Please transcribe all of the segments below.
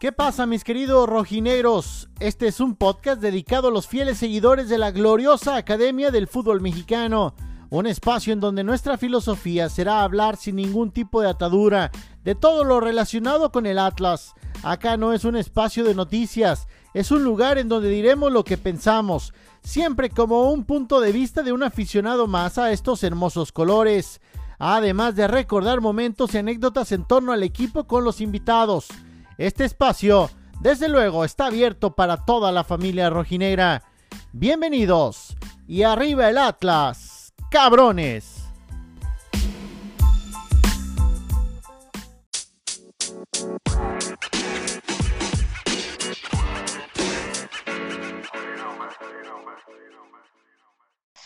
¿Qué pasa mis queridos rojineros? Este es un podcast dedicado a los fieles seguidores de la gloriosa Academia del Fútbol Mexicano, un espacio en donde nuestra filosofía será hablar sin ningún tipo de atadura de todo lo relacionado con el Atlas. Acá no es un espacio de noticias, es un lugar en donde diremos lo que pensamos, siempre como un punto de vista de un aficionado más a estos hermosos colores, además de recordar momentos y anécdotas en torno al equipo con los invitados. Este espacio, desde luego, está abierto para toda la familia rojinegra. Bienvenidos y arriba el Atlas, cabrones.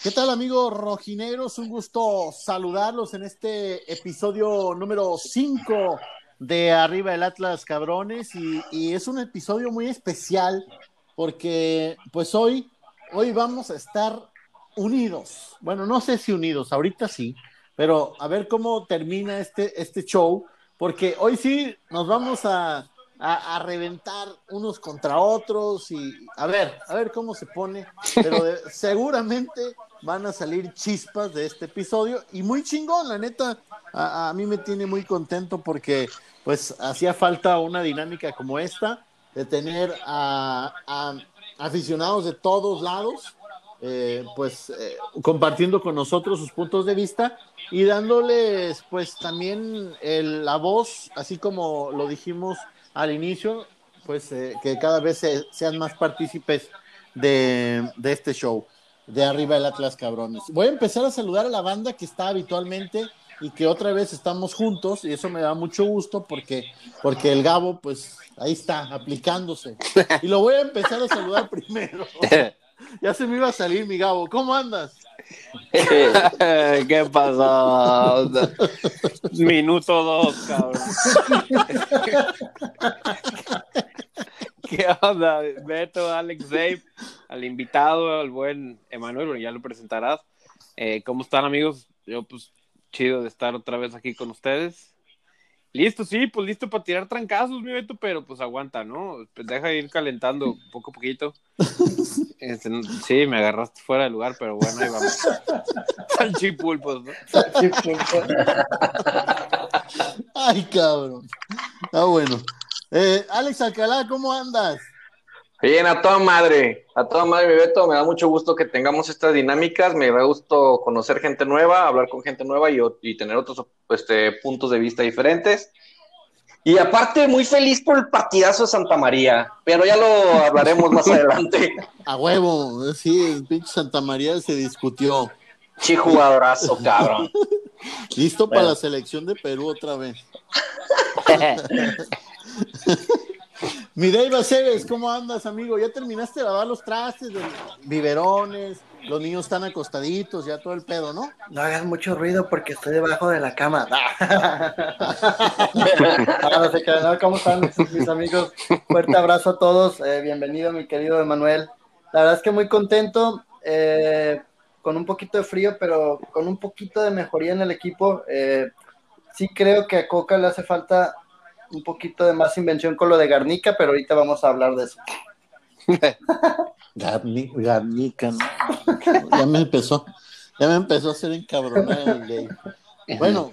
¿Qué tal amigos rojineros? Un gusto saludarlos en este episodio número 5 de Arriba el Atlas Cabrones y, es un episodio muy especial porque pues hoy, hoy vamos a estar unidos. Bueno, no sé si unidos, ahorita sí, pero a ver cómo termina este, este show, porque hoy sí nos vamos a, a, reventar unos contra otros y a ver, a ver cómo se pone, pero seguramente van a salir chispas de este episodio y muy chingón, la neta, a, a mí me tiene muy contento porque pues hacía falta una dinámica como esta, de tener a, aficionados de todos lados, eh, pues eh, compartiendo con nosotros sus puntos de vista y dándoles pues también la voz, así como lo dijimos al inicio, pues eh, que cada vez sean más partícipes de, de este show de arriba del Atlas Cabrones. Voy a empezar a saludar a la banda que está habitualmente y que otra vez estamos juntos y eso me da mucho gusto porque, porque el Gabo pues ahí está aplicándose y lo voy a empezar a saludar primero. ya se me iba a salir mi Gabo, ¿cómo andas? ¿Qué pasó? Minuto dos, cabrón. ¿Qué onda? Beto, Alex, Dave, al invitado, al buen Emanuel, ya lo presentarás. Eh, ¿Cómo están, amigos? Yo, pues, chido de estar otra vez aquí con ustedes. Listo, sí, pues listo para tirar trancazos, mi Beto, pero pues aguanta, ¿no? Pues deja ir calentando poco a poquito. Este, sí, me agarraste fuera de lugar, pero bueno, ahí vamos. Salchipulpos, ¿no? Ay, cabrón. Ah, bueno. Eh, Alex Alcalá, ¿cómo andas? Bien, a toda madre, a toda madre, mi Beto, me da mucho gusto que tengamos estas dinámicas, me da gusto conocer gente nueva, hablar con gente nueva y, tener otros este, puntos de vista diferentes. Y aparte, muy feliz por el partidazo de Santa María, pero ya lo hablaremos más adelante. A huevo, sí, el pinche Santa María se discutió. Sí, jugadorazo, cabrón. Listo para la selección de Perú otra vez. Mi Dave ¿cómo andas, amigo? ¿Ya terminaste de lavar los trastes, de biberones? Los niños están acostaditos, ya todo el pedo, ¿no? No hagas mucho ruido porque estoy debajo de la cama. ¿Cómo están mis amigos? Fuerte abrazo a todos. Eh, bienvenido, mi querido Emanuel. La verdad es que muy contento, eh, con un poquito de frío, pero con un poquito de mejoría en el equipo. Eh, sí creo que a Coca le hace falta un poquito de más invención con lo de Garnica, pero ahorita vamos a hablar de eso. Garnica, ya me empezó, ya me empezó a hacer encabronar el Bueno,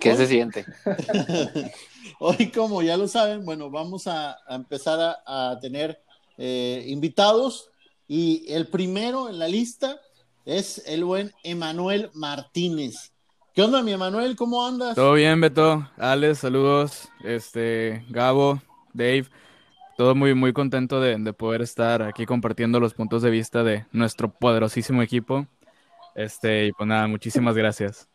¿qué se siente? Hoy, como ya lo saben, bueno, vamos a, empezar a, tener eh, invitados y el primero en la lista es el buen Emanuel Martínez. ¿Qué onda, mi Emanuel? ¿Cómo andas? Todo bien, Beto. Alex, saludos. Este, Gabo, Dave. Todo muy, muy contento de, poder estar aquí compartiendo los puntos de vista de nuestro poderosísimo equipo. Este, y pues nada, muchísimas gracias.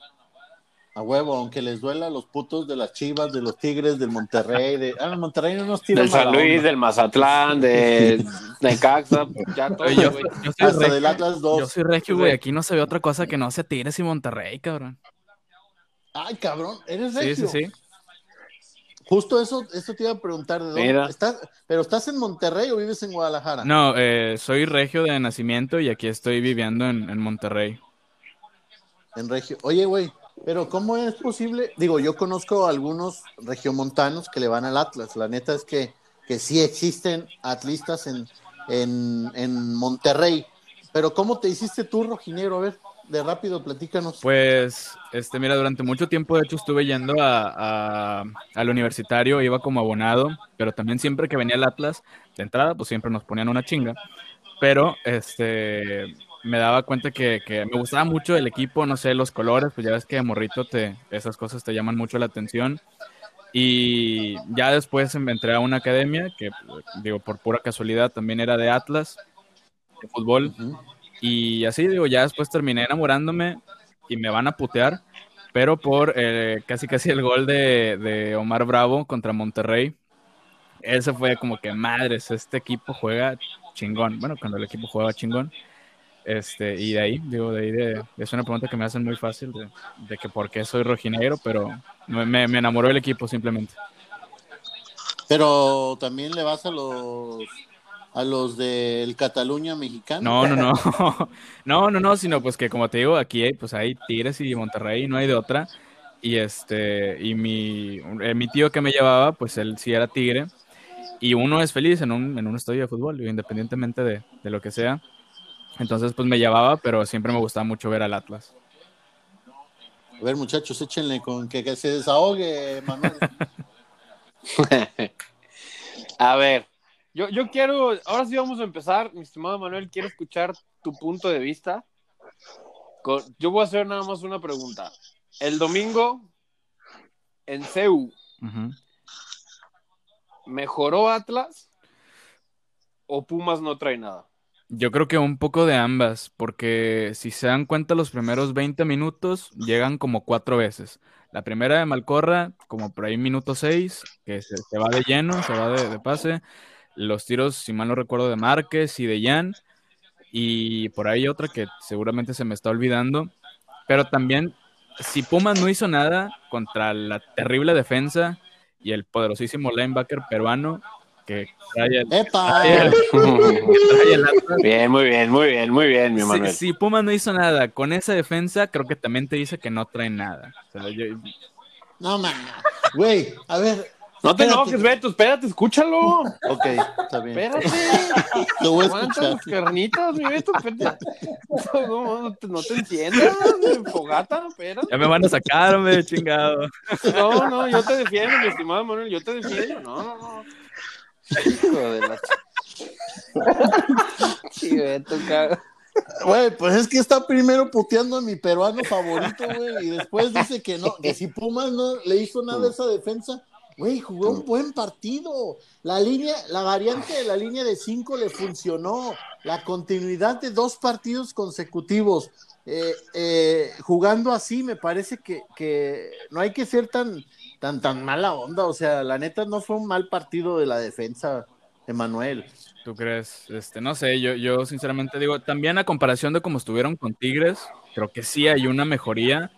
A huevo, aunque les duela los putos de las chivas, de los tigres, del Monterrey, de. Ah, el Monterrey no nos tira. Del San Luis, del Mazatlán, de, de Caxa, ya todo, yo, yo, soy Hasta del Atlas 2. Yo soy regio, güey. Aquí no se ve otra cosa que no sea Tigres y Monterrey, cabrón. Ay, cabrón, eres regio. Sí, sí, sí. Justo eso, eso te iba a preguntar, ¿de dónde estás? ¿Pero estás en Monterrey o vives en Guadalajara? No, eh, soy regio de nacimiento y aquí estoy viviendo en, Monterrey. En regio. Oye, güey, pero ¿cómo es posible? Digo, yo conozco a algunos regiomontanos que le van al Atlas. La neta es que que sí existen atlistas en, en, en Monterrey. Pero ¿cómo te hiciste tú, Rojinegro? A ver, de rápido, platícanos. Pues, este, mira, durante mucho tiempo, de hecho, estuve yendo a, a- al universitario, iba como abonado, pero también siempre que venía el Atlas, de entrada, pues siempre nos ponían una chinga. Pero, este, me daba cuenta que, que me gustaba mucho el equipo, no sé, los colores, pues ya ves que de morrito te, esas cosas te llaman mucho la atención. Y ya después me entré a una academia que, digo, por pura casualidad también era de Atlas, de fútbol. Y así, digo, ya después terminé enamorándome y me van a putear, pero por eh, casi casi el gol de, de Omar Bravo contra Monterrey. Ese fue como que, madres, este equipo juega chingón. Bueno, cuando el equipo juega chingón. Este, y de ahí, digo, de ahí de, es una pregunta que me hacen muy fácil de, de que por qué soy rojinegro, pero me, me, enamoró el equipo simplemente. Pero también le vas a los a los del Cataluña mexicano. No, no, no. No, no, no, sino pues que como te digo, aquí hay, pues hay Tigres y Monterrey, no hay de otra. Y este, y mi, eh, mi tío que me llevaba, pues él sí era Tigre. Y uno es feliz en un, en un estadio de fútbol, independientemente de, de lo que sea. Entonces, pues me llevaba, pero siempre me gustaba mucho ver al Atlas. A ver, muchachos, échenle con que, que se desahogue, Manuel. A ver, yo, yo quiero, ahora sí vamos a empezar, mi estimado Manuel, quiero escuchar tu punto de vista. Con- yo voy a hacer nada más una pregunta. El domingo en CEU. ¿mejoró Atlas o Pumas no trae nada? Yo creo que un poco de ambas, porque si se dan cuenta, los primeros 20 minutos llegan como cuatro veces. La primera de Malcorra, como por ahí minuto 6, que se, se va de lleno, se va de, de pase. Los tiros, si mal no recuerdo, de Márquez y de Jan. Y por ahí otra que seguramente se me está olvidando. Pero también, si Pumas no hizo nada contra la terrible defensa y el poderosísimo linebacker peruano que trae el, ¡Epa! trae el- trae Bien, muy bien, muy bien, muy bien, mi si, Manuel. si Pumas no hizo nada con esa defensa, creo que también te dice que no trae nada. O sea, yo- No, man. Güey, a ver. No te espérate. enojes, Beto, espérate, escúchalo. Ok, está bien. Espérate. Lo voy a Aguanta escuchar. las carnitas, mi Beto, espérate. No, no, no te, no te fogata, espérate. ya me van a sacar, hombre, chingado. No, no, yo te defiendo, mi estimado Manuel, yo te defiendo. No, no, no. Hijo de la Sí, Beto, caga. Güey, pues es que está primero puteando a mi peruano favorito, güey, y después dice que no, que si Pumas no le hizo nada a esa defensa, güey, jugó un buen partido. La línea, la variante de la línea de cinco le funcionó. La continuidad de dos partidos consecutivos. eh, eh, jugando así, me parece que, que no hay que ser tan, tan, tan mala onda. O sea, la neta no fue un mal partido de la defensa, Emanuel. ¿Tú crees? Este, no sé, yo, yo sinceramente digo, también a comparación de cómo estuvieron con Tigres, creo que sí hay una mejoría,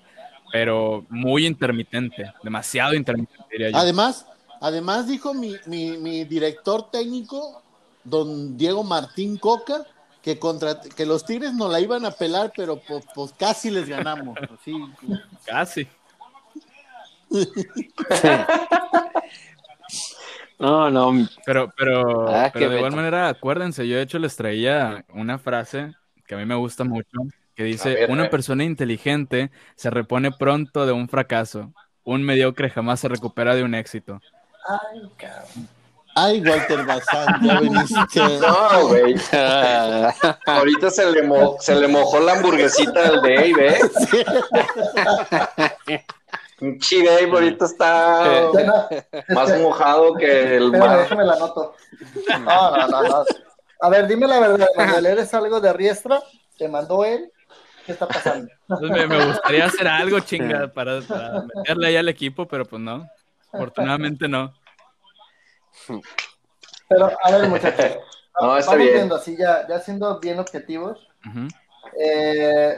pero muy intermitente, demasiado intermitente, diría yo. Además, además dijo mi, mi, mi director técnico, don Diego Martín Coca, que contra que los Tigres no la iban a pelar, pero pues, pues casi les ganamos. Así, Casi. No, no. Pero, pero, Ah, pero de igual manera, acuérdense, yo de hecho les traía una frase que a mí me gusta mucho, que dice, ver, una persona inteligente se repone pronto de un fracaso, un mediocre jamás se recupera de un éxito. Ay, cabrón. Ay, Walter Bazán, ya veniste. No, güey. Ahorita se le, mo- se le mojó la hamburguesita del Dave, ¿eh? Pinche Dave ahorita está no, más mojado que el mar. déjame la anoto. No, no, no, no. A ver, dime la verdad, Manuel, ¿eres algo de Riestra? ¿Te mandó él? ¿Qué está pasando? Me, me gustaría hacer algo, chinga, para, para meterle ahí al equipo, pero pues no, afortunadamente no. Pero, a ver, muchachos. No, está vamos bien. viendo así, ya, ya siendo bien objetivos. Eh,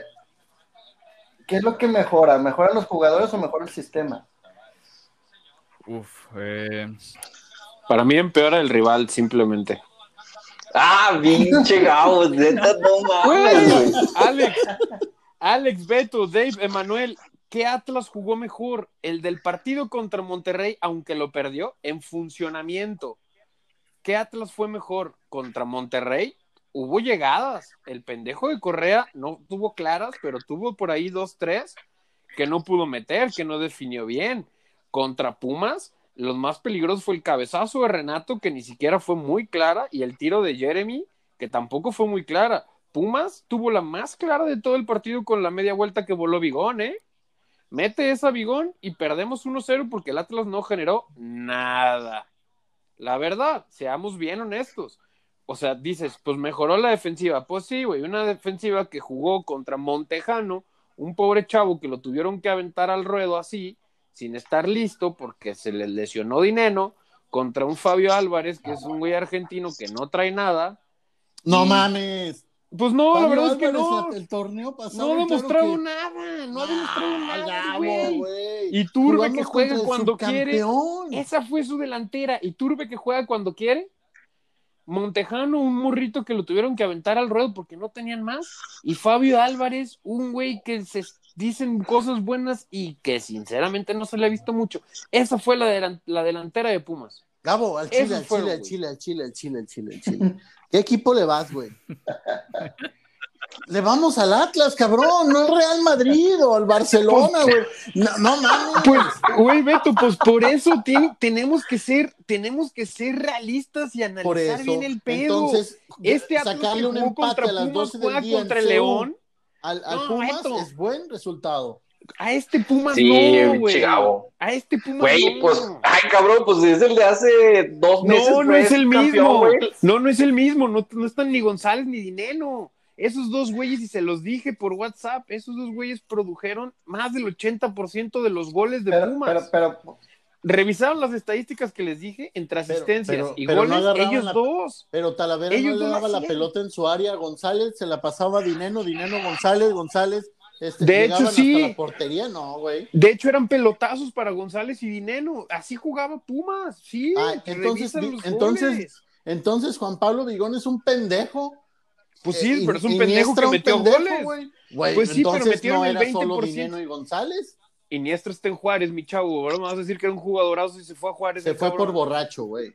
¿Qué es lo que mejora? ¿Mejoran los jugadores o mejora el sistema? Uf, eh, Para mí empeora el rival, simplemente. Ah, pinche Gabo, neta, no mames, güey. Alex, Alex, Beto, Dave, Emanuel, ¿qué Atlas jugó mejor? El del partido contra Monterrey, aunque lo perdió, en funcionamiento. ¿qué Atlas fue mejor? Contra Monterrey hubo llegadas. El pendejo de Correa no tuvo claras, pero tuvo por ahí dos, tres que no pudo meter, que no definió bien. Contra Pumas, los más peligrosos fue el cabezazo de Renato, que ni siquiera fue muy clara, y el tiro de Jeremy, que tampoco fue muy clara. Pumas tuvo la más clara de todo el partido con la media vuelta que voló Bigón, ¿eh? Mete esa Bigón y perdemos 1-0 porque el Atlas no generó nada. La verdad, seamos bien honestos. O sea, dices, pues mejoró la defensiva. Pues sí, güey, una defensiva que jugó contra Montejano, un pobre chavo que lo tuvieron que aventar al ruedo así, sin estar listo porque se le lesionó Dineno, contra un Fabio Álvarez, que es un güey argentino que no trae nada. No Y- mames. Pues no, la verdad es que no. El torneo pasado. No ha demostrado que- nada, no ha demostrado Ah, nada, güey. Y Turbe Jugamos que juega cuando quiere. Esa fue su delantera. Y Turbe que juega cuando quiere. Montejano, un morrito que lo tuvieron que aventar al ruedo porque no tenían más. Y Fabio Álvarez, un güey que se dicen cosas buenas y que sinceramente no se le ha visto mucho. Esa fue la, delan- la delantera de Pumas. Gabo, al Chile, al Chile, al. Chile, al Chile, al Chile, al Chile, al Chile. ¿Qué equipo le vas, güey? Le vamos al Atlas, cabrón, no al Real Madrid o al Barcelona, güey. No, no mames. Pues, güey, Beto, pues por eso tiene- tenemos que ser, tenemos que ser realistas y analizar por eso. bien el pedo. Entonces, este Atlas sacarle un empate a las Pumas 12 del día contra en León. Al, al No, Pumas es buen resultado. A este Pumas Sí, no, güey. A este Pumas Güey, no. pues, ay, cabrón, pues es el de hace dos meses. No, no es el campeón, mismo. No, no es el mismo. No, no están ni González ni Dineno. Esos dos güeyes, y se los dije por WhatsApp, esos dos güeyes produjeron más del 80% de los goles de Pero, Pumas. pero, pero, Revisaron las estadísticas que les dije entre asistencias pero- y pero goles, ellos la- dos. Pero Talavera Ellos no le daba la pelota en su área. González se la pasaba a Dineno, Dineno, González, González. Este, De hecho, sí. La portería, no, güey. De hecho, eran pelotazos para González y Dineno. Así jugaba Pumas, sí. Ah, entonces, los entonces. Entonces, Juan Pablo Vigón es un pendejo. Pues sí, Eh, pero es un pendejo que metió pendejo, goles. güey. Güey, Pues sí, pero entonces metieron no el era solo 20%. Dineno y González. Iniestra está en Juárez, mi chavo. Ahora me vas a decir que era un jugadorazo y se fue a Juárez. Se fue cabrón. por borracho, güey.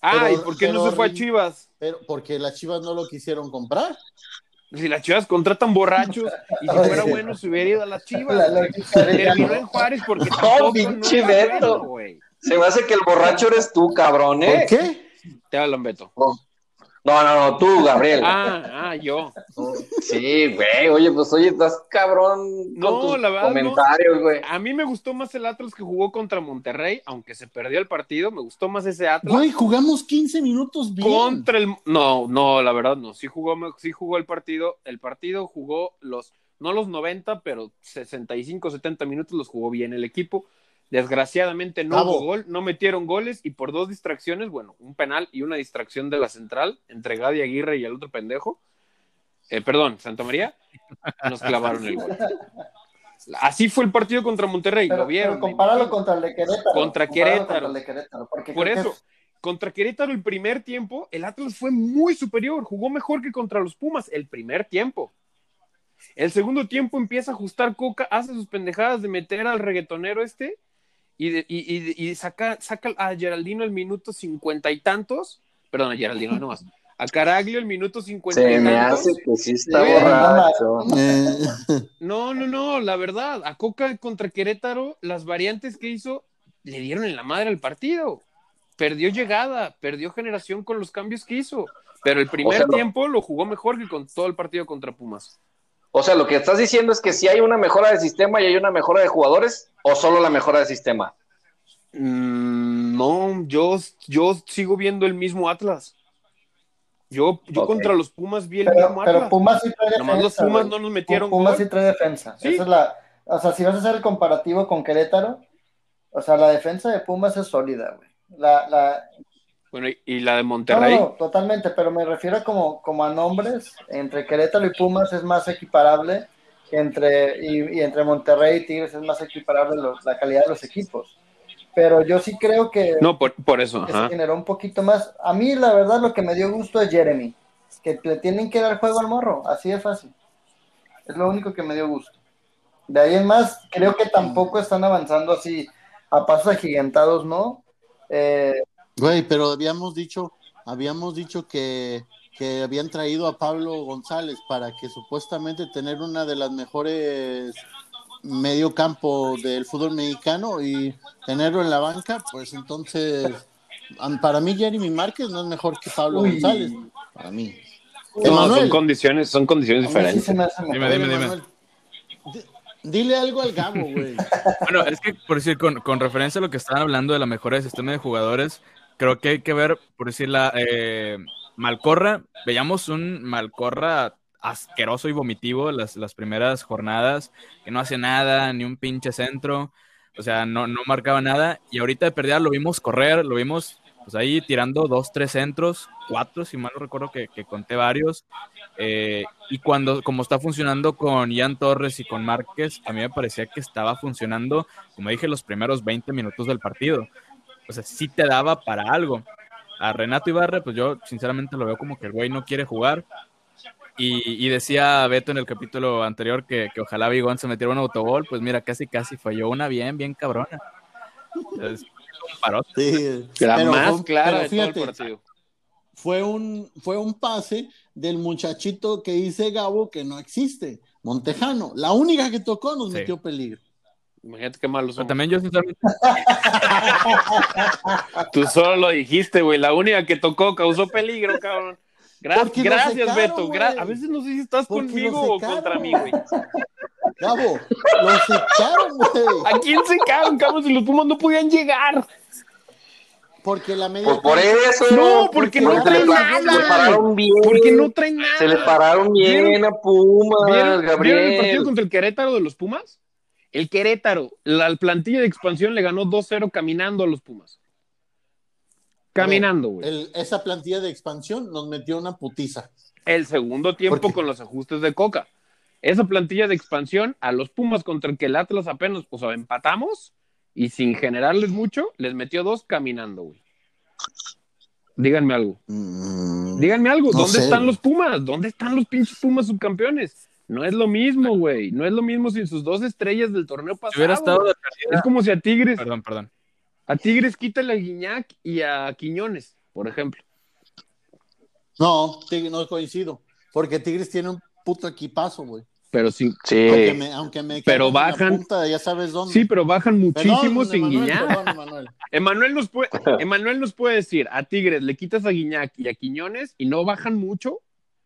Ah, pero- ¿y por qué no se fue a Chivas? Pero porque las Chivas no lo quisieron comprar. Si las Chivas contratan borrachos y si fuera bueno se hubiera ido a las Chivas. La Terminó en Juárez porque No, tampoco no bueno, güey. Se me hace que el borracho eres tú, cabrón, ¿eh? ¿Por qué? Te hablan, Beto. No, no, no, tú, Gabriel. Ah, ah, yo. Sí, güey, oye, pues oye, estás cabrón con No, tus la verdad, comentarios, güey. A mí me gustó más el Atlas que jugó contra Monterrey, aunque se perdió el partido. Me gustó más ese Atlas. Güey, jugamos 15 minutos bien. Contra el. No, no, la verdad no. Sí jugó, sí jugó el partido. El partido jugó los. No los 90, pero 65, 70 minutos los jugó bien el equipo. Desgraciadamente no Bravo. hubo gol, no metieron goles y por dos distracciones, bueno, un penal y una distracción de la central entre Gadi Aguirre y el otro pendejo, eh, perdón, Santa María, nos clavaron el gol. Así fue el partido contra Monterrey, Pero, lo vieron. pero compáralo contra el de Querétaro. Contra Querétaro. contra el de Querétaro, porque Por eso, contra Querétaro el primer tiempo, el Atlas fue muy superior, jugó mejor que contra los Pumas el primer tiempo. El segundo tiempo empieza a ajustar Coca, hace sus pendejadas de meter al reggaetonero este y, de- y, y- y saca, saca a Geraldino el minuto cincuenta y tantos, perdón, a Geraldino no más, a Caraglio el minuto cincuenta Se y me tantos. hace que sí está Güey, borracho. Eh, No, no, no, la verdad, a Coca contra Querétaro, las variantes que hizo le dieron en la madre al partido. Perdió llegada, perdió generación con los cambios que hizo. Pero el primer sea, lo- tiempo lo jugó mejor que con todo el partido contra Pumas. O sea, lo que estás diciendo es que si hay una mejora de sistema y hay una mejora de jugadores, o solo la mejora de sistema. Mm, no, yo, yo sigo viendo el mismo Atlas. Yo, yo contra los Pumas vi el Pero, mismo pero Atlas. Pumas sí trae Nomás los defensa, Pumas no nos metieron Pumas gol. sí trae defensa. Sí. Esa es la, o sea, si vas a hacer el comparativo con Querétaro, o sea, la defensa de Pumas es sólida, güey. La, la, Bueno, y, la de Monterrey. no, totalmente, pero me refiero como, como a nombres, entre Querétaro y Pumas es más equiparable entre, y, y entre Monterrey y Tigres es más equiparable los- la calidad de los equipos. Pero yo sí creo que, No, por, por eso. que se generó un poquito más. A mí, la verdad, lo que me dio gusto es Jeremy, que le tienen que dar juego al morro, así de fácil. Es lo único que me dio gusto. De ahí en más, creo que tampoco están avanzando así a pasos agigantados, ¿no? Eh, Güey, pero habíamos dicho habíamos dicho que, que habían traído a Pablo González para que supuestamente tener una de las mejores medio campo del fútbol mexicano y tenerlo en la banca, pues entonces para mí Jeremy Márquez no es mejor que Pablo Uy. González, para mí. No, son condiciones, son condiciones sí diferentes. Dime, dime, dime. Emanuel, Dile algo al Gabo, güey. Bueno, es que por decir, con, con referencia a lo que estaban hablando de la mejora del sistema de jugadores, creo que hay que ver, por decir, la eh, Malcorra, veíamos un Malcorra asqueroso y vomitivo las, las primeras jornadas, que no hacía nada, ni un pinche centro, o sea, no, no marcaba nada, y ahorita de perdida lo vimos correr, lo vimos pues ahí tirando dos, tres centros, cuatro, si mal no recuerdo que, que conté varios, eh, y cuando, como está funcionando con Ian Torres y con Márquez, a mí me parecía que estaba funcionando, como dije, los primeros 20 minutos del partido. O sea, sí te daba para algo. A Renato Ibarra, pues yo sinceramente lo veo como que el güey no quiere jugar. Y, y decía Beto en el capítulo anterior que, que ojalá Bigón se metiera un autogol, pues mira, casi casi falló una bien, bien cabrona. Parote. Sí, La pero más fue- clara pero de todo el fíjate, partido. fue un, fue un pase del muchachito que dice Gabo que no existe, Montejano. La única que tocó nos Sí. metió peligro. Imagínate qué malos Pero somos. también yo sinceramente Tú solo lo dijiste, güey. La única que tocó causó peligro, cabrón. Gra- Porque lo gracias, secaron, Beto. Gra- a veces no sé si estás Porque conmigo o secaron. contra mí, güey. Gabo, lo secaron, güey. ¿A quién se cagan, cabrón? Si los Pumas no podían llegar. Porque la media. Pues por eso. No, porque no traen nada. Se le pararon bien. Porque no traen nada. Se le pararon bien ¿Vieron? a Pumas, ¿Vieron, Gabriel. vieron el partido contra el Querétaro de los Pumas? El Querétaro, la plantilla de expansión le ganó 2-0 caminando a los Pumas. Caminando, güey. Esa plantilla de expansión nos metió una putiza. El segundo tiempo con los ajustes de Coca. Esa plantilla de expansión a los Pumas contra el que el Atlas apenas, o sea, empatamos y sin generarles mucho, les metió dos caminando, güey. Díganme algo. Mm, Díganme algo. No ¿Dónde sé, están los Pumas? ¿Dónde están los pinches Pumas subcampeones? No es lo mismo, güey. No es lo mismo sin sus dos estrellas del torneo pasado. si hubiera estado de calidad- Es como si a Tigres, Perdón, perdón. a Tigres quítale a Guiñac y a Quiñones, por ejemplo. No, no coincido. Porque Tigres tiene un puto equipazo, güey. Pero sí, Sí. Aunque me, aunque me Pero bajan- punta, ya sabes dónde. sí, pero bajan muchísimo Perdón, sin Emanuel, Guiñac. perdón, Emanuel. Emanuel nos, puede, Emanuel nos puede decir, a Tigres le quitas a Guiñac y a Quiñones y no bajan mucho.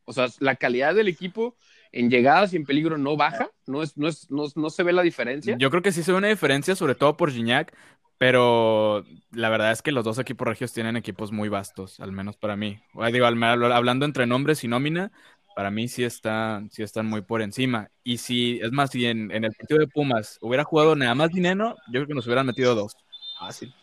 O sea, la calidad del equipo en llegadas y en peligro no baja. No, es, no, es, no, no se ve la diferencia. Yo creo que sí se ve una diferencia, sobre todo por Gignac, pero la verdad es que los dos equipos regios tienen equipos muy vastos, al menos para mí. O, Digo, al- hablando entre nombres y nómina, para mí sí están, sí están muy por encima. Y si, es más, si en, en el partido de Pumas hubiera jugado nada más Dineno, yo creo que nos hubieran metido dos. Fácil.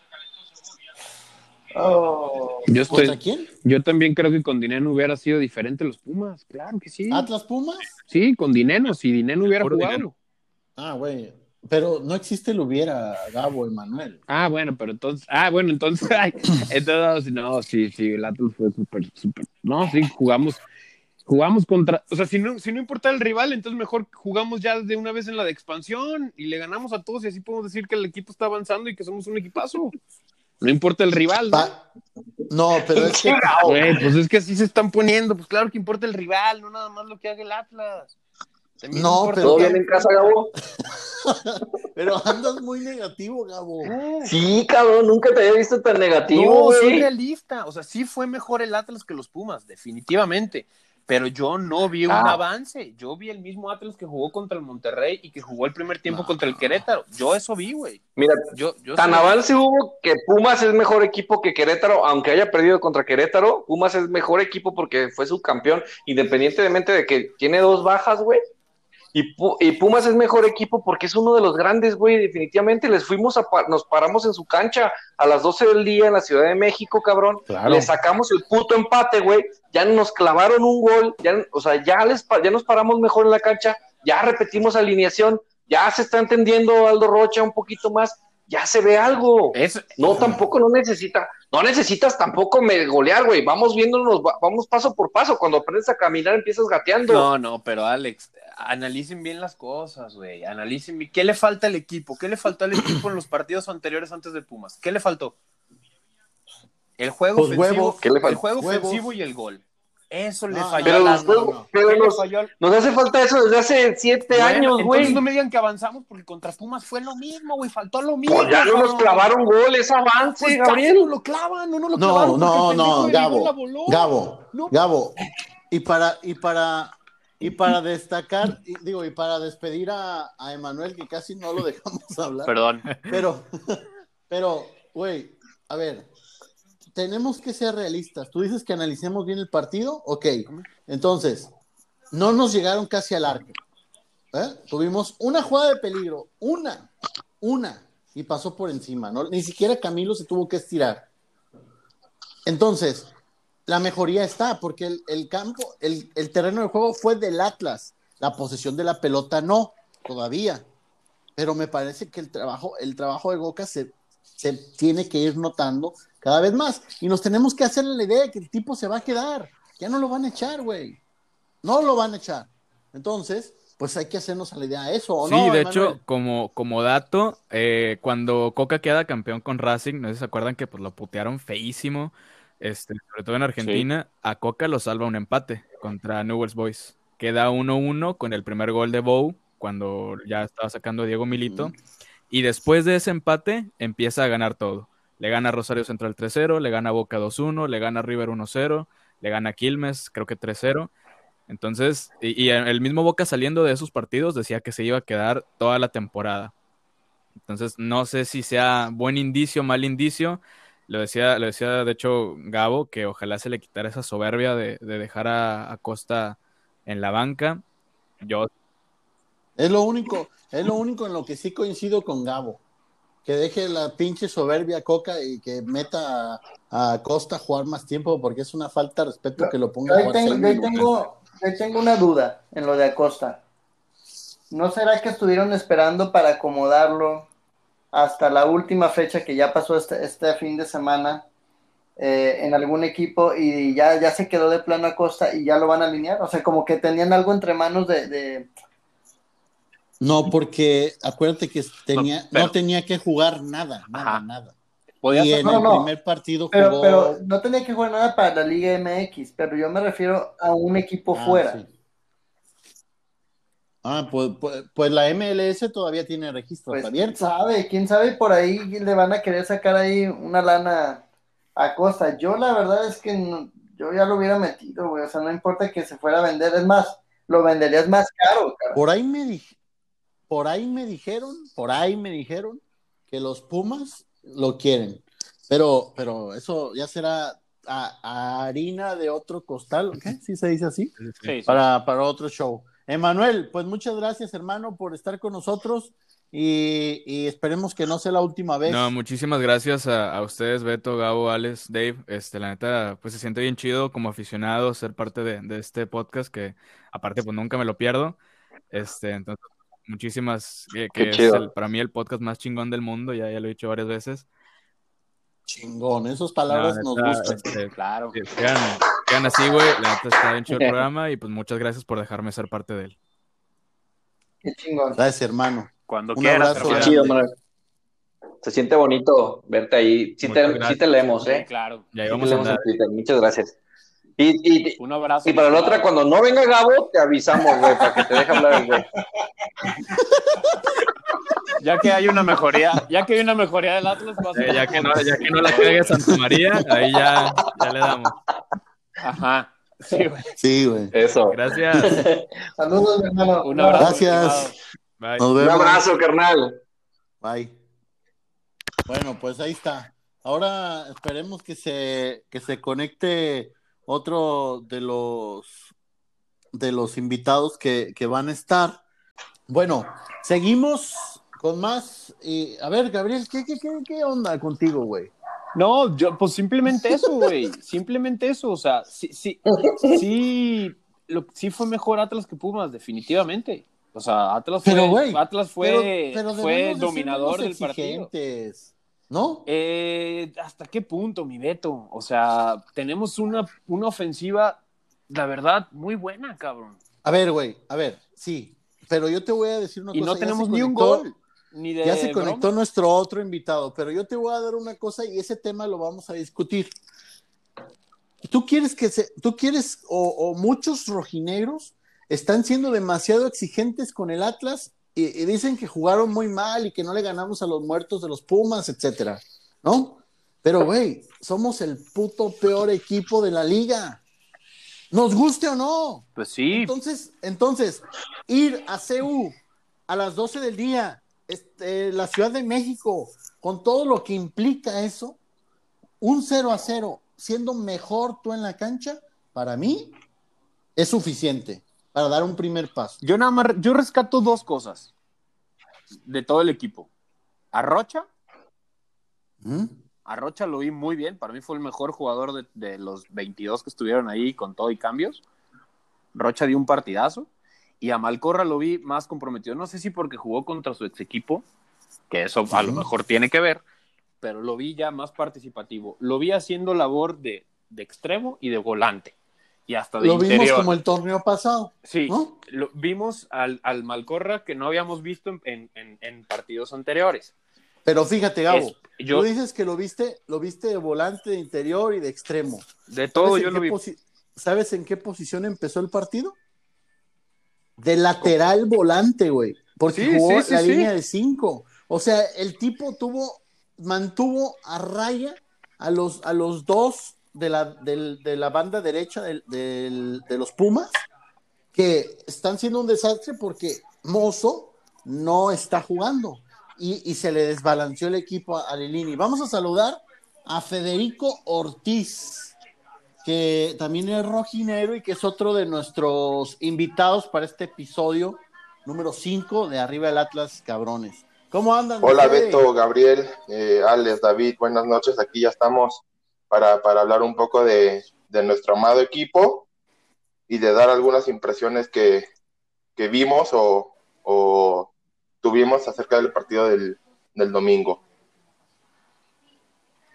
Oh, Yo, estoy, ¿Contra quién? yo también creo que con Dineno hubiera sido diferente los Pumas. Claro que sí. ¿Atlas Pumas? Sí, con Dineno. Si Dineno hubiera jugado. Dineno. Ah, güey. Pero no existe el hubiera, Gabo, Emanuel. Ah, bueno, pero entonces, ah, bueno, entonces, ay, entonces, no, sí, sí, el Atlas fue súper, súper, no, sí, jugamos, jugamos contra, o sea, si no, si no importa el rival, entonces mejor jugamos ya de una vez en la de expansión y le ganamos a todos y así podemos decir que el equipo está avanzando y que somos un equipazo. No importa el rival, ¿no? No, pero es que Güey, pues es que así se están poniendo, pues claro que importa el rival, no nada más lo que haga el Atlas. También No, importa pero- ¿Todo que- bien en casa, Gabo? pero andas muy negativo, Gabo. Sí, cabrón, nunca te había visto tan negativo, No, soy güey. realista. O sea, sí fue mejor el Atlas que los Pumas, definitivamente. Pero yo no vi un Ah. avance. Yo vi el mismo Atlas que jugó contra el Monterrey y que jugó el primer tiempo No. contra el Querétaro. Yo eso vi, güey. Mira, Yo, yo tan avance hubo que Pumas es mejor equipo que Querétaro, aunque haya perdido contra Querétaro, Pumas es mejor equipo porque fue subcampeón, independientemente de que tiene dos bajas, güey. Y, Pu- y Pumas es mejor equipo porque es uno de los grandes, güey, definitivamente. Les fuimos a, pa- nos paramos en su cancha a las 12 del día en la Ciudad de México, cabrón. Claro. Le sacamos el puto empate, güey. Ya nos clavaron un gol, ya, o sea, ya, les, ya nos paramos mejor en la cancha, ya repetimos alineación, ya se está entendiendo Aldo Rocha un poquito más, ya se ve algo. Es- No, tampoco no necesita, no necesitas tampoco me golear, güey. Vamos viéndonos, va- vamos paso por paso. Cuando aprendes a caminar empiezas gateando. No, no, pero Alex, analicen bien las cosas, güey. Analicen bien. ¿Qué le falta al equipo? ¿Qué le faltó al equipo en los partidos anteriores antes de Pumas? ¿Qué le faltó? El juego Pues ofensivo, huevos. ¿Qué le el juego Huevos. ofensivo y el gol. Eso le No, falló Pero al no. pero ¿Qué le los- falló al- Nos hace falta eso desde hace siete Bueno, años, güey. Entonces no me digan que avanzamos porque contra Pumas fue lo mismo, güey. Faltó lo mismo. Pues ya no nos clavaron gol, es avance, Pues Gabriel. no lo clavan, no, no lo No, clavaron. no, no, gol Gabo. Gabo, No. Gabo. Y para, y para, y para destacar, y digo, y para despedir a, a Emanuel, que casi no lo dejamos hablar. Perdón. Pero, pero, güey, a ver, tenemos que ser realistas. Tú dices que analicemos bien el partido, ok. Entonces, no nos llegaron casi al arco. ¿eh? Tuvimos una jugada de peligro, una, una, y pasó por encima. ¿no? Ni siquiera Camilo se tuvo que estirar. Entonces, la mejoría está, porque el, el campo, el, el terreno de juego fue del Atlas. La posesión de la pelota no, todavía pero me parece que el trabajo, el trabajo de Boca se, se tiene que ir notando cada vez más. Y nos tenemos que hacer la idea de que el tipo se va a quedar. Ya no lo van a echar, güey. No lo van a echar. Entonces, pues hay que hacernos a la idea de eso, ¿o Sí, no? de hecho, como, como dato, eh, cuando Coca queda campeón con Racing, no sé si se acuerdan que pues lo putearon feísimo, este, sobre todo en Argentina, a Coca lo salva un empate contra Newell's Boys. Queda 1-1 con el primer gol de Bow, cuando ya estaba sacando a Diego Milito, Ujú. y después de ese empate empieza a ganar todo. Le gana Rosario Central 3-0, le gana a Boca 2-1, le gana a River 1-0, le gana Quilmes, creo que 3-0. Entonces, y, y el mismo Boca saliendo de esos partidos decía que se iba a quedar toda la temporada. Entonces, no sé si sea buen indicio, mal indicio. Lo decía, lo decía de hecho Gabo, que ojalá se le quitara esa soberbia de, de dejar a, a Costa en la banca. Yo Es lo único, es lo único en lo que sí coincido con Gabo. Que deje la pinche soberbia Coca y que meta a, a Costa a jugar más tiempo, porque es una falta de respeto que lo ponga Yo a tengo, yo yo tengo una duda en lo de Acosta. ¿No será que estuvieron esperando para acomodarlo hasta la última fecha que ya pasó este, este fin de semana eh, en algún equipo y ya, ya se quedó de plano Acosta y ya lo van a alinear? O sea, como que tenían algo entre manos de... de- No, porque acuérdate que tenía, no, pero- tenía que jugar nada, nada, Ajá. nada. Podía Y en No, el no. primer partido Pero, jugó. pero no tenía que jugar nada para la Liga MX, pero yo me refiero a un equipo Ah, fuera. sí. Ah, pues, pues, pues la MLS todavía tiene registros Pues quién abiertos. sabe, quién sabe, por ahí le van a querer sacar ahí una lana a Costa. Yo la verdad es que no- yo ya lo hubiera metido, güey, o sea, no importa que se fuera a vender, es más, lo venderías más caro, cara. Por ahí me di- por ahí me dijeron, por ahí me dijeron que los Pumas lo quieren. Pero, pero eso ya será a- a harina de otro costal, ¿qué? ¿Sí se dice así? Sí, sí. Para, para otro show. Emanuel, pues muchas gracias, hermano, por estar con nosotros y, y esperemos que no sea la última vez. No, muchísimas gracias a, a ustedes, Beto, Gabo, Alex, Dave. Este, la neta, pues se siente bien chido como aficionado ser parte de, de este podcast que aparte pues nunca me lo pierdo. Este, entonces, muchísimas, que, que Qué es chido. el- para mí el podcast más chingón del mundo, ya, ya lo he dicho varias veces. Chingón, esas palabras No, nos neta, gustan. este, Claro. que sean así, güey. La neta está bien chido el programa y pues muchas gracias por dejarme ser parte de él. Qué chingón. Gracias, hermano. Cuando Un quieras, abrazo Qué chido. Se siente bonito verte ahí. Sí, te, sí te leemos, Sí, ¿eh? claro. Ya Sí a andar. en Twitter. Muchas gracias. Y, y, Un abrazo. y para la otra, cuando no venga Gabo, te avisamos, güey, para que te deje hablar el güey. Ya que hay una mejoría, ya que hay una mejoría del Atlas, vas a- Eh, ya, que no, ya que no la cague Santa María, ahí ya, ya le damos. Ajá. Sí, güey. Sí, güey. Eso. Gracias. Saludos, mi hermano. Un abrazo. Gracias. estimado. Bye. Nos Un abrazo, carnal. Bye. Bueno, pues ahí está. Ahora esperemos que se, que se conecte otro de los de los invitados que, que van a estar. Bueno, seguimos con más. Y, a ver, Gabriel, ¿qué, qué, qué, qué onda contigo, güey? No, yo, pues simplemente eso, güey. Simplemente eso. O sea, sí, sí, sí, lo, sí fue mejor Atlas que Pumas, definitivamente. O sea, Atlas fue, Atlas fue, Pero- pero fue dominador del partido. ¿No? Eh, ¿Hasta qué punto, mi Beto? O sea, tenemos una, una ofensiva, la verdad, muy buena, cabrón. A ver, güey, a ver, sí. Pero yo te voy a decir una Y cosa. no ya tenemos ni un gol. Ni de Ya se broma. conectó nuestro otro invitado, pero yo te voy a dar una cosa y ese tema lo vamos a discutir. Tú quieres que se, tú quieres, o, o muchos rojinegros están siendo demasiado exigentes con el Atlas y, y dicen que jugaron muy mal y que no le ganamos a los muertos de los Pumas, etcétera, ¿no? Pero, güey, somos el puto peor equipo de la liga. Nos guste o no. Pues sí, Entonces, entonces, ir a CU a las 12 del día, este, la Ciudad de México, con todo lo que implica eso, un 0 a 0, siendo mejor tú en la cancha, para mí es suficiente para dar un primer paso. yo nada más, yo rescato dos cosas de todo el equipo. A Rocha, ¿Mm? a Rocha lo vi muy bien, para mí fue el mejor jugador de, de los 22 que estuvieron ahí con todo y cambios. Rocha dio un partidazo y a Malcorra lo vi más comprometido. No sé si porque jugó contra su ex equipo, que eso a lo mejor tiene que ver, pero lo vi ya más participativo. Lo vi haciendo labor de, de extremo y de volante. Y hasta de Lo vimos como el torneo pasado. Sí, ¿no? lo- vimos al, al Malcorra que no habíamos visto en, en- en- en partidos anteriores. Pero fíjate, Gabo, Es- yo, tú dices que lo viste, lo viste de volante, de interior y de extremo. de todo ¿Sabes yo lo vi. ¿Sabes en qué posición empezó el partido? De lateral volante, güey. Porque Sí, jugó sí, sí, la línea de cinco. O sea, el tipo tuvo, mantuvo a raya a los, a los dos de la, del- de la banda derecha del- de los Pumas, que están siendo un desastre porque Mozo no está jugando. Y, y se le desbalanceó el equipo a, a Lilini. Vamos a saludar a Federico Ortiz que también es rojinero y que es otro de nuestros invitados para este episodio número 5 de Arriba del Atlas Cabrones. ¿Cómo andan? Hola Fede? Beto, Gabriel, eh, Alex, David, buenas noches. Aquí ya estamos para, para hablar un poco de, de nuestro amado equipo y de dar algunas impresiones que, que vimos o, o tuvimos acerca del partido del, del domingo.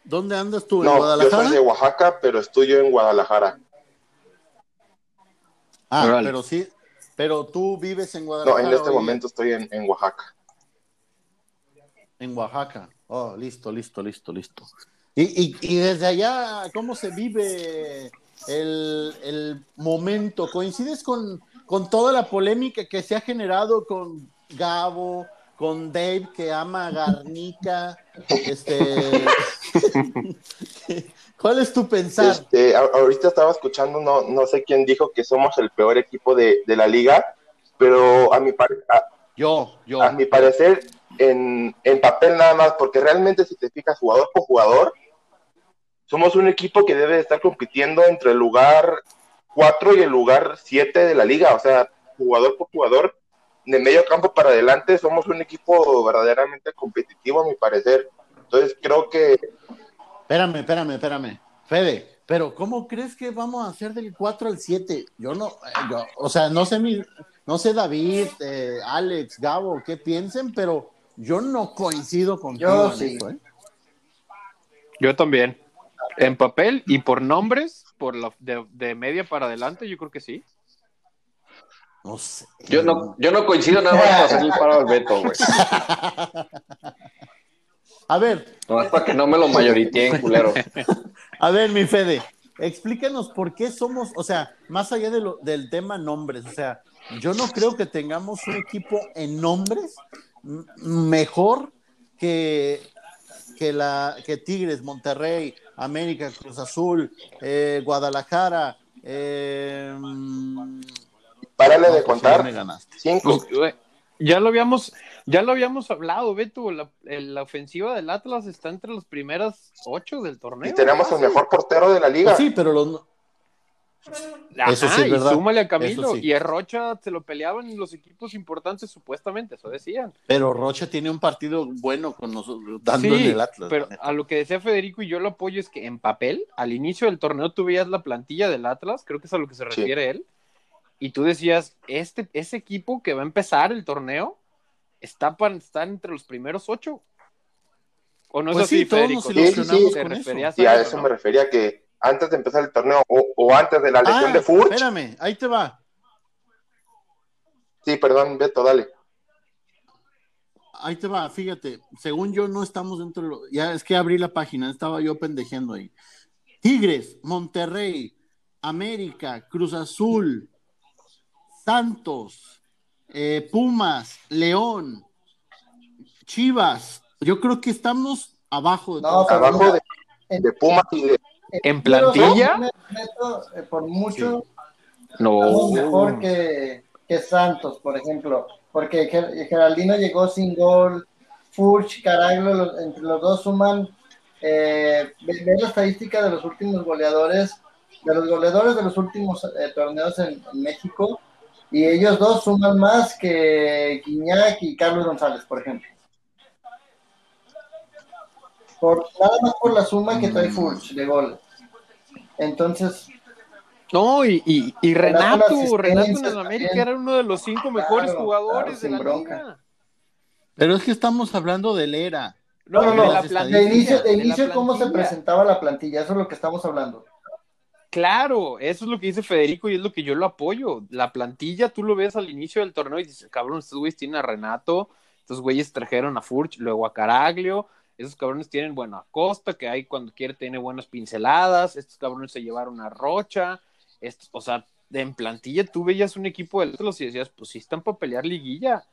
¿Dónde andas tú? ¿En No, yo Guadalajara? soy de Oaxaca, pero estudio en Guadalajara. Ah, pero sí, pero tú vives en No, Guadalajara. en este momento estoy en, en Oaxaca. En Oaxaca. Oh, listo, listo, listo, listo. Y, y, y desde allá, ¿cómo se vive el, el momento? ¿Coincides con, con toda la polémica que se ha generado con Gabo, con Dave que ama a Garnica? Este, ¿Cuál es tu pensar? Este, ahorita estaba escuchando, no, no sé quién dijo que somos el peor equipo de, de la liga, pero a mi, par- a, Yo, yo. a mi parecer, en, en papel nada más, porque realmente si te fijas jugador por jugador, somos un equipo que debe estar compitiendo entre el lugar 4 y el lugar 7 de la liga, o sea, jugador por jugador, de medio campo para adelante, somos un equipo verdaderamente competitivo a mi parecer. Entonces creo que Espérame, espérame, espérame. Fede, pero ¿cómo crees que vamos a hacer del 4 al 7? Yo no, eh, yo, o sea, no sé mi, no sé David, eh, Alex, Gabo, qué piensen, pero yo no coincido con Yo sí. ¿eh? Yo también. En papel y por nombres, por la, de, de media para adelante, yo creo que sí. No sé. Yo no, yo no coincido nada más para el paro al Beto, güey. A ver, No, es para que no me lo mayoriteen, culero. a ver, mi Fede, explícanos por qué somos, o sea, más allá de lo- del tema nombres, o sea, yo no creo que tengamos un equipo en nombres mejor que, que, la, que Tigres, Monterrey, América, Cruz Azul, eh, Guadalajara. Eh, párale no, de pues contar, ganaste. cinco. Pues, güey, ya lo habíamos, ya lo habíamos hablado, Beto. La, la ofensiva del Atlas está entre las primeras ocho del torneo. Y tenemos el mejor portero de la liga. Pues sí, pero los, Ajá, Eso sí es y verdad. súmale a Camilo. Sí. Y a Rocha se lo peleaban en los equipos importantes, supuestamente, eso decían. pero Rocha tiene un partido bueno con nosotros, dando Sí, en el Atlas. pero a lo que decía Federico y yo lo apoyo es que en papel, al inicio del torneo tú veías la plantilla del Atlas, creo que es a lo que se Sí. refiere él, y tú decías, este, ese equipo que va a empezar el torneo está para estar entre los primeros ocho. ¿O no Pues es así, sí, todos Federico? nos Sí, sí, ilusionamos sí. con ¿Te eso. referías a eso, eso no? me refería que antes de empezar el torneo o, o antes de la lesión Ah, de Furch. espérame, ahí te va. Sí, perdón, Beto, dale. ahí te va, fíjate, según yo no estamos dentro de lo, ya es que abrí la página, estaba yo pendejeando ahí. Tigres, Monterrey, América, Cruz Azul, Santos, eh, Pumas, León, Chivas. Yo creo que estamos abajo de No, todos. pero Abajo de, de Pumas y de ¿En plantilla? Eh, por mucho No. mejor que, que Santos, por ejemplo, porque Ger- Geraldino llegó sin gol, Furch, Caraglio, los- entre los dos suman, eh, ve, ve la estadística de los últimos goleadores, de los goleadores de los últimos eh, torneos en, en México, y ellos dos suman más que Guiñac y Carlos González, por ejemplo. Por, nada más por la suma que trae Furch de gol. Entonces, No, y, y, y Renato Renato, en el América también. era uno de los cinco mejores Claro, jugadores claro, de la sin bronca. liga. Pero es que estamos hablando del ERA. No, No, de no, no. la de plantilla, de inicio, de de la inicio cómo se presentaba la plantilla, eso es lo que estamos hablando. Claro, eso es lo que dice Federico y es lo que yo lo apoyo. La plantilla, tú lo ves al inicio del torneo y dices, cabrón, estos güeyes tienen a Renato, estos güeyes trajeron a Furch, luego a Caraglio, esos cabrones tienen, bueno, a Costa, que ahí cuando quiere tiene buenas pinceladas, estos cabrones se llevaron a Rocha, estos, o sea, en plantilla tú veías un equipo de otros y decías, pues sí están para pelear liguilla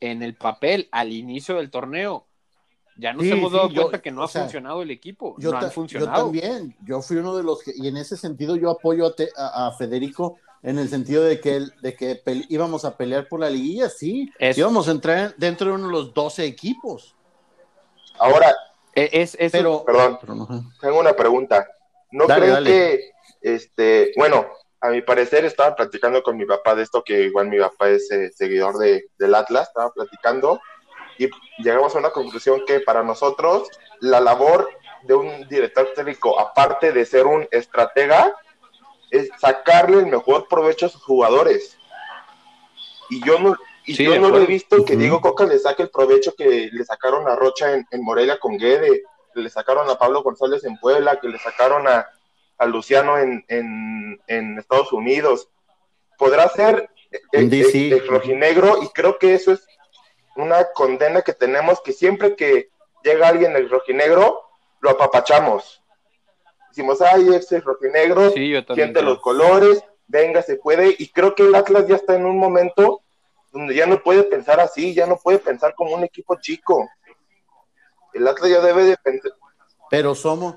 en el papel al inicio del torneo. Ya nos Sí, hemos sí, dado yo- cuenta que no ha sea, funcionado el equipo, Yo, no ta- han yo funcionado. también, yo fui uno de los que, y en ese sentido yo apoyo a, Te- a- a Federico en el sentido de que, él- de que íbamos a pelear por la liguilla, sí, Eso. íbamos a entrar dentro de uno de los 12 equipos. Ahora, E- Es, eso- Pero, perdón, pero no- tengo una pregunta. ¿No Dale, creen dale. que, este, bueno, a mi parecer estaba platicando con mi papá de esto, que igual mi papá es eh, seguidor de, del Atlas, estaba platicando y llegamos a una conclusión que para nosotros la labor de un director técnico, aparte de ser un estratega, es sacarle el mejor provecho a sus jugadores. Y yo no, y Sí, yo no lo he visto que. Diego Coca le saque el provecho que le sacaron a Rocha en, en Morelia con Guede, que le sacaron a Pablo González en Puebla, que le sacaron a, a Luciano en, en, en Estados Unidos. Podrá ser En el, DC. el- el rojinegro y creo que eso es una condena que tenemos que siempre que llega alguien el rojinegro, lo apapachamos. Decimos, ay, ese es rojinegro, Sí, siente creo. los colores, venga, se puede, y creo que el Atlas ya está en un momento donde ya no puede pensar así, ya no puede pensar como un equipo chico. El Atlas ya debe de pensar, pero somos,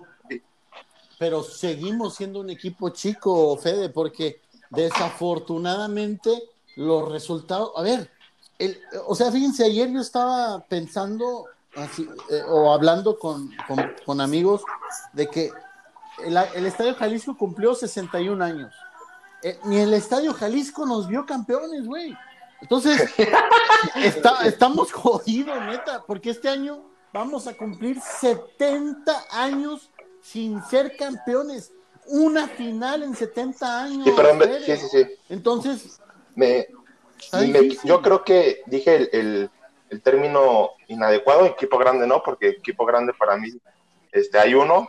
pero seguimos siendo un equipo chico, Fede, porque desafortunadamente los resultados, a ver, el, o sea, fíjense, ayer yo estaba pensando así, eh, o hablando con, con- con amigos de que el, el Estadio Jalisco cumplió 61 años. Eh, ni el Estadio Jalisco nos vio campeones, güey. Entonces, está- estamos jodidos, neta, porque este año vamos a cumplir 70 años sin ser campeones. Una final en 70 años. sí, sí, sí, sí, Entonces, me, me- yo creo que dije el, el- el término inadecuado, equipo grande no, porque equipo grande para mí, este, hay uno,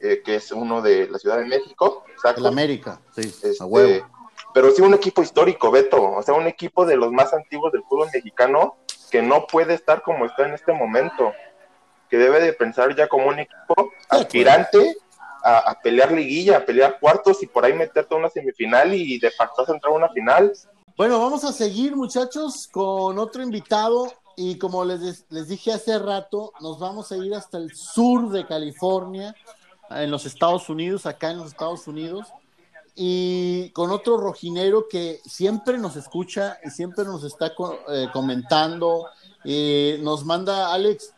eh, que es uno de la Ciudad de México, exacto. el América, sí, Este, a huevo. pero sí un equipo histórico, Beto, o sea, un equipo de los más antiguos del fútbol mexicano que no puede estar como está en este momento, que debe de pensar ya como un equipo aspirante a, a pelear liguilla, a pelear cuartos y por ahí meterte a una semifinal y de facto entrar a una final. Bueno, vamos a seguir, muchachos, con otro invitado. Y como les, les dije hace rato, nos vamos a ir hasta el sur de California, en los Estados Unidos, acá en los Estados Unidos, y con otro rojinero que siempre nos escucha y siempre nos está eh, comentando. y nos manda, Alex,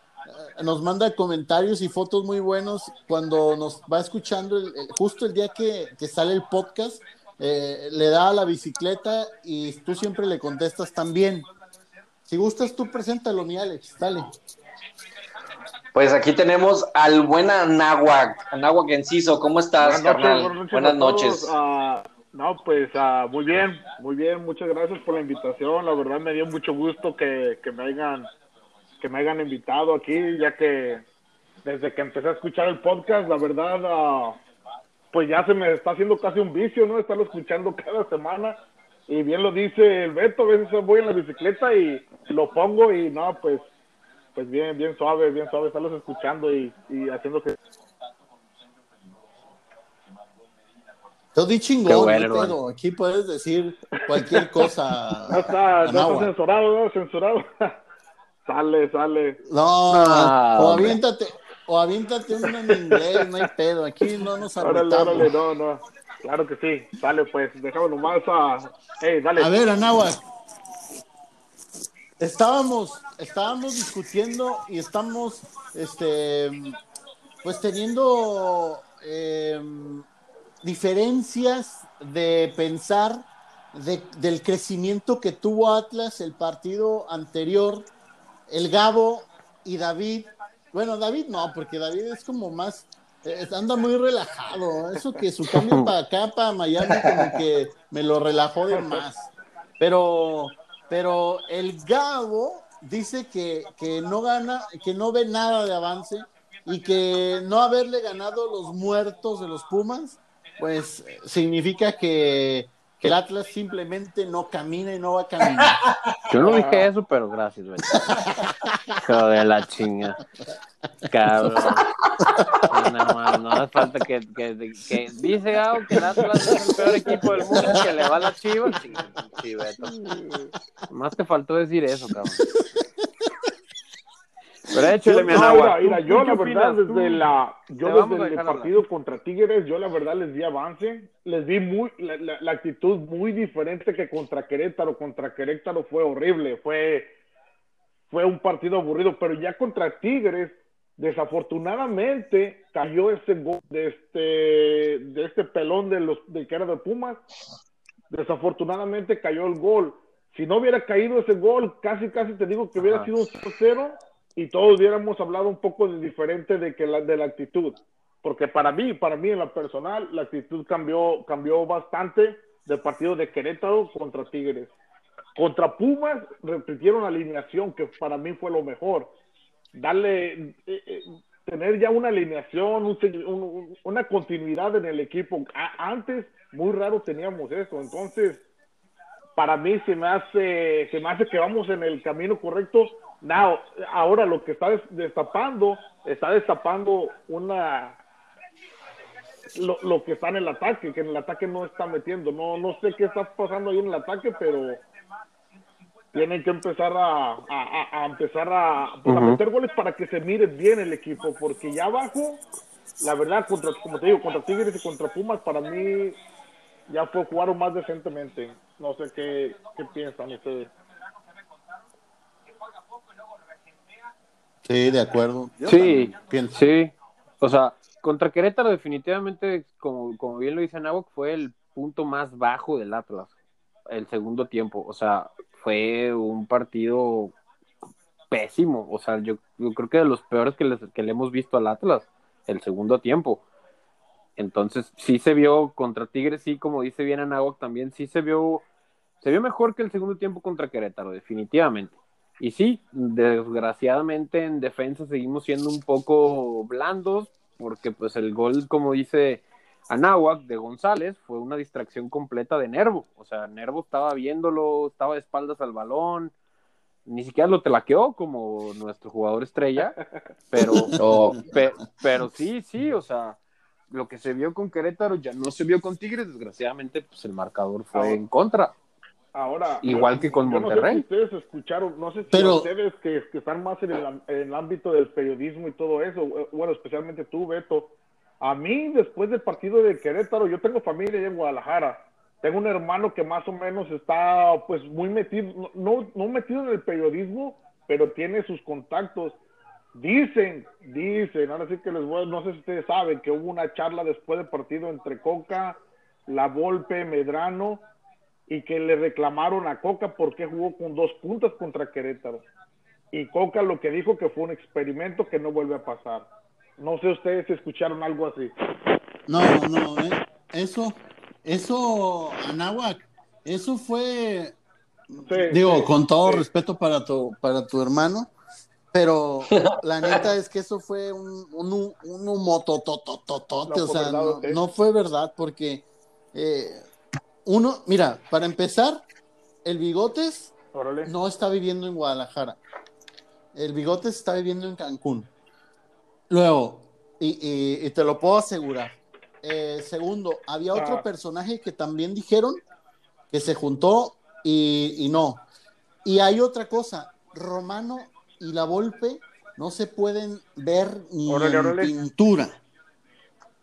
eh, nos manda comentarios y fotos muy buenos cuando nos va escuchando, el- justo el día que sale el podcast, eh, le da a la bicicleta y tú siempre le contestas también. Si gustas, tú preséntalo, mi Alex, dale. Pues aquí tenemos al buen Anáhuac, Anáhuac Enciso, ¿cómo estás, Buenas noches, carnal? buenas noches. Buenas no, pues ah, muy bien, muy bien, muchas gracias por la invitación. La verdad me dio mucho gusto que, que me hayan que me hayan invitado aquí, ya que desde que empecé a escuchar el podcast, la verdad, ah, pues ya se me está haciendo casi un vicio, ¿no? Estarlo escuchando cada semana. Y bien lo dice el Beto, a veces voy en la bicicleta y lo pongo y no, pues pues bien, bien suave, bien suave, estarlos escuchando y, y haciendo que Yo di chingón, bueno. Aquí puedes decir cualquier cosa. no está, no está censurado, no censurado. sale, sale. No, Ah, o hombre. aviéntate, o aviéntate uno en inglés, no hay pedo. Aquí no nos Órale, agotamos. órale, no, no. Claro que sí. Sale, pues, déjame nomás a. Hey, dale. A ver, Anáhuac. Estábamos, estábamos discutiendo y estamos, este, pues teniendo eh, diferencias de pensar de- del crecimiento que tuvo Atlas el partido anterior, el Gabo y David. Bueno, David no, porque David es como más, eh, anda muy relajado. Eso que su cambio para acá, para Miami, como que me lo relajó de más. Pero, pero el Gabo dice que, que no gana, que no ve nada de avance y que no haberle ganado los muertos de los Pumas, pues significa que, que el Atlas simplemente no camina y no va a caminar. Yo no dije eso, pero gracias, güey. Hijo de la chinga. Cabrón. No, más, no hace falta que, que, que dice Gao que el Atlas es el peor equipo del mundo, que le va a la chiva. Chiveto. Más te faltó decir eso, cabrón. Pero échale, mi No, Anagua. mira, mira, ¿Tú- yo la verdad opinas? desde la yo desde el partido contra Tigres yo la verdad les di avance les vi muy la, la- la actitud muy diferente que contra Querétaro contra Querétaro fue horrible fue fue un partido aburrido pero ya contra Tigres desafortunadamente cayó ese gol de este de este pelón de los de que era de Pumas desafortunadamente cayó el gol si no hubiera caído ese gol casi casi te digo que hubiera Ajá. sido un 0-0 y todos hubiéramos hablado un poco de diferente de que la, de la actitud porque para mí para mí en la personal la actitud cambió cambió bastante del partido de Querétaro contra Tigres. Contra Pumas repitieron la alineación que para mí fue lo mejor. Darle eh, eh, tener ya una alineación un un- una continuidad en el equipo. A- antes muy raro teníamos eso. Entonces para mí se me hace se me hace que vamos en el camino correcto Now, ahora lo que está des- destapando está destapando una lo, lo que está en el ataque que en el ataque no está metiendo. No no sé qué está pasando ahí en el ataque pero tienen que empezar a, a, a- empezar a, pues, a meter goles para que se mire bien el equipo porque ya abajo la verdad contra como te digo contra Tigres y contra Pumas para mí ya fue jugaron más decentemente. No sé qué, qué piensan ustedes Sí, de acuerdo. Yo Sí, sí. O sea, contra Querétaro definitivamente, como, como bien lo dice Nabok, fue el punto más bajo del Atlas, el segundo tiempo. O sea, fue un partido pésimo. O sea, yo, yo creo que de los peores que, les- que le hemos visto al Atlas, el segundo tiempo. Entonces, sí se vio contra Tigres, sí, como dice bien Anáhuac, también sí se vio, se vio mejor que el segundo tiempo contra Querétaro, definitivamente. Y sí, desgraciadamente en defensa seguimos siendo un poco blandos, porque pues el gol, como dice Anáhuac, de González, fue una distracción completa de Nervo. O sea, Nervo estaba viéndolo, estaba de espaldas al balón, ni siquiera lo telaqueó como nuestro jugador estrella, pero, Oh, pe- pero sí, sí, o sea, lo que se vio con Querétaro ya no se vio con Tigres, desgraciadamente, pues el marcador fue en contra. Ahora, Igual que con yo no sé Monterrey. si ustedes escucharon, no sé si Pero- ustedes que, que están más en el, en el ámbito del periodismo y todo eso, eh, bueno, especialmente tú, Beto. A mí, después del partido de Querétaro, yo tengo familia allá en Guadalajara. Tengo un hermano que más o menos está, pues, muy metido, no- no, no metido en el periodismo, pero tiene sus contactos. Dicen, dicen, ahora sí que les voy, no sé si ustedes saben que hubo una charla después del partido entre Coca, La Volpe, Medrano, y que le reclamaron a Coca porque jugó con dos puntas contra Querétaro. Y Coca lo que dijo que fue un experimento que no vuelve a pasar. No sé ustedes si escucharon algo así. No, no, eh, eso, eso, Anáhuac, eso fue, Sí, digo, sí, con todo sí. respeto para tu, para tu hermano, pero la neta es que eso fue un, un, un humo tototototote, No o sea, no fue verdad, porque eh, uno, mira, para empezar, el Bigotes Órale. no está viviendo en Guadalajara. el bigote se está viviendo en Cancún. Luego, y, y- y te lo puedo asegurar. Eh, segundo, había otro Ah. personaje que también dijeron que se juntó y, y no. Y hay otra cosa, Romano y la Volpe no se pueden ver ni Órale, en órale. pintura.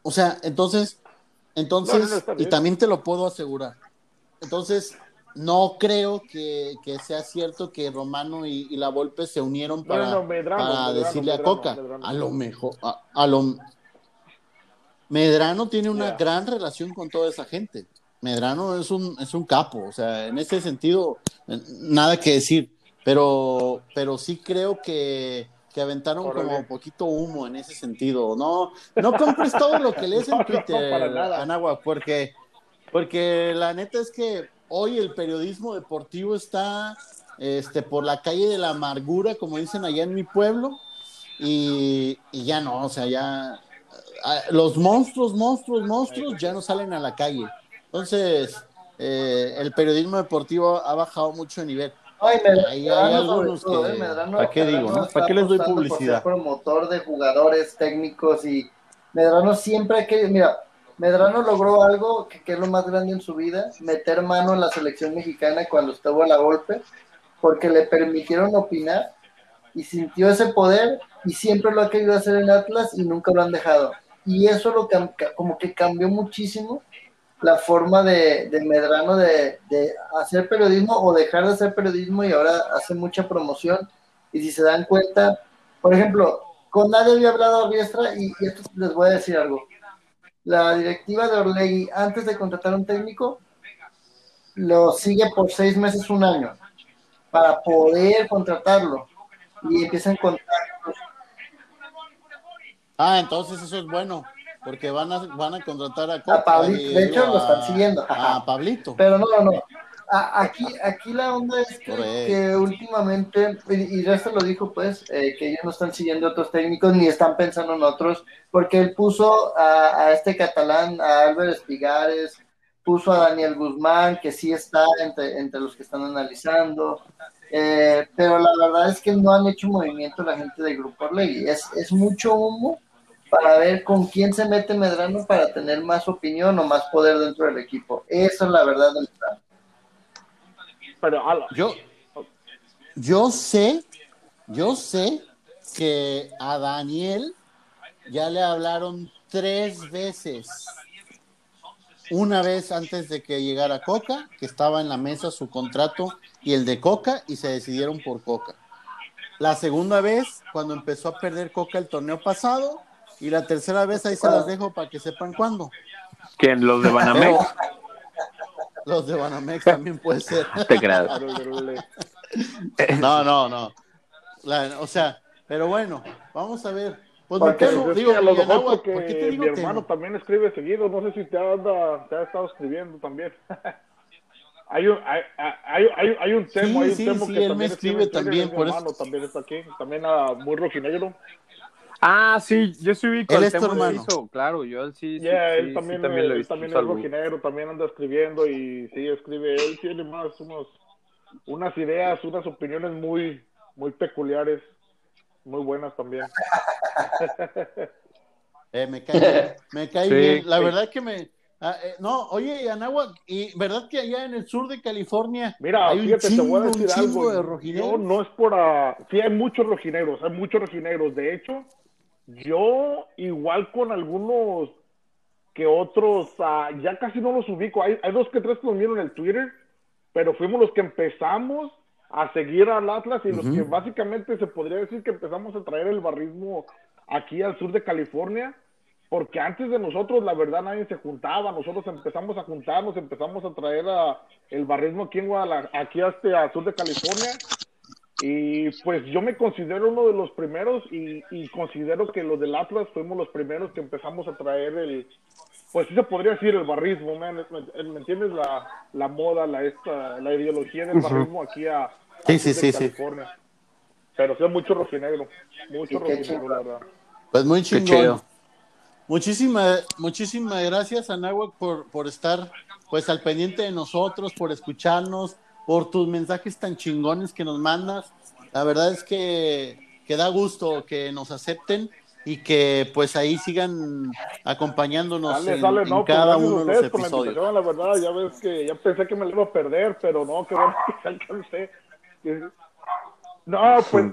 O sea, entonces, entonces, No, no, y también te lo puedo asegurar. Entonces, no creo que, que sea cierto que Romano y, y la Volpe se unieron para, no, no, Medrano, para Medrano, decirle Medrano, a Coca. A lo mejor, a, a lo Medrano tiene una gran relación con toda esa gente. Medrano es un, es un capo, o sea, en ese sentido, nada que decir, pero, pero sí creo que, que aventaron Órale. como poquito humo en ese sentido. No, no compres todo lo que lees No, en no, Twitter, nada. Anáhuac, porque, porque la neta es que hoy el periodismo deportivo está este, por la calle de la amargura, como dicen allá en mi pueblo, y, y ya no, o sea, ya los monstruos, monstruos, monstruos ya no salen a la calle. Entonces, eh, el periodismo deportivo ha bajado mucho de nivel. Ay, Medrano, Ahí hay sobre algunos todo, que- ¿eh? Medrano- ¿para qué digo, no? ¿Para qué les doy publicidad? promotor de jugadores técnicos y Medrano siempre ha querido, mira, Medrano logró algo que, que es lo más grande en su vida, meter mano en la selección mexicana cuando estuvo a la golpe, porque le permitieron opinar y sintió ese poder y siempre lo ha querido hacer en Atlas y nunca lo han dejado. Y eso lo como que cambió muchísimo la forma de, Medrano de, hacer periodismo o dejar de hacer periodismo y ahora hace mucha promoción. Y si se dan cuenta, por ejemplo, con nadie había hablado Riestra y, esto les voy a decir algo. La directiva de Orlegui, antes de contratar a un técnico, lo sigue por seis meses, un año, para poder contratarlo. Y empiezan con Ah, entonces eso es bueno, porque van a, van a contratar a Pablito, de hecho, lo están siguiendo. A Pablito. Pero no, no, no. A- Aquí, aquí la onda es que, últimamente, y y Resta lo dijo, pues, eh, que ellos no están siguiendo otros técnicos ni están pensando en otros, porque él puso a, a este catalán, a Álvaro Espigares, puso a Daniel Guzmán, que sí está entre, entre los que están analizando, eh, pero la verdad es que no han hecho movimiento la gente del Grupo Orlegui. Es, es mucho humo para ver con quién se mete Medrano para tener más opinión o más poder dentro del equipo. Esa es la verdad del plan. Pero, ala, Yo, yo sé, yo sé que a Daniel ya le hablaron tres veces. Una vez antes de que llegara Coca, que estaba en la mesa su contrato y el de Coca, y se decidieron por Coca. La segunda vez, cuando empezó a perder Coca el torneo pasado, y la tercera vez, ahí se las dejo para que sepan cuándo. ¿Quién? ¿Los de Banamex? Los de Banamex también puede ser. Te creas. No, no, no. La- o sea, pero bueno, vamos a ver. Pues me Porque, quedo, es digo, lo mejor Yanagua, porque ¿por qué te digo mi hermano no? también escribe seguido, no sé si te, anda, te ha estado escribiendo también. hay, un, hay, hay, hay, hay un tema, Sí, hay un sí, tema sí, que él me también escribe también, por eso- hermano también está aquí, también a muy rojinegro. Ah, sí, yo sí ubico Él el es tu tema hermano. hizo, claro, yo sí, sí, Ya, sí, él sí, también, también lo he él también un es rojinegro, también anda escribiendo y sí, escribe, él tiene más unos, unas ideas, unas opiniones muy, muy peculiares, muy buenas también. Eh, me cae bien, me cae Sí, bien. La sí. verdad que me... ah, eh, no, oye, Anáhuac, ¿y verdad que allá en el sur de California Mira, hay un fíjate, chingo, te voy a un decir algo. de rojinegros? no es por... ah, sí, hay muchos rojinegros, hay muchos rojinegros. De hecho, yo igual con algunos que otros, ah, ya casi no los ubico. Hay, hay dos que tres que los miro en el Twitter, pero fuimos los que empezamos a seguir al Atlas y los que básicamente se podría decir que empezamos a traer el barrismo aquí al sur de California. Porque antes de nosotros, la verdad, nadie se juntaba. Nosotros empezamos a juntarnos, empezamos a traer a el barrismo aquí en Guadalajara, aquí hasta al sur de California. Y pues yo me considero uno de los primeros y, y considero que los del Atlas fuimos los primeros que empezamos a traer el, pues sí se podría decir el barrismo, man. ¿me, me entiendes? La, la moda, la, esta, la ideología del barrismo aquí a, al sí, sí, sí. California. Pero sí, mucho rojinegro, mucho rojinegro, la verdad. Pues muy Qué chingón. chido. Muchísimas, muchísimas gracias, Anáhuac, por, por estar pues al pendiente de nosotros, por escucharnos, por tus mensajes tan chingones que nos mandas. La verdad es que, que da gusto que nos acepten y que pues ahí sigan acompañándonos Sale, en, sale, en no, pues, cada a uno de los la episodios. la verdad, ya ves que ya pensé que me lo iba a perder, pero no, que bueno que alcancé. No, pues,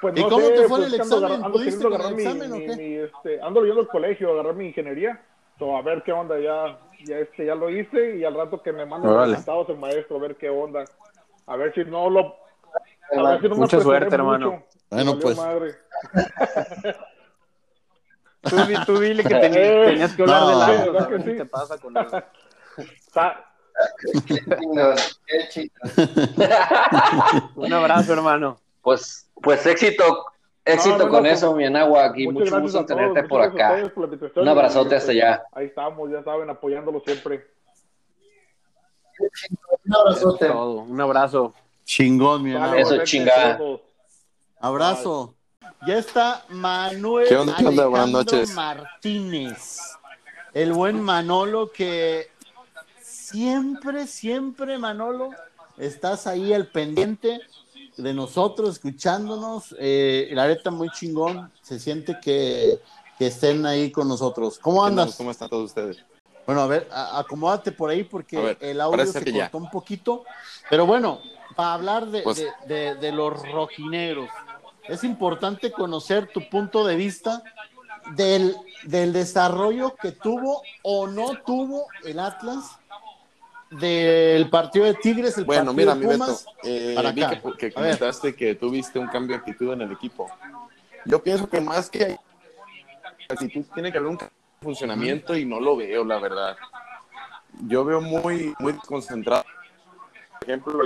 pues ¿Y no cómo sé, te fue pues, el ando examen? ando ¿Pudiste con el agarrar mi- examen o qué? mi, este, ando yendo al colegio, agarrar mi ingeniería, so, a ver qué onda, ya, ya, este, ya lo hice y al rato que me manden los resultados el maestro, a ver qué onda, a ver si no lo... A ver si no me Mucha suerte, hermano. mucho. Bueno, pues. madre. Tú, tú dile que Eh, tenías que hablar no, de Atlas, ¿verdad que qué sí? te pasa con eso. Un abrazo, hermano. Pues, pues éxito, éxito No, no, con no, eso, mi Anáhuac, y Muchas mucho gusto tenerte por acá. ustedes por Un abrazote pues, hasta allá. Ahí estamos, ya saben, apoyándolo siempre. Un abrazote. Un abrazo. Chingón, mi hermano. Eso, chingada. Abrazo. Ya está Manuel ¿Qué onda? ¿Qué onda? Buenas Alejandro noches. Martínez. El buen Manolo que siempre, siempre, Manolo, estás ahí al pendiente de nosotros, escuchándonos. Eh, la neta, muy chingón. Se siente que, que estén ahí con nosotros. ¿Cómo andas? ¿Cómo están todos ustedes? Bueno, a ver, a- acomódate por ahí porque ver, el audio se ya. cortó un poquito. Pero bueno, para hablar de, Pues- de- de- de los rojineros, es importante conocer tu punto de vista del, del desarrollo que tuvo o no tuvo el Atlas del partido de Tigres, el Bueno, partido mira, de mi Beto, Pumas. eh, para vi acá. que, comentaste que tuviste un cambio de actitud en el equipo. Yo pienso que más que actitud tiene que haber un funcionamiento y no lo veo, la verdad. Yo veo muy, muy concentrado. Por ejemplo,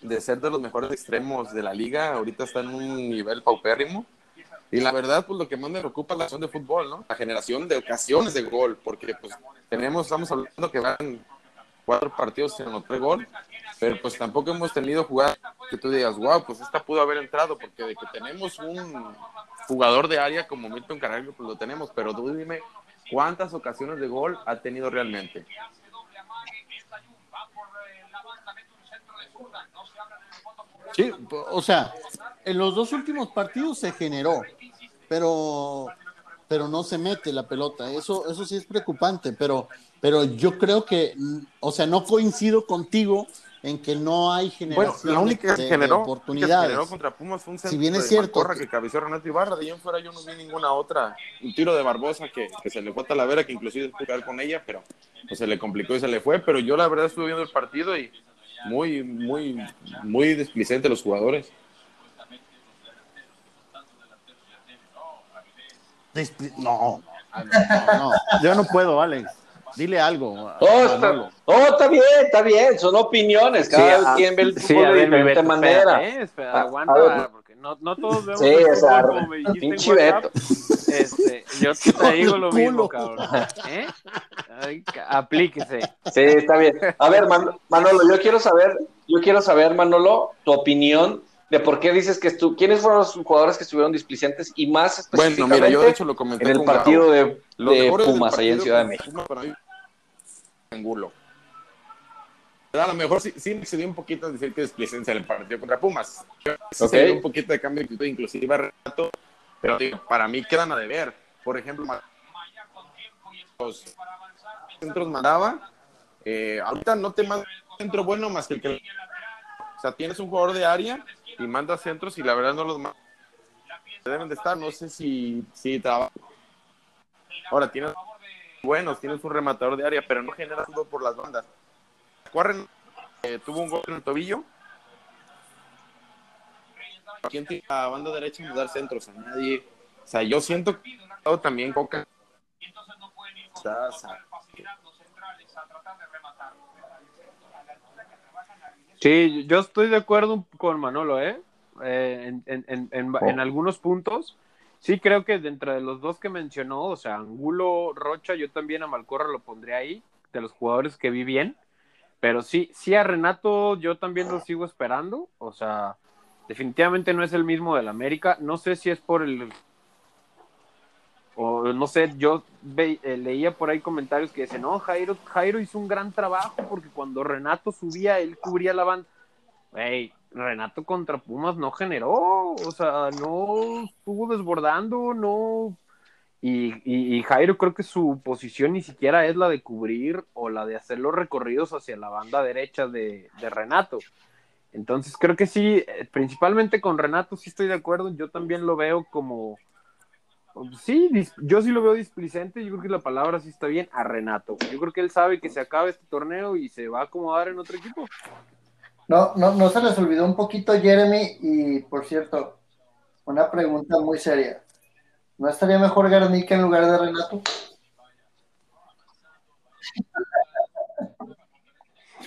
de ser de los mejores extremos de la liga, ahorita está en un nivel paupérrimo. Y la verdad, pues lo que más me preocupa es la acción de fútbol, ¿no? La generación de ocasiones de gol, porque pues tenemos, estamos hablando que van cuatro partidos sin anotar gol, pero pues tampoco hemos tenido jugadas que tú digas, wow, pues esta pudo haber entrado, porque de que tenemos un jugador de área como Milton Carrero, pues lo tenemos, pero tú dime cuántas ocasiones de gol ha tenido realmente. Sí, o sea, en los dos últimos partidos se generó, pero, pero no se mete la pelota. Eso, eso sí es preocupante, pero, pero yo creo que, o sea, no coincido contigo en que no hay Bueno, generación la única de- que de generó, la única que oportunidades. generó contra Pumas fue un centro Si bien es de cierto Malcorra que- cabeceó Renato Ibarra, de ahí en fuera yo no vi ninguna otra, un tiro de Barbosa que, que se le fue a Talavera, que inclusive pudo quedar con ella, pero pues, se le complicó y se le fue, pero yo la verdad estuve viendo el partido y muy, muy, muy displicente los jugadores. Despli- No, no, yo no puedo, Alex. Dile algo. Oh, está, oh, está bien, está bien, son opiniones, cada Sí, ah, quien ve el sí, fútbol a de ver, diferente Beto, manera. espérate, eh, espera, Ah, aguanta, a ver. porque no, no todos vemos Sí, el fútbol como me dijiste en pinche WhatsApp. Beto. Este, yo te digo lo mismo, cabrón. ¿Eh? Ay, aplíquese. Sí, está bien. A ver, Man- Manolo, yo quiero saber, yo quiero saber, Manolo, tu opinión de por qué dices que estu quiénes fueron los jugadores que estuvieron displicentes y más Bueno, específicamente mira, yo de hecho lo comenté en el partido de, Los Pumas allá en Ciudad de México. Para mí, Angulo. A lo mejor sí, sí me excedí un poquito en decir que displicencia en el partido contra Pumas. Sí Ok. se vio un poquito de cambio de actitud, inclusive a Renato, pero digo, para mí quedan a deber. Por ejemplo, los centros mandaba. eh, ahorita no te manda un centro bueno más que el que. O sea, tienes un jugador de área y manda centros y la verdad no los manda. Deben de estar, no sé si, si trabaja. Ahora tienes buenos, tienes un rematador de área, pero no genera fútbol por las bandas. Corren, eh, tuvo un gol en el tobillo. ¿Quién tiene la banda derecha a dar centros? A nadie. O sea, yo siento que también Coca. Está- o sea, Sí, yo estoy de acuerdo con Manolo, ¿eh? Eh, en, en, en, en- en algunos puntos. Sí, creo que dentro de los dos que mencionó, o sea, Angulo, Rocha, yo también a Malcorra lo pondré ahí, de los jugadores que vi bien. Pero sí, sí a Renato yo también lo sigo esperando. O sea, definitivamente no es el mismo del América. No sé si es por el... O no sé, yo eh, leía por ahí comentarios que dicen, no, Jairo, Jairo hizo un gran trabajo porque cuando Renato subía, él cubría la banda. Güey, Renato contra Pumas no generó, o sea, no estuvo desbordando, no. Y, y, y Jairo creo que su posición ni siquiera es la de cubrir o la de hacer los recorridos hacia la banda derecha de, de Renato. Entonces creo que sí, eh, principalmente con Renato sí estoy de acuerdo, yo también lo veo como, sí, yo sí lo veo displicente, yo creo que la palabra sí está bien, a Renato. Yo creo que él sabe que se acaba este torneo y se va a acomodar en otro equipo. No, no, no se les olvidó un poquito Jeremy y por cierto, una pregunta muy seria. ¿No estaría mejor Garnica en lugar de Renato?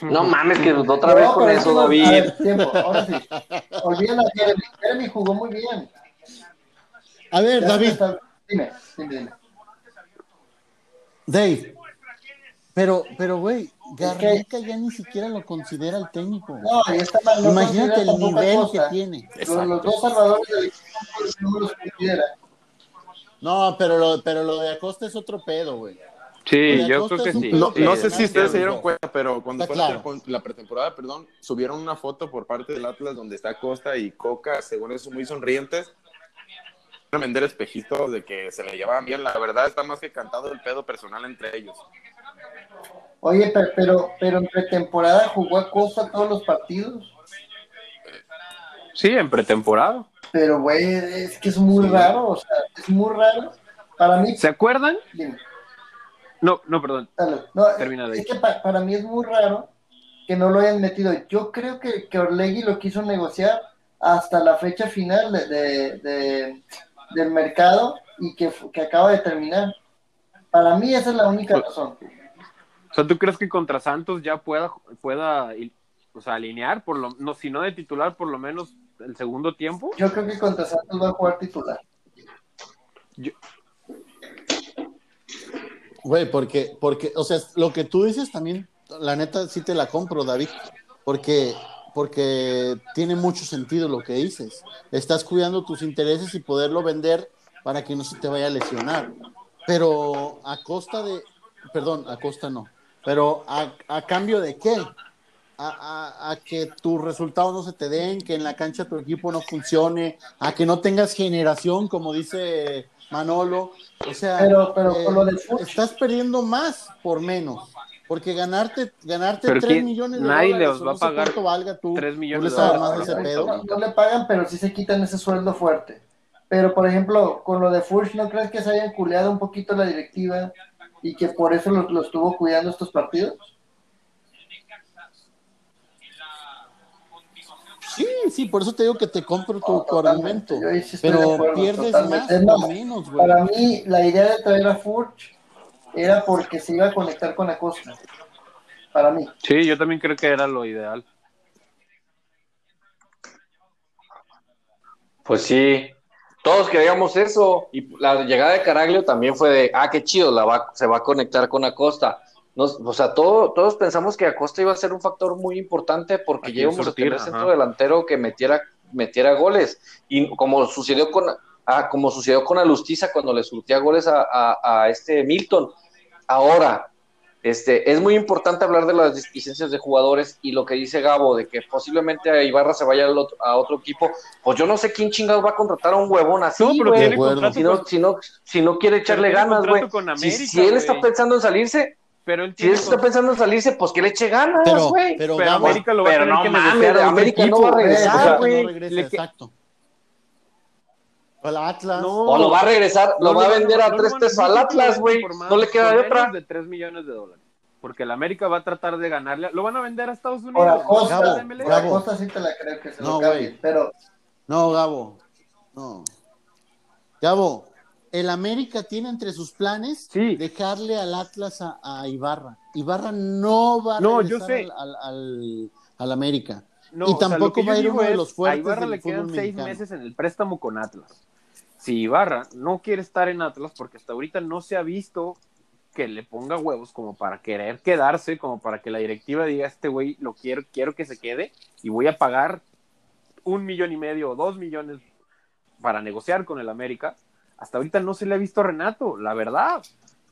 No mames, que otra vez No, con eso, no- David. ver, tiempo, ahora sí. Olviden a Jeremy. Jeremy jugó muy bien. A ver, David, Dime, dime, dime. Dave. Pero, pero, güey, Garnica ya ni siquiera lo considera el técnico. No, ahí está mal. no Imagínate el nivel que tiene. Los, los dos salvadores no los considera. No, pero lo, pero lo de Acosta es otro pedo, güey. Sí, yo Acosta creo que sí. No, Sí, no sí, sé si ustedes se dieron cuenta, pero cuando Está fue la, claro. tempo- la pretemporada, perdón, subieron una foto por parte del Atlas donde está Costa y Coca, según eso, muy sonrientes. Vender espejitos de que se le llevaban bien. La verdad está más que cantado el pedo personal entre ellos. Oye, pero, pero, pero en pretemporada jugó a Costa todos los partidos. Sí, en pretemporada. Pero, güey, es que es muy raro. O sea, es muy raro. Para mí, ¿Se acuerdan? dime, No, no, perdón. No, Termina de es que pa- para mí es muy raro que no lo hayan metido. Yo creo que, que Orlegui lo quiso negociar hasta la fecha final de, de- de- del mercado y que, que acaba de terminar. Para mí esa es la única razón. O sea, ¿tú crees que contra Santos ya pueda, pueda o sea, alinear, por lo, no, si no de titular, por lo menos el segundo tiempo? Yo creo que contra Santos va a jugar titular. Güey, porque, porque, o sea, lo que tú dices también, la neta sí te la compro, David, porque, porque tiene mucho sentido lo que dices. Estás cuidando tus intereses y poderlo vender para que no se te vaya a lesionar. Pero a costa de, perdón, a costa no, pero a, a cambio de qué? A, a- a que tus resultados no se te den, que en la cancha tu equipo no funcione, a que no tengas generación, como dice Manolo. O sea, Pero- pero eh, lo estás perdiendo más por menos. Porque ganarte, ganarte Pero 3 ¿quién- millones de nadie dólares, les o va a pagar cuánto valga tú, 3 tú millones le de dólares. más de ese pedo. No, no le pagan, pero sí se quitan ese sueldo fuerte. Pero, por ejemplo, con lo de Furch, ¿no crees que se hayan culeado un poquito la directiva y que por eso lo, lo estuvo cuidando estos partidos? Sí, sí, por eso te digo que te compro tu, tu Totalmente, argumento. yo sí Pero acuerdo, pierdes totalmente. más más, menos, güey. Para mí, la idea de traer a Furch era porque se iba a conectar con Acosta. Para mí. Sí, yo también creo que era lo ideal. Pues sí, todos queríamos eso. Y la llegada de Caraglio también fue de, ah, qué chido, la va, se va a conectar con Acosta. Nos, o sea, todo- todos pensamos que Acosta iba a ser un factor muy importante porque surtir, a tener centro delantero que metiera, metiera goles. Y como sucedió con, ah, como sucedió con Alustiza cuando le surtía goles a, a- a este Milton. Ahora, este, es muy importante hablar de las licencias de jugadores y lo que dice Gabo, de que posiblemente a Ibarra se vaya al otro- a otro equipo. Pues yo no sé quién chingados va a contratar a un huevón así, No, pero tiene contrato si, no, con- si, no, si no quiere echarle ganas, güey. Si, América, si él está pensando en salirse, Pero él si él está con- pensando en salirse, pues que le eche ganas, Pero, güey. pero, América lo va a Pero tener no que mames, América no va a o sea, regresar, no güey. regresa, Le que- exacto. Al Atlas. No. O lo va a regresar, No lo va a vender no a tres pesos no al Atlas, güey. No le queda de otra. de 3 millones de dólares. Porque el América va a tratar de ganarle. Lo van a vender a Estados Unidos. Gabo. Acosta sí te la creo que se No, lo güey. cambien. Pero No, Gabo. No. Gabo, el América tiene entre sus planes Sí. dejarle al Atlas a, a Ibarra. Ibarra no va a No, yo regresar sé. Al, al, al- al América. No, y o sea, lo tampoco va a ir uno de los fuertes A Ibarra del le quedan seis mexicano. meses en el préstamo con Atlas. Si Ibarra no quiere estar en Atlas, porque hasta ahorita no se ha visto que le ponga huevos como para querer quedarse, como para que la directiva diga, este güey lo quiero, quiero que se quede y voy a pagar un millón y medio o dos millones para negociar con el América. Hasta ahorita no se le ha visto a Renato, la verdad.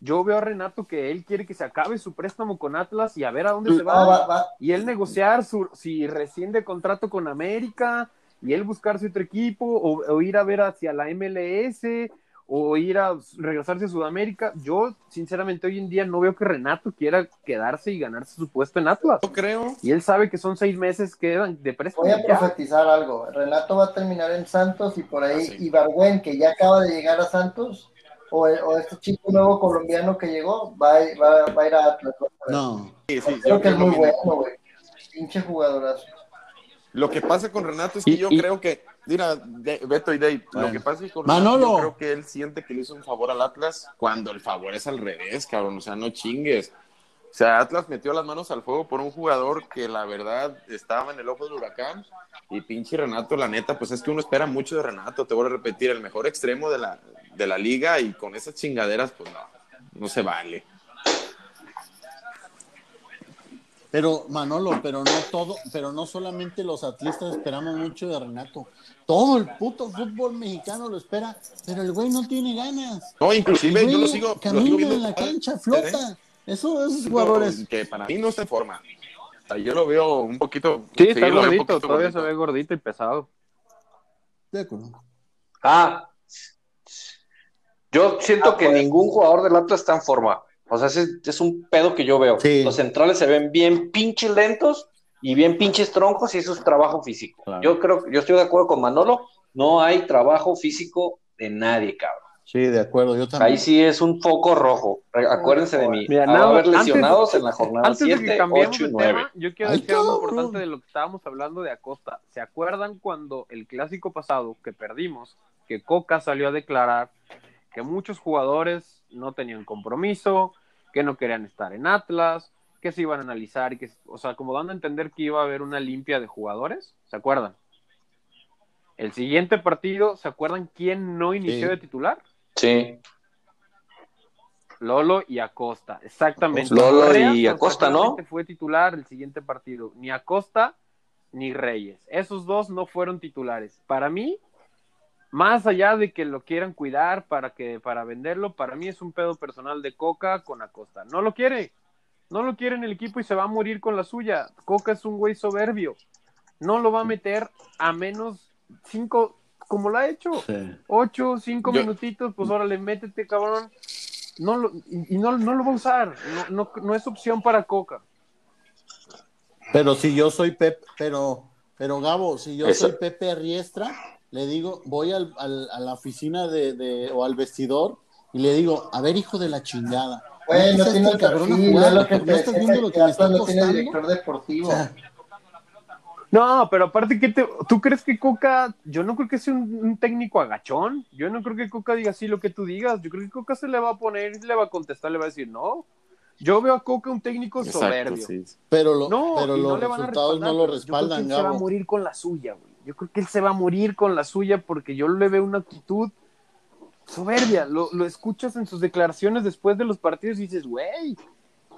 Yo veo a Renato que él quiere que se acabe su préstamo con Atlas y a ver a dónde se No, va. va- va- Y él negociar su, si rescinde contrato con América y él buscarse otro equipo o, o ir a ver hacia la MLS o ir a regresarse a Sudamérica. Yo, sinceramente, hoy en día no veo que Renato quiera quedarse y ganarse su puesto en Atlas. Yo creo. Y él sabe que son seis meses que quedan de préstamo. Voy a profetizar algo. Renato va a terminar en Santos y por ahí Sí. Ibargüen, que ya acaba de llegar a Santos, o, o este chico nuevo colombiano que llegó, va, a- va, va a ir a Atlas. No. Sí, sí, Creo yo que es muy bueno, güey. Pinche jugadorazo. Lo que pasa con Renato es que Y- yo y- creo que, mira, de- Beto y Dave, Bueno. lo que pasa es que con. Renato yo creo que él siente que le hizo un favor al Atlas cuando el favor es al revés, cabrón, o sea, no chingues. O sea, Atlas metió las manos al fuego por un jugador que la verdad estaba en el ojo del huracán y pinche Renato, la neta, pues es que uno espera mucho de Renato, te voy a repetir, el mejor extremo de la, de la liga y con esas chingaderas, pues no, no se vale. Pero Manolo, pero no todo, pero no solamente los atlistas esperamos mucho de Renato. Todo el puto fútbol mexicano lo espera, pero el güey no tiene ganas. No, inclusive yo lo sigo, lo camina sigo viendo en la cancha, ¿eh? flota. Eso, esos No, jugadores. que para mí no está en forma. O sea, yo lo veo un poquito. Sí, está lo gordito, poquito todavía gordito. se ve gordito y pesado. De acuerdo. Ah, yo siento que ningún jugador del Atlas está en forma. O sea, ese es un pedo que yo veo. Sí. Los centrales se ven bien pinches lentos y bien pinches troncos y eso es trabajo físico. Claro. Yo creo, yo estoy de acuerdo con Manolo, no hay trabajo físico de nadie, cabrón. Sí, de acuerdo, yo también. Ahí sí es un foco rojo. Acuérdense de mí. Mira, a nada, haber antes- lesionados en la jornada Antes de que 7, cambiemos 8 y de 9. tema, yo quiero Ay, decir algo cabrón. importante de lo que estábamos hablando de Acosta. ¿Se acuerdan cuando el clásico pasado que perdimos, que Coca salió a declarar que muchos jugadores no tenían compromiso, que no querían estar en Atlas, que se iban a analizar y que, o sea, como dando a entender que iba a haber una limpia de jugadores? ¿Se acuerdan? El siguiente partido, ¿se acuerdan quién no inició Sí. de titular? Sí. Lolo y Acosta, exactamente. Lolo Correa, y Acosta, ¿no? Fue titular el siguiente partido. Ni Acosta ni Reyes. Esos dos no fueron titulares. Para mí, más allá de que lo quieran cuidar para que para venderlo, para mí es un pedo personal de Coca con Acosta. No lo quiere. No lo quiere en el equipo y se va a morir con la suya. Coca es un güey soberbio. No lo va a meter a menos cinco, como lo ha hecho Sí. ocho, cinco Yo- minutitos, pues órale, métete, cabrón. No lo, y no, no lo va a usar. No, no, no es opción para Coca. Pero si yo soy Pepe, pero, pero Gabo, si yo Eso. soy Pepe Riestra, le digo, voy al, al- a la oficina de, de- o al vestidor y le digo, a ver, hijo de la chingada. Güey, no ¿no tiene el cabrón a perfil, jugar? es lo que ¿No te estás decía, viendo lo que me está no tiene director deportivo. O sea, No, pero aparte, que te, ¿tú crees que Coca, yo no creo que sea un, un técnico agachón? Yo no creo que Coca diga así lo que tú digas. Yo creo que Coca se le va a poner le va a contestar, le va a decir, no. Yo veo a Coca un técnico Exacto, soberbio. sí. pero lo- No, pero no los a resultados no lo pero yo creo que respaldan, se va a morir con la suya, güey. Yo creo que él se va a morir con la suya porque yo le veo una actitud soberbia. Lo, lo escuchas en sus declaraciones después de los partidos y dices, güey,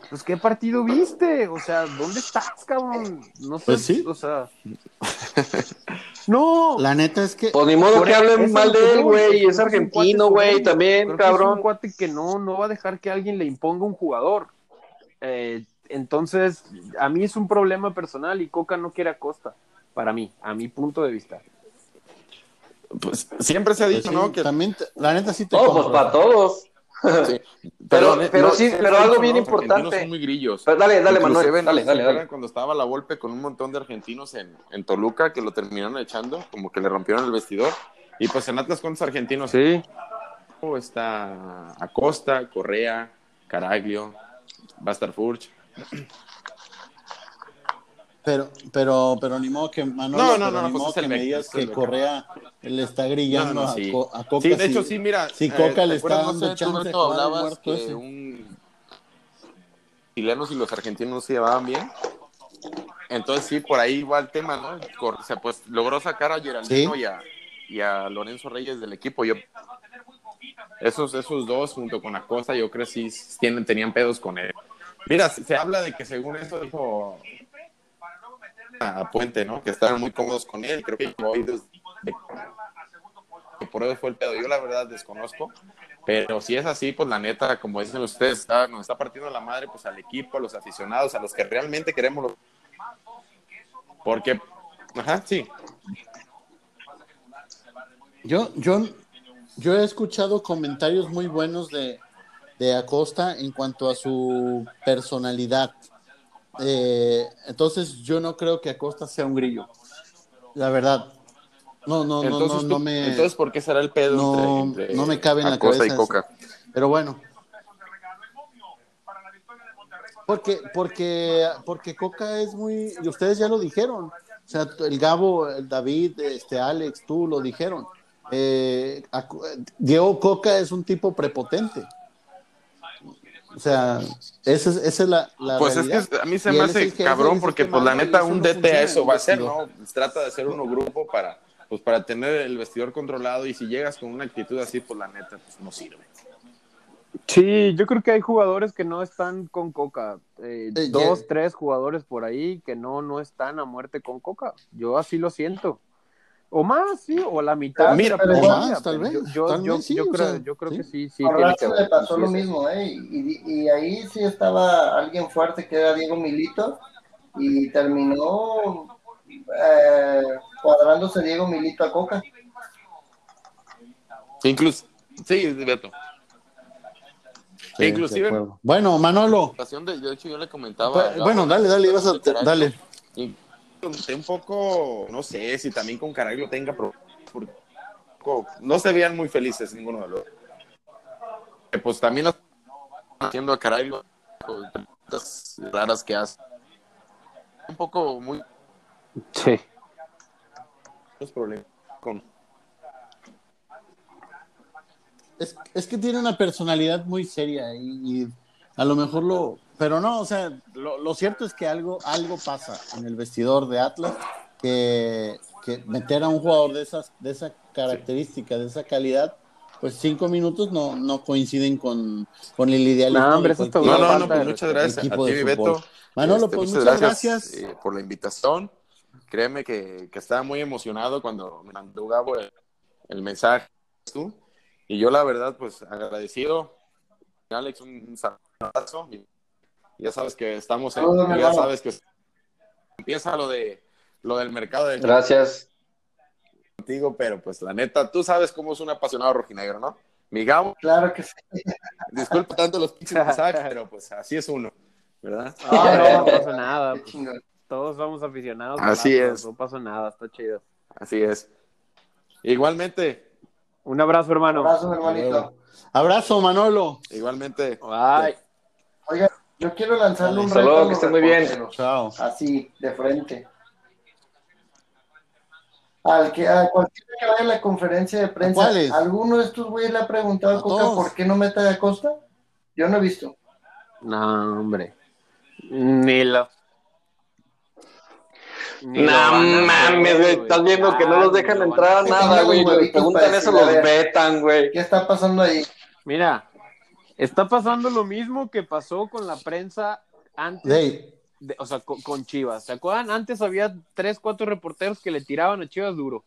pues qué partido viste, o sea, ¿dónde estás, cabrón? No sé, Pues sí. o sea, no. La neta es que Pues ni modo que hablen mal de él, güey. Es argentino, güey, también, Creo que es cabrón. un cuate que no, no va a dejar que alguien le imponga un jugador. Eh, entonces, a mí es un problema personal y Coca no quiere a Costa, para mí, a mi punto de vista. Pues siempre se ha pues dicho, sí, ¿no? Que, también, te- la neta sí te No, pues para todos. sí. Pero- pero sí, pero algo bien ¿no? Los argentinos importante. Son muy grillos. Pero dale, dale, Manuel. ¿no Dale, dale. Cuando estaba la golpe con un montón de argentinos en, en Toluca, que lo terminaron echando, como que le rompieron el vestidor. Y pues en Atlas, ¿cuántos argentinos? Sí. Está Acosta, Correa, Caraglio, Furch. Pero, pero, pero ni modo que Manolo, No, no, pero no, ni pues modo es el que me digas que. Correa le está grillando No, no, a, sí. Co- a Coca. Sí, de si- hecho, sí, mira. si eh, Coca ¿te le está dando No sé, chance hablabas que ese. un chilenos y los argentinos no se llevaban bien. Entonces sí, por ahí va el tema, ¿no? Cor- O sea, pues logró sacar a Geraldino Sí. y, a, y a Lorenzo Reyes del equipo. Yo, esos, esos dos, junto con Acosta, yo creo que sí tienen, tenían pedos con él. Mira, se habla de que según eso dijo a Puente, ¿no? Que estaban muy cómodos con él. Creo que que por eso fue el pedo. Yo la verdad desconozco, pero si es así, pues la neta, como dicen ustedes, está, nos está partiendo la madre pues al equipo, a los aficionados, a los que realmente queremos los... Porque, ajá, sí. Yo, yo, yo he escuchado comentarios muy buenos de, de Acosta en cuanto a su personalidad. Eh, entonces yo no creo que Acosta sea un grillo. La verdad. No, no, no, Entonces, no, no me. entonces, ¿por qué será el pedo no, entre, entre no me cabe en la Acosta cabeza. y Coca? Pero bueno. Porque, porque, porque Coca es muy, y ustedes ya lo dijeron, o sea, el Gabo, el David, este Alex, tú lo dijeron. Eh, Diego Coca es un tipo prepotente. O sea, esa es, esa es la, la Pues es que a mí se me hace cabrón porque pues la neta un no DT funciona eso va a ser. ¿no? Trata de hacer uno grupo para pues para tener el vestidor controlado y si llegas con una actitud así, pues la neta pues no sirve. Sí, yo creo que hay jugadores que no están con Coca. Eh, Eh, dos, tres jugadores por ahí que no, no están a muerte con Coca. Yo así lo siento. O más, sí, o la mitad. Mira, de la o más, tal pero vez, Yo, yo, tal yo, vez sí, yo creo, sea, yo creo sí. que sí, sí. A tiene Razo que le pasó Sí, lo mismo, ¿eh? Y, y- y ahí sí estaba alguien fuerte que era Diego Milito y terminó eh, cuadrándose Diego Milito a Coca. Incluso sí, Beto. Sí, E inclusive. Bueno, Manolo. de, de hecho yo le comentaba Pues, bueno, dale, dale, ibas a- dale. y pregunté un poco, no sé si también con Caraglio tenga problemas, porque no se veían muy felices ninguno de los dos. Que, Pues también lo- haciendo a con preguntas raras que hace. Un poco muy Sí. muchos problemas con Es, es que tiene una personalidad muy seria y, y a lo mejor lo... Pero no, o sea, lo, lo cierto es que algo, algo pasa en el vestidor de Atlas que, que meter a un jugador de, esas, de esa característica, de esa calidad, pues cinco minutos no, no coinciden con, con el idealismo. No, hombre, eso está No, no, no, pues muchas gracias a ti. Beto. Manolo, Este, pues muchas muchas gracias. eh, por la invitación. Créeme que, que estaba muy emocionado cuando me mandó Gabo el, el mensaje tú. Y yo la verdad, pues agradecido. Alex, un, un abrazo. Ya sabes que estamos en, ya sabes que empieza lo de lo del mercado de Gracias. contigo, pero pues la neta, tú sabes cómo es un apasionado rojinegro, ¿no? Mi Gabo, Claro que sí. disculpa tanto los pinches mensajes, pero pues así es uno, ¿verdad? No, no, no pasa nada. Pues, todos somos aficionados. Así es. No pasa nada, está chido. Así es. Igualmente, Un abrazo, hermano. Abrazo, hermanito. Abrazo, Manolo. igualmente. Bye. Oiga, yo quiero lanzarle un Hasta reto. que estén muy bien. Chao. Así, de frente. Al que, a cualquiera que vaya a la conferencia de prensa? ¿alguno de estos güeyes le ha preguntado a A Coca todos. por qué no mete a Costa? Yo no he visto. No, hombre. Ni lo. ni No mames, güey. Estás viendo que no los dejan entrar a nada, güey. preguntan eso, los vetan, güey. ¿Qué está pasando ahí? Mira, está pasando lo mismo que pasó con la prensa antes, de- o sea, con, con Chivas. ¿Se acuerdan? Antes había tres, cuatro reporteros que le tiraban a Chivas duro.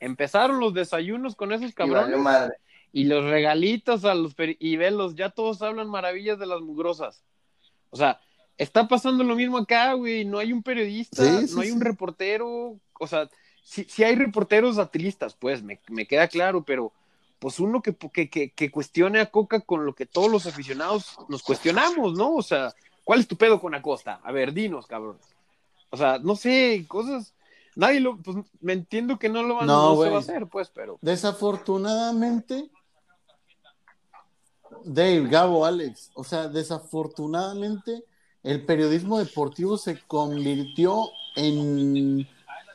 Empezaron los desayunos con esos Y cabrones madre. y los regalitos a los y velos, ya todos hablan maravillas de las mugrosas. O sea, está pasando lo mismo acá, güey. No hay un periodista, Sí, sí, no hay un reportero. O sea, sí, sí hay reporteros atlistas, pues, me, me queda claro, pero pues uno que, que, que, que cuestione a Coca con lo que todos los aficionados nos cuestionamos, ¿no? O sea, ¿cuál es tu pedo con Acosta? A ver, dinos, cabrón. O sea, no sé, cosas. Nadie lo. Pues me entiendo que no lo van No, no, se va a hacer, pues, pero. desafortunadamente, Dave, Gabo, Alex, o sea, desafortunadamente el periodismo deportivo se convirtió en,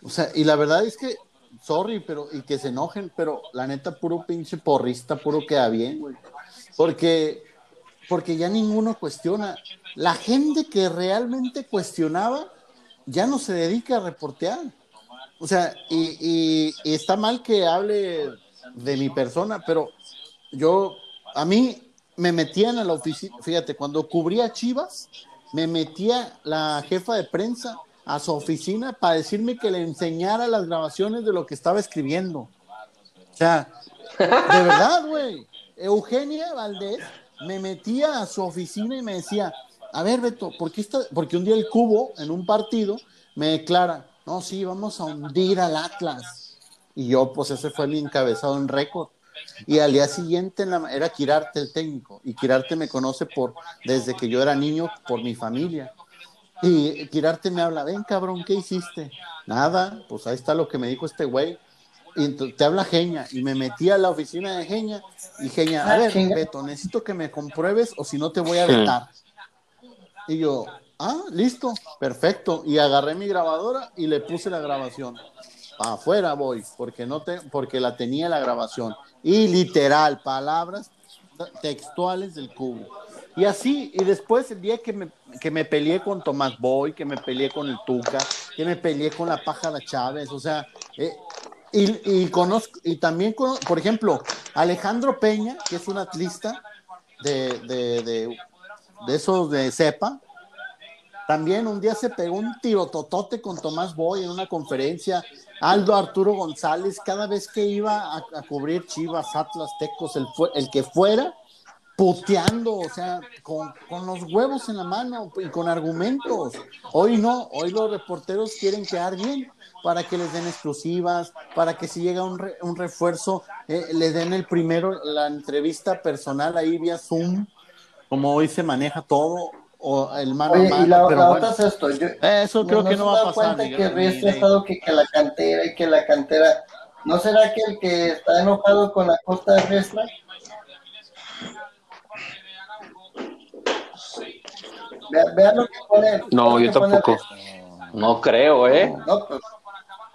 o sea, y la verdad es que, sorry, pero, y que se enojen, pero la neta, puro pinche porrista, puro queda bien, güey. Porque, porque ya ninguno cuestiona. La gente que realmente cuestionaba ya no se dedica a reportear. O sea, y, y- y está mal que hable de mi persona, pero yo, a mí me metían a la oficina, fíjate, cuando cubría Chivas, me metía la jefa de prensa a su oficina para decirme que le enseñara las grabaciones de lo que estaba escribiendo. O sea, De verdad, güey. Eugenia Valdés me metía a su oficina y me decía, a ver, Beto, ¿por qué está? Porque un día el cubo, en un partido, me declara, no, sí, vamos a hundir al Atlas. Y yo, pues ese fue mi encabezado en récord. Y al día siguiente en la- era Quirarte el técnico. Y Quirarte me conoce por desde que yo era niño por mi familia. Y Quirarte me habla, ven cabrón, ¿qué hiciste? Nada, pues ahí está lo que me dijo este güey. Y te habla Genia. Y me metí a la oficina de Genia. Y Genia, a Ah, ver. Beto, necesito que me compruebes o si no te voy a vetar. Y yo, ah, listo, perfecto. Y agarré mi grabadora y le puse la grabación. Pa' afuera voy, porque no te, porque la tenía la grabación. Y literal, palabras textuales del cubo. Y así, y después el día que me, que me peleé con Tomás Boy, que me peleé con el Tuca, que me peleé con la Pájara Chávez, o sea, eh, y, y conozco, y también, cono- por ejemplo, Alejandro Peña, que es un atlista de, de, de, esos de cepa, también un día se pegó un tirototote con Tomás Boy en una conferencia. Aldo Arturo González, cada vez que iba a, a cubrir Chivas, Atlas, Tecos, el, el que fuera, puteando, o sea, con, con los huevos en la mano y con argumentos. Hoy no, hoy los reporteros quieren quedar bien para que les den exclusivas, para que si llega un, re- un refuerzo, eh, le den el primero, la entrevista personal ahí vía Zoom, como hoy se maneja todo, o el mano Oye, a mano. y la, pero la bueno. otra es esto. Yo, Eso creo no que no va a pasar. cuenta que ha estado que, que la cantera y que la cantera. ¿No será que el que está enojado con la costa de Riestra? Vea, vea lo que pone. No, yo pone tampoco. No creo, ¿eh? No, pues,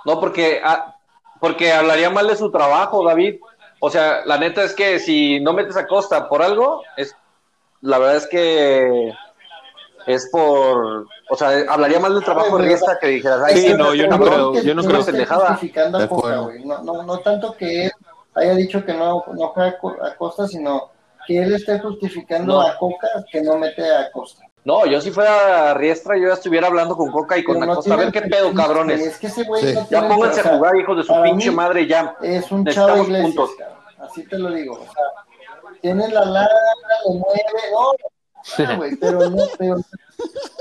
No, porque, ah, porque hablaría mal de su trabajo, David. O sea, la neta es que si no metes a Costa por algo, es la verdad es que es por, o sea, hablaría mal del trabajo de Riesta que dijeras, ay, Sí, sí, no, yo no creo yo no no creo. pendejada. No, no, no tanto que él haya dicho que no, no juega a Co- a Costa, sino que él esté justificando No. a Coca que no mete a Costa. No, yo si fuera Riestra, yo ya estuviera hablando con Coca y con no Acosta. A ver qué pedo, cabrones. Es que ese güey Sí. no Ya pónganse a jugar, hijos de su pinche madre, ya. Es un chavo Iglesias, puntos. Así te lo digo. O sea, tiene la lana, le mueve, no, güey, pero no, pero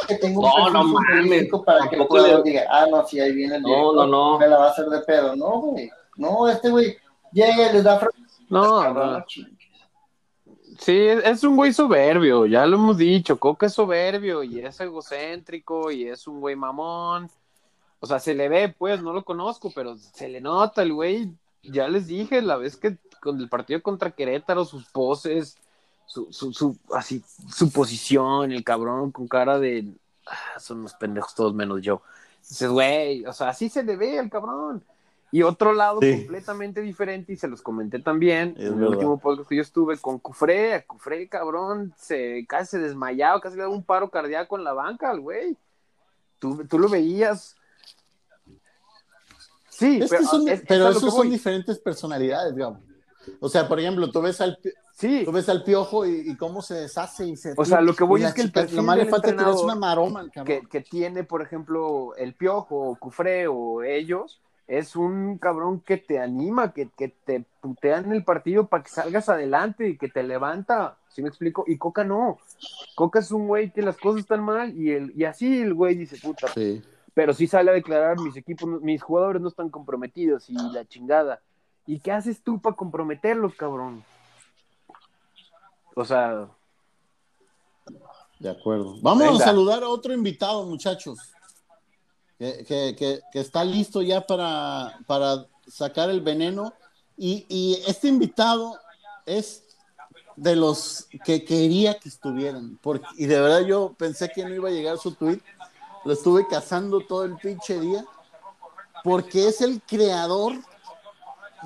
que tengo un No, no mames, para que el le- diga, ah, no, sí, ahí viene el No, no, no. me la va a hacer de pedo. No, güey, no, este güey llega y les da No, cabrón, no. no. Sí, es, un güey soberbio, ya lo hemos dicho. Coca es soberbio y es egocéntrico y es un güey mamón. O sea, se le ve, pues, no lo conozco, pero se le nota el güey. Ya les dije la vez que con el partido contra Querétaro, sus poses, su, su, su, así, su posición, el cabrón con cara de. "Ah, son unos pendejos todos menos yo. Dices, güey, o sea, así se le ve al cabrón. Y otro lado Sí. completamente diferente, y se los comenté también Es en el último podcast que yo estuve con Cufré. Cufré, cabrón, se, casi se desmayaba, casi le daba un paro cardíaco en la banca al güey. Tú, tú lo veías. Sí, Es pero, son- es- es pero que esos son diferentes personalidades, digamos. O sea, por ejemplo, tú ves al, Sí, tú ves al piojo y, y cómo se deshace y se. O sea, lo que voy es que el perfil nomás le falta una maroma, que, que tiene, por ejemplo, el Piojo o Cufré o ellos, es un cabrón que te anima, que, que te putea en el partido para que salgas adelante y que te levanta. ¿Sí me explico? Y Coca no. Coca es un güey que las cosas están mal y, el, y así el güey dice, puta, Sí. pero sí sale a declarar, mis equipos, mis jugadores no están comprometidos y la chingada. ¿Y qué haces tú para comprometerlos, cabrón? O sea, De acuerdo. Vamos Venga. a saludar a otro invitado, muchachos. Que, que- que- que está listo ya para, para sacar el veneno. Y, y este invitado es de los que quería que estuvieran. Porque, y de verdad yo pensé que no iba a llegar su tweet. Lo estuve cazando todo el pinche día. Porque es el creador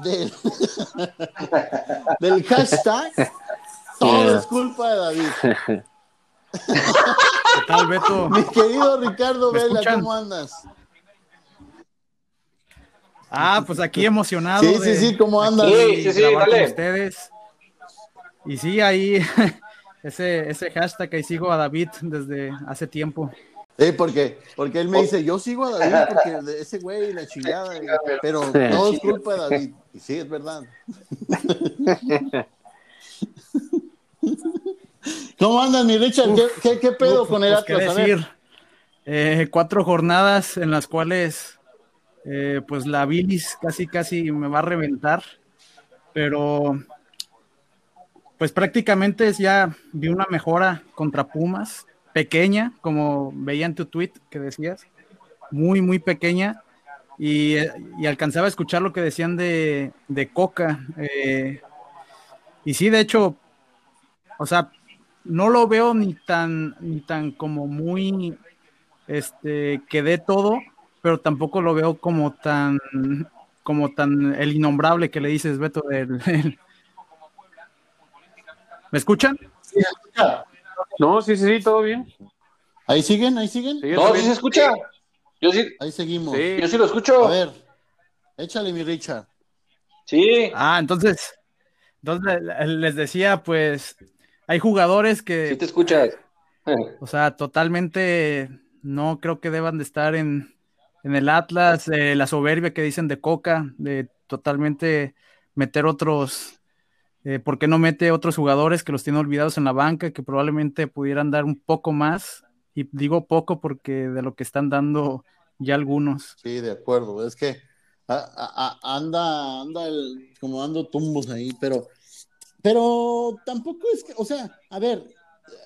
del, del hashtag. Todo es culpa de David. ¿Qué tal, Beto? Mi querido Ricardo ¿Me Vela, escuchan? ¿cómo andas? Ah, pues aquí emocionado. Sí, sí, de sí, ¿cómo andas? Sí, sí, sí, dale. ustedes. Y sí, ahí ese, ese hashtag ahí sigo a David desde hace tiempo. Eh, porque, porque él me dice, yo sigo a David porque ese güey la chingada, pero todo es culpa de David. Y sí, es verdad. ¿Cómo andas, mi Richard? ¿Qué, qué, qué pedo Uf, con el pues, ¿qué Atlas? Decir? Eh, cuatro jornadas en las cuales eh, pues la bilis casi casi me va a reventar, pero pues prácticamente es ya vi una mejora contra Pumas, pequeña, como veía en tu tweet que decías, muy, muy pequeña, y, y alcanzaba a escuchar lo que decían de, de Coca. eh, y sí, de hecho, o sea, no lo veo ni tan, ni tan como muy, este, que dé todo, pero tampoco lo veo como tan, como tan el innombrable que le dices, Beto. del- ¿Me escuchan? Sí, escucha. No, sí, sí, sí, todo bien. ¿Ahí siguen? ¿Ahí siguen? Sí, No, sí se escucha. Yo sí, Ahí seguimos. Sí. yo sí lo escucho. A ver, échale, mi Richard. Sí. Ah, entonces, entonces les decía, pues, hay jugadores que, Sí te escuchas. O sea, totalmente no creo que deban de estar en, en el Atlas, eh, la soberbia que dicen de Coca, de totalmente meter otros, eh, ¿por qué no mete otros jugadores que los tiene olvidados en la banca, que probablemente pudieran dar un poco más? Y digo poco porque de lo que están dando ya algunos. Sí, de acuerdo. Es que a- a- a- anda, anda el- como dando tumbos ahí, pero, pero tampoco es que, o sea, a ver,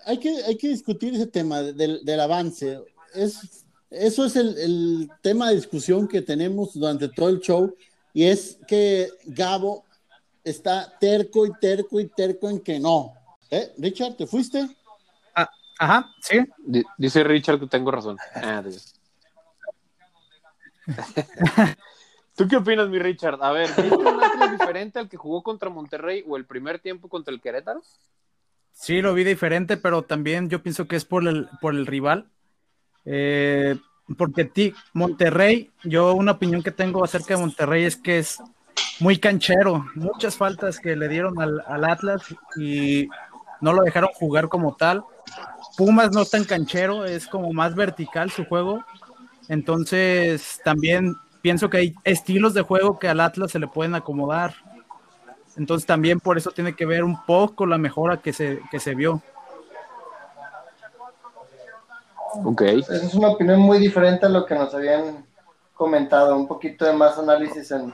hay que, hay que discutir ese tema del, del avance. Es, eso es el, el tema de discusión que tenemos durante todo el show, y es que Gabo está terco y terco y terco en que no. ¿Eh? Richard, ¿te fuiste? Ajá, sí. Di- Dice Richard que tengo razón. Ah. ¿Tú qué opinas, mi Richard? A ver, ¿viste un Atlas diferente al que jugó contra Monterrey o el primer tiempo contra el Querétaro? Sí, lo vi diferente, pero también yo pienso que es por el, por el rival. Eh, porque ti, Monterrey, yo una opinión que tengo acerca de Monterrey es que es muy canchero, muchas faltas que le dieron al, al Atlas y no lo dejaron jugar como tal. Pumas no es tan canchero, es como más vertical su juego. Entonces también pienso que hay estilos de juego que al Atlas se le pueden acomodar. Entonces también por eso tiene que ver un poco la mejora que se, que se vio. Ok. Esa es una opinión muy diferente a lo que nos habían comentado, un poquito de más análisis en,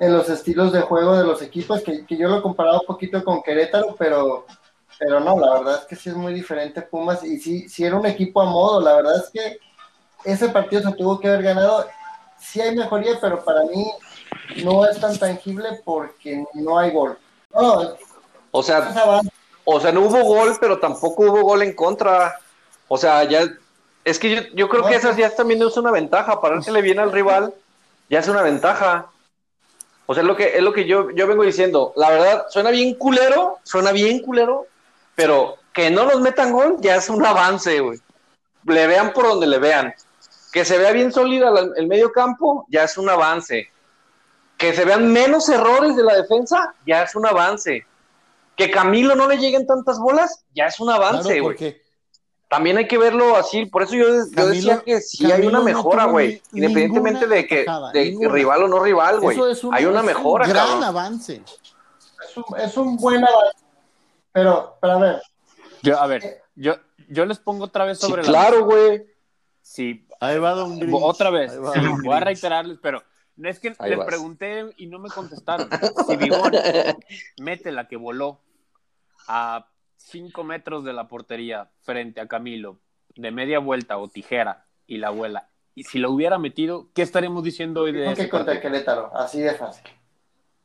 en los estilos de juego de los equipos, que, que yo lo he comparado un poquito con Querétaro, pero, pero no, la verdad es que sí es muy diferente Pumas y sí, sí era un equipo a modo, la verdad es que ese partido se tuvo que haber ganado, sí hay mejoría, pero para mí no es tan tangible porque no hay gol. No, O sea, o sea, no hubo gol, pero tampoco hubo gol en contra. O sea, ya es que yo, yo creo que esas ya también es una ventaja. Parársele bien al rival ya es una ventaja. O sea, es lo que, es lo que yo, yo vengo diciendo. La verdad, suena bien culero, suena bien culero, pero que no nos metan gol ya es un avance, güey. Le vean por donde le vean. Que se vea bien sólida la- el medio campo, ya es un avance. Que se vean menos errores de la defensa, ya es un avance. Que Camilo no le lleguen tantas bolas, ya es un avance, güey. También hay que verlo así, por eso yo, yo decía que sí hay una mejora, güey. Independientemente de que atajada, de ninguna. rival o no rival, güey. eso es un, Hay una es un mejora, gran cabrón. avance. Es un, es un buen avance. Pero, pero a ver, Yo, a ver, yo, yo les pongo otra vez Sí, sobre la claro, güey. Sí, Ahí va Don Grinch. otra vez. Sí, voy a reiterarles, pero es que Ahí les vas. pregunté y no me contestaron. Si Vigón mete la que voló a 5 metros de la portería frente a Camilo, de media vuelta o tijera, y la abuela, y si lo hubiera metido, ¿qué estaremos diciendo hoy de creo que contra partido? Querétaro, así de fácil.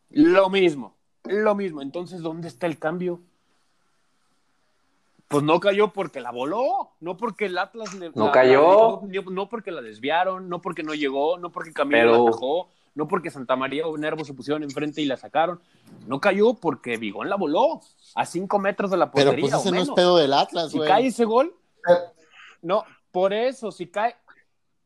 Lo mismo, lo mismo. Entonces, ¿dónde está el cambio? Pues no cayó porque la voló, no porque el Atlas le- No la- cayó. la- no, no porque la desviaron, no porque no llegó, no porque Camilo Pero- la atajó, no porque Santa María o Nervo se pusieron enfrente y la sacaron. No cayó porque Vigón la voló a cinco metros de la Pero portería. pues ese o no es pedo del Atlas, Si güey. cae ese gol, Eh, no, por eso, si cae.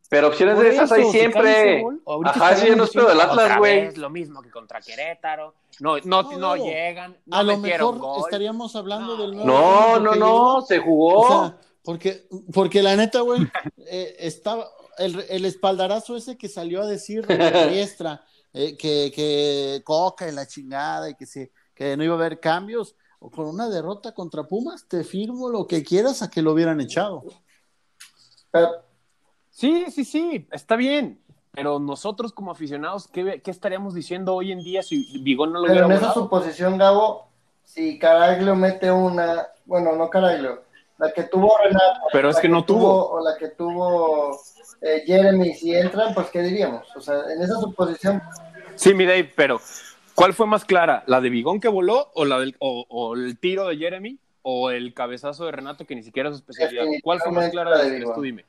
Pero opciones por de esas eso, hay siempre. Ajá, sí, no es pedo del Atlas, güey. vez Lo mismo que contra Querétaro. No, no, no, No, llegan. No A lo mejor gol. estaríamos hablando No. del nuevo No, no, no, llegó. se jugó. O sea, Porque, porque la neta, güey, eh, estaba el, el espaldarazo ese que salió a decir Riestra, eh, que, que coca en la chingada y que, sí, que no iba a haber cambios, o con una derrota contra Pumas, te firmo lo que quieras a que lo hubieran echado. Pero- Sí, sí, sí, está bien. Pero nosotros como aficionados, ¿qué, qué estaríamos diciendo hoy en día si Bigón no lo Pero hubiera en esa volado? suposición, Gabo, si Caraglio mete una, bueno, no Caraglio, la que tuvo Renato, Pero es que no tuvo. o la que tuvo eh, Jeremy, si entran, pues ¿qué diríamos? O sea, en esa suposición, Sí, mi Dave, pero ¿cuál fue más clara? ¿La de Bigón que voló o, la del, o, o el tiro de Jeremy o el cabezazo de Renato que ni siquiera es su especialidad? ¿Cuál fue más clara de las tres? Tú dime.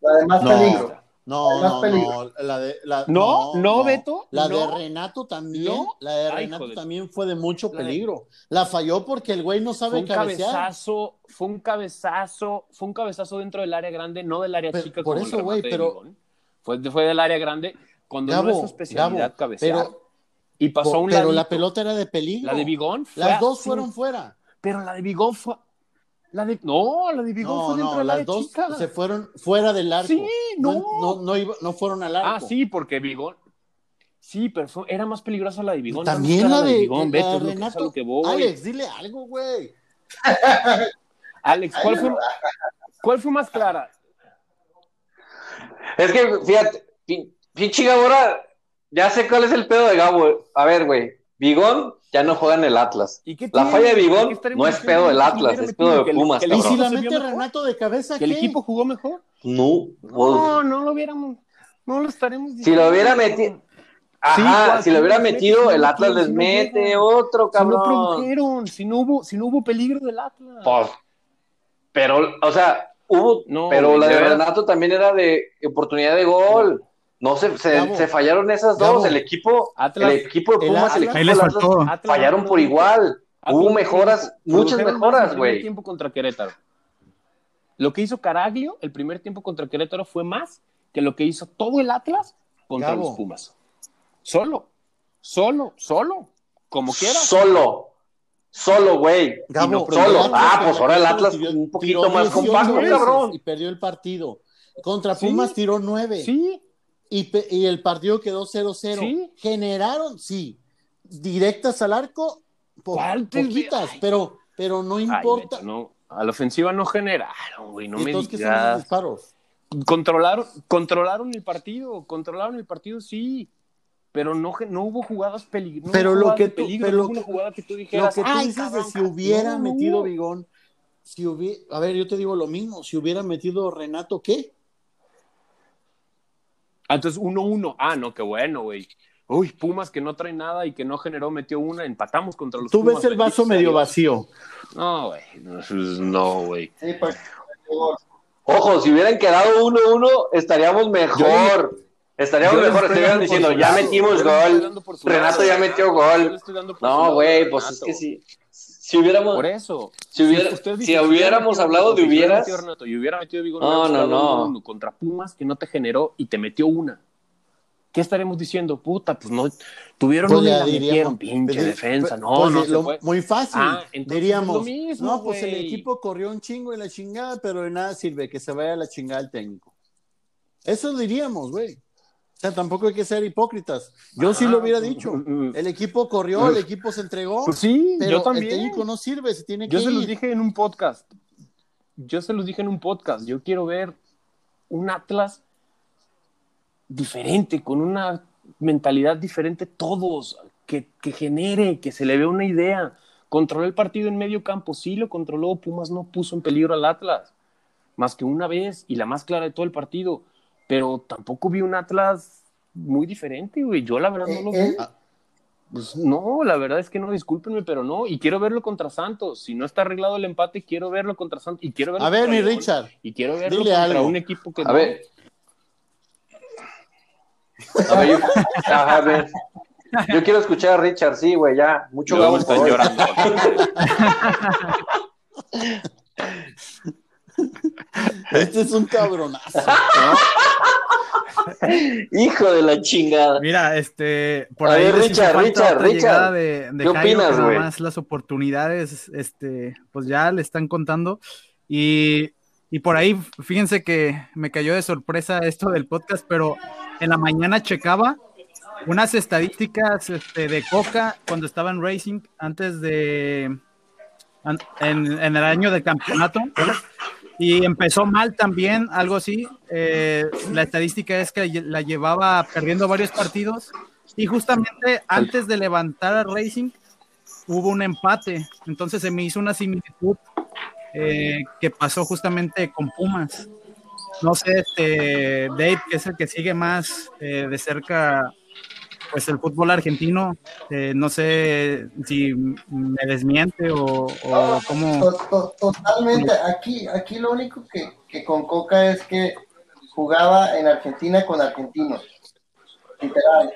La de más No, peligro. No, Más no, peligro. no, la de, la, ¿No? ¿No, Beto? La de ¿No? Renato también, ¿No? la de Renato también fue de mucho La de- peligro. La falló porque el güey no Fue sabe un cabecear. cabezazo, fue un cabezazo, fue un cabezazo dentro del área grande, no del área Pero- chica por como eso, güey, pero-. Fue, fue del área grande cuando no es Gabo, su especialidad Gabo, cabecear. pero, y pasó un pero la pelota era de peligro. La de Bigón fue Las dos fueron fuera. Pero la de Bigón fue. La de... No, la de Bigón No, fue dentro no, del las área dos chica. se fueron fuera del arco. Sí, no. No, no, iba- no fueron al arco. Ah, sí, porque Bigón. Sí, pero fue- era más peligrosa la de Bigón. También la de, Bigón, la Beto, de es lo que- es a Renato. lo que voy. Alex, dile algo, güey. Alex, ¿cuál fue, ¿cuál fue más clara? Es que, fíjate, pin- pinche Gabora, ya sé cuál es el pedo de Gabo. A ver, güey, Bigón ya no juega en el Atlas. ¿Y qué La falla de ¿Qué Bigón estaremos no es pedo del que si Atlas, es pedo de el- Pumas, ¿Y si la mete? Renato de cabeza, ¿Que el qué? equipo jugó mejor? No, pues, No, no lo hubiéramos. No lo estaremos si diciendo. lo hubiera metido. Ajá, si lo hubiera Si no metido, el si no Atlas les si no mete otro, Si no cabrón. produjeron, si no hubo, si no hubo peligro del Atlas. Pues, pero, o sea, hubo, No, pero la de. Renato también era de oportunidad de gol. No se, se, fallaron esas dos. Gabo, el equipo, Atlas- el equipo de el Pumas, el Atlas- equipo les Atlas fallaron por igual. Atlas Hubo mejoras, muchas mejoras, el primer güey. tiempo contra Querétaro. Lo que hizo Caraglio el primer tiempo contra Querétaro fue más que lo que hizo todo el Atlas contra Gabo. los Pumas. Solo, solo, solo, como quieras. Solo, solo, güey. No Solo. el Atlas Ah, pues ahora el Atlas tiró- un poquito más 18 compacto, cabrón. Y perdió el partido. Contra Sí. Pumas tiró 9. Sí, Y, el partido quedó 0-0. Sí. Generaron, sí. Directas al arco, po- ¿Cuál te- poquitas, pero, pero no importa. No, a la ofensiva no generaron, güey, no me Entonces, ¿qué son esos digas. disparos? Controlaron, controlaron el partido, controlaron el partido, sí, pero no, no hubo jugadas peligrosas. Pero lo que tú- pero no lo una que- jugada que tú Lo dijeras, que tú "Ay, dices de si hubiera no, metido hubo". Bigón, si hubiera, a ver, yo te digo lo mismo, si hubiera metido Renato, ¿qué? Ah, entonces 1-1. Ah, no, qué bueno, güey. Uy, Pumas que no trae nada y que no generó, metió una, empatamos contra los Tú Pumas. ves el vaso medio vacío. No, güey, no, no, güey. Sí, pues. Ojo, si hubieran quedado 1-1, estaríamos mejor. Estaríamos Yo mejor. por diciendo, ya lado, metimos gol. Renato lado, ya metió Yo gol. No, güey, Renato. pues es que si, si hubiéramos, Por eso. si, hubiera- usted si hubiéramos metido- hablado de hubiera hubieras, metido Renato y hubiera metido Vigo, No, no, no. 1-1 contra Pumas que no te generó y te metió una. ¿Qué estaremos diciendo? Puta, pues no tuvieron Pues una diríamos, pinche pues, defensa. No, pues, no se lo- fue. Muy fácil. Ah, entonces diríamos, lo mismo, no, pues el equipo corrió un chingo y la chingada, pero de nada sirve que se vaya a la chingada el técnico. Eso diríamos, güey. O sea, tampoco hay que ser hipócritas. Yo sí Ah, lo hubiera pues, dicho. mm, El equipo corrió, el equipo se entregó, Pues sí, pero yo el también. técnico no sirve, se tiene Yo que se los dije en un podcast. Yo se los dije en un podcast. Yo quiero ver un Atlas diferente, con una mentalidad diferente todos, que, que genere, que se le vea una idea. Controló el partido en medio campo, sí lo controló, Pumas no puso en peligro al Atlas, más que una vez y la más clara de todo el partido, pero tampoco vi un Atlas muy diferente, güey. Yo la verdad no lo vi. Eh, Pues no, la verdad es que no, discúlpenme, pero no. Y quiero verlo contra Santos. Si no está arreglado el empate, quiero verlo contra Santos. Y quiero verlo A ver, mi León. Richard. Y quiero verlo dile contra algo. un equipo que A no. ver. A ver, yo, ajá, a ver. Yo quiero escuchar a Richard, sí, güey, ya. Mucho Luego por hoy. llorando. Este es un cabronazo. Hijo de la chingada. Mira, este, por A ahí ver, Richard, Richard, Richard. de, de ¿Qué opinas, güey? más las oportunidades, este, pues ya le están contando. Y, y por ahí, fíjense que me cayó de sorpresa esto del podcast, pero en la mañana checaba unas estadísticas este, de Coca cuando estaba en Racing antes de en, en el año del campeonato y empezó mal también, algo así. Eh, la estadística es que la llevaba perdiendo varios partidos y justamente antes de levantar a Racing hubo un empate, entonces se me hizo una similitud eh, que pasó justamente con Pumas. No sé, este, Dave, que es el que sigue más eh, de cerca pues el fútbol argentino, eh, no sé si me desmiente o, cómo... To- to- Totalmente. Aquí, aquí lo único que, que con Coca es que jugaba en Argentina con argentinos. Literal.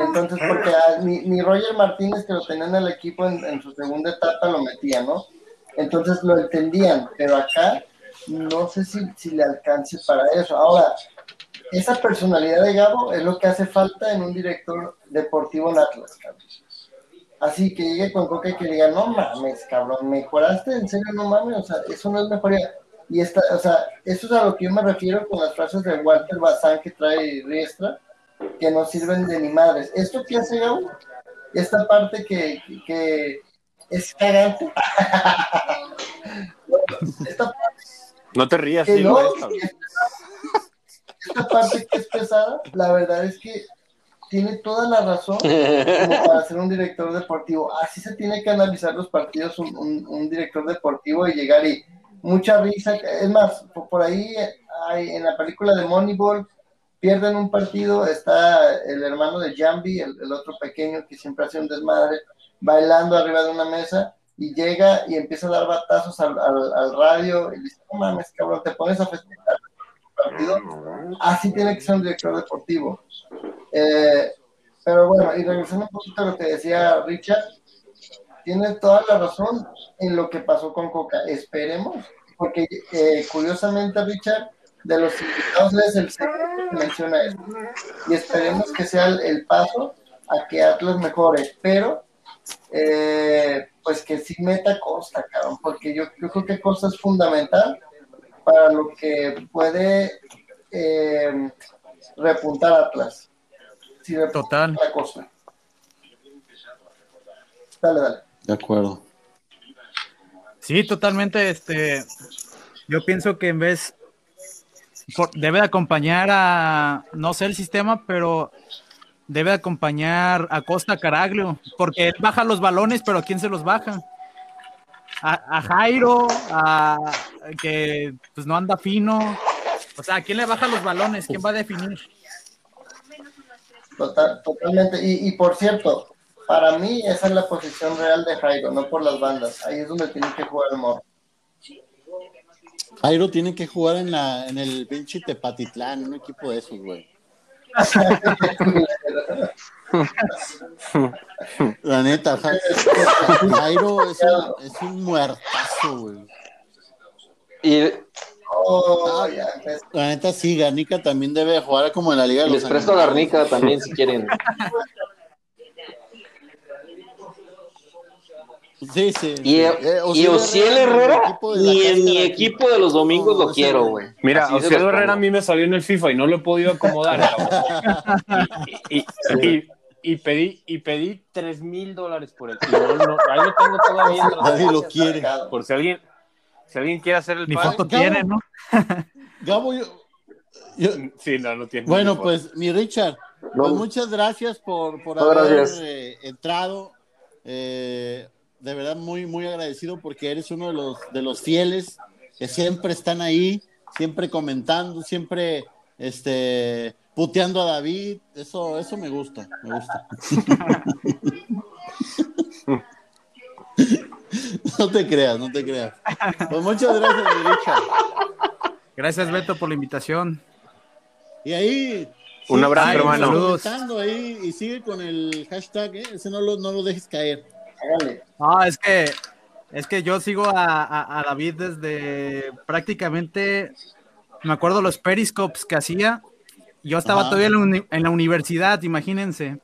Entonces, porque a- ni, ni Roger Martínez, que lo tenía en el equipo en, en su segunda etapa, lo metía, ¿no? Entonces lo entendían, pero acá no sé si, si le alcance para eso. Ahora, esa personalidad de Gabo es lo que hace falta en un director deportivo en Atlas, cabrón. Así que llegue con Coca y que diga, no mames, cabrón, mejoraste, en serio, no mames, o sea, eso no es mejoría. Y esta, o sea, eso es a lo que yo me refiero con las frases de Walter Bazán que trae Riestra, que no sirven de ni madres. Esto que hace Gabo, esta parte que, que es cagante. esta parte No te rías, que sí, no. Esta parte que es pesada, la verdad es que tiene toda la razón como para ser un director deportivo. Así se tiene que analizar los partidos un, un- un director deportivo y llegar y mucha risa. Es más, por, por ahí hay, en la película de Moneyball pierden un partido, está el hermano de Jambi, el, el otro pequeño que siempre hace un desmadre, bailando arriba de una mesa y llega y empieza a dar batazos al, al- al radio y dice, no mames, cabrón, te pones a festejar partido. Así tiene que ser un director deportivo. Eh, pero bueno, y regresando un poquito a lo que decía Richard, tiene toda la razón en lo que pasó con Coca. Esperemos, porque eh, curiosamente, Richard, de los invitados es el segundo que menciona esto. Y esperemos que sea el, el paso a que Atlas mejore, pero eh, pues que sí meta Costa, cabrón, porque yo, yo creo que Costa es fundamental para lo que puede eh, repuntar Atlas. Si repunta Total. la Costa. Dale, dale. De acuerdo. Sí, totalmente. Este, yo pienso que en vez por- debe de acompañar a, no sé el sistema, pero debe de acompañar a Costa Caraglio, porque él baja los balones, pero ¿quién se los baja? A, a Jairo, a que pues no anda fino. O sea, ¿a quién le baja los balones? ¿Quién va a definir? Total- totalmente. Y, y por cierto, para mí esa es la posición real de Jairo, no por las bandas. Ahí es donde tiene que jugar el morro. Jairo tiene que jugar en, la, en el pinche Tepatitlán, un equipo de esos, güey. La neta, Ja- Jairo es un, es un muertazo, güey. Y Oh, ya empezó. La neta, sí, Garnica también debe jugar como en la Liga de les los presto Animales. Garnica también si quieren. Sí, sí. Y, sí. Eh, y Ociel Herrera, ni en mi equipo de los domingos No, lo quiero, güey. Mira, Ociel Herrera a mí me salió en el FIFA y no lo he podido acomodar. y, y- y- y pedí, y pedí 3 mil dólares por él. No- no- ahí lo tengo todavía. en Nadie lo quiere. Por si alguien, si alguien quiere hacer el Ni foto tiene, ¿no? Gabo, yo- yo- Sí, no, no tiene. bueno, pues, mi Richard, No. pues muchas gracias por, por No, haber gracias. eh, entrado. Eh, de verdad, muy, muy agradecido porque eres uno de los, de los fieles que siempre están ahí, siempre comentando, siempre este, puteando a David. Eso, eso me gusta, me gusta. no te creas, no te creas. Pues muchas gracias, Richard. Gracias, Beto, por la invitación. Y ahí. Un abrazo, sigue hermano. comentando ahí y sigue con el hashtag, ¿eh? ese no lo, no lo dejes caer. No, es que es que yo sigo a, a- a David desde prácticamente, me acuerdo los periscopes que hacía. Yo estaba Ajá. todavía en la, uni- en la universidad, imagínense,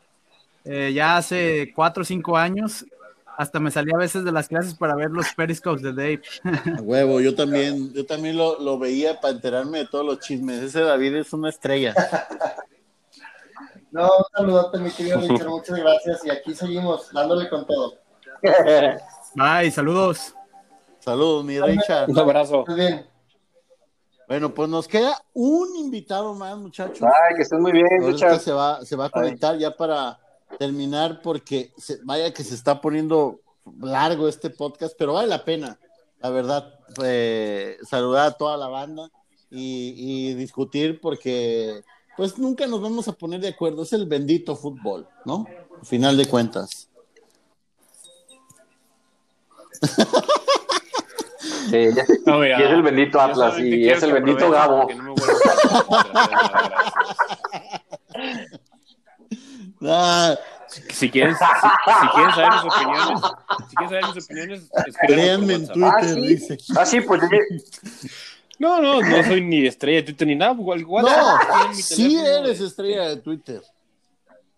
eh, ya hace cuatro o cinco años. Hasta me salía a veces de las clases para ver los periscopes de Dave. A huevo, yo también, yo también lo, lo veía para enterarme de todos los chismes. Ese David es una estrella. No, un saludote, mi querido Richard, muchas gracias. Y aquí seguimos dándole con todo. Bye, saludos. Saludos, mi Richard. Un abrazo. Muy bien. Bueno, pues nos queda un invitado más, muchachos. Ay, que estés muy bien, Richard. se va, se va a conectar ya para terminar porque se- vaya que se está poniendo largo este podcast, pero vale la pena, la verdad, eh, saludar a toda la banda y, y discutir porque pues nunca nos vamos a poner de acuerdo, es el bendito fútbol, ¿no? Al final de cuentas. Sí, ya- No, mira, y es el bendito Atlas y es el bendito Gabo. no Ah, Si quieren, si, si quieren saber mis opiniones, si quieren saber mis opiniones, escríbanme créanme en. Twitter, Ah, sí. dice. Ah, sí, pues yo- No, no, no soy ni estrella de Twitter ni nada. Igual, igual No, sí eres estrella de Twitter.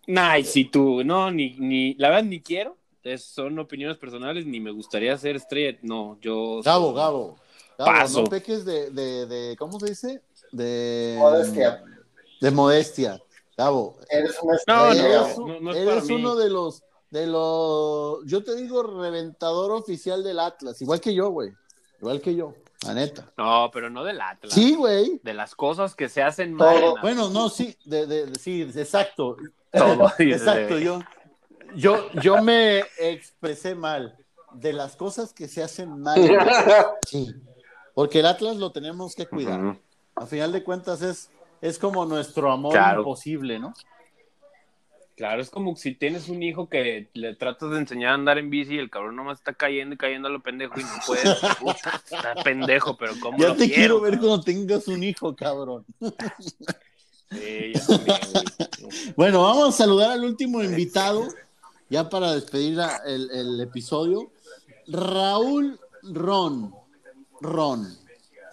Nah, y si tú, no, ni, ni, la verdad ni quiero. Es- son opiniones personales, ni me gustaría ser estrella. No, yo. Gabo, Gabo. Gabo, Paso. no peques de, de, de, ¿cómo se dice? De Modestia. De modestia. Gabo, Eres una No, eres, no, no, no es eres mí. uno de los, de los, yo te digo, reventador oficial del Atlas, igual que yo, güey. Igual que yo, la neta. No, pero no del Atlas. Sí, güey. De las cosas que se hacen mal. Bueno, no, sí, de, de, de- sí, exacto. Todo, exacto, yo, yo, yo me expresé mal. De las cosas que se hacen mal. Sí. Porque el Atlas lo tenemos que cuidar. A final de cuentas es, es como nuestro amor Claro. imposible, ¿no? Claro, es como si tienes un hijo que le tratas de enseñar a andar en bici y el cabrón nomás está cayendo y cayendo a lo pendejo y no puede. Está pendejo, pero ¿cómo Ya lo te quiero? quiero ver cuando tengas un hijo, cabrón. Sí, yo también, güey. Bueno, vamos a saludar al último invitado, ya para despedir el, el episodio. Raúl Ron. Ron.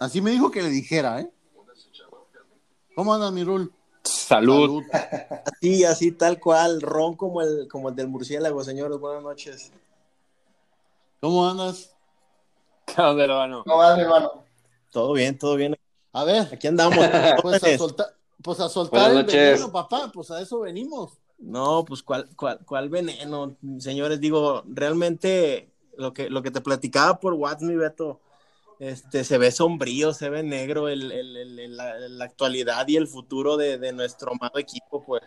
Así me dijo que le dijera, ¿eh? ¿Cómo andas, mi Rul? Salud. Así, así, tal cual, ron como el, como el del murciélago, señores. Buenas noches. ¿Cómo andas? ¿Qué onda, hermano? ¿Cómo mi hermano? Todo bien, todo bien. A ver, Aquí andamos. pues a soltar, pues a soltar Buenas el noches. veneno, papá, pues a eso venimos. No, pues cuál, cuál, cuál veneno, señores. Digo, realmente lo que, lo que te platicaba por WhatsApp, mi Beto, este, se ve sombrío, se ve negro el, el- el- la, la actualidad y el futuro de, de nuestro amado equipo, pues.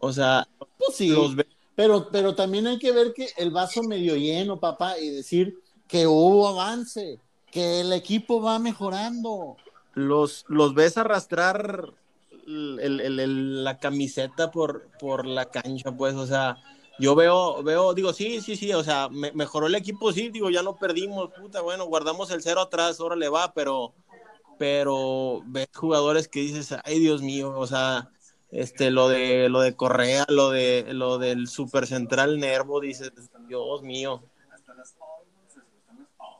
O sea, Pues sí, los, ve- pero, pero también hay que ver que el vaso medio lleno, papá, y decir que hubo avance, que el equipo va mejorando. los, los ves arrastrar el- la camiseta por, por la cancha, pues, o sea, yo veo, veo, digo, sí, sí, sí, o sea, me- mejoró el equipo, sí, digo, ya no perdimos, puta, bueno, guardamos el cero atrás, ahora le va, pero, pero ves jugadores que dices, ay, Dios mío, o sea, este, lo de, lo de Correa, lo de, lo del super central Nervo, dices, Dios mío.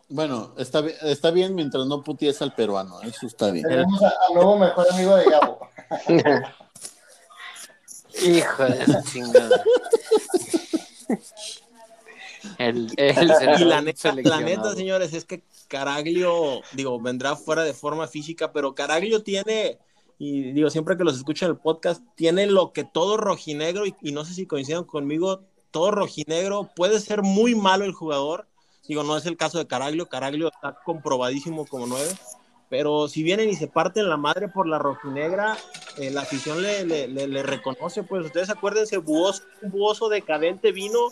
Bueno, está, está bien mientras no puties al peruano, eso está bien. Tenemos al nuevo mejor amigo de Gabo. Hijo de la chingada. El, el, Y la neta, la neta, señores, es que Caraglio, digo, vendrá fuera de forma física, pero Caraglio tiene, y digo, siempre que los escucho en el podcast, tiene lo que todo rojinegro, y, y no sé si coincidan conmigo, todo rojinegro puede ser muy malo el jugador. Digo, no es el caso de Caraglio, Caraglio está comprobadísimo como nueve, pero si vienen y se parten la madre por la rojinegra, eh, la afición le, le, le- le reconoce, pues ustedes acuérdense, Buoso, un Buoso decadente vino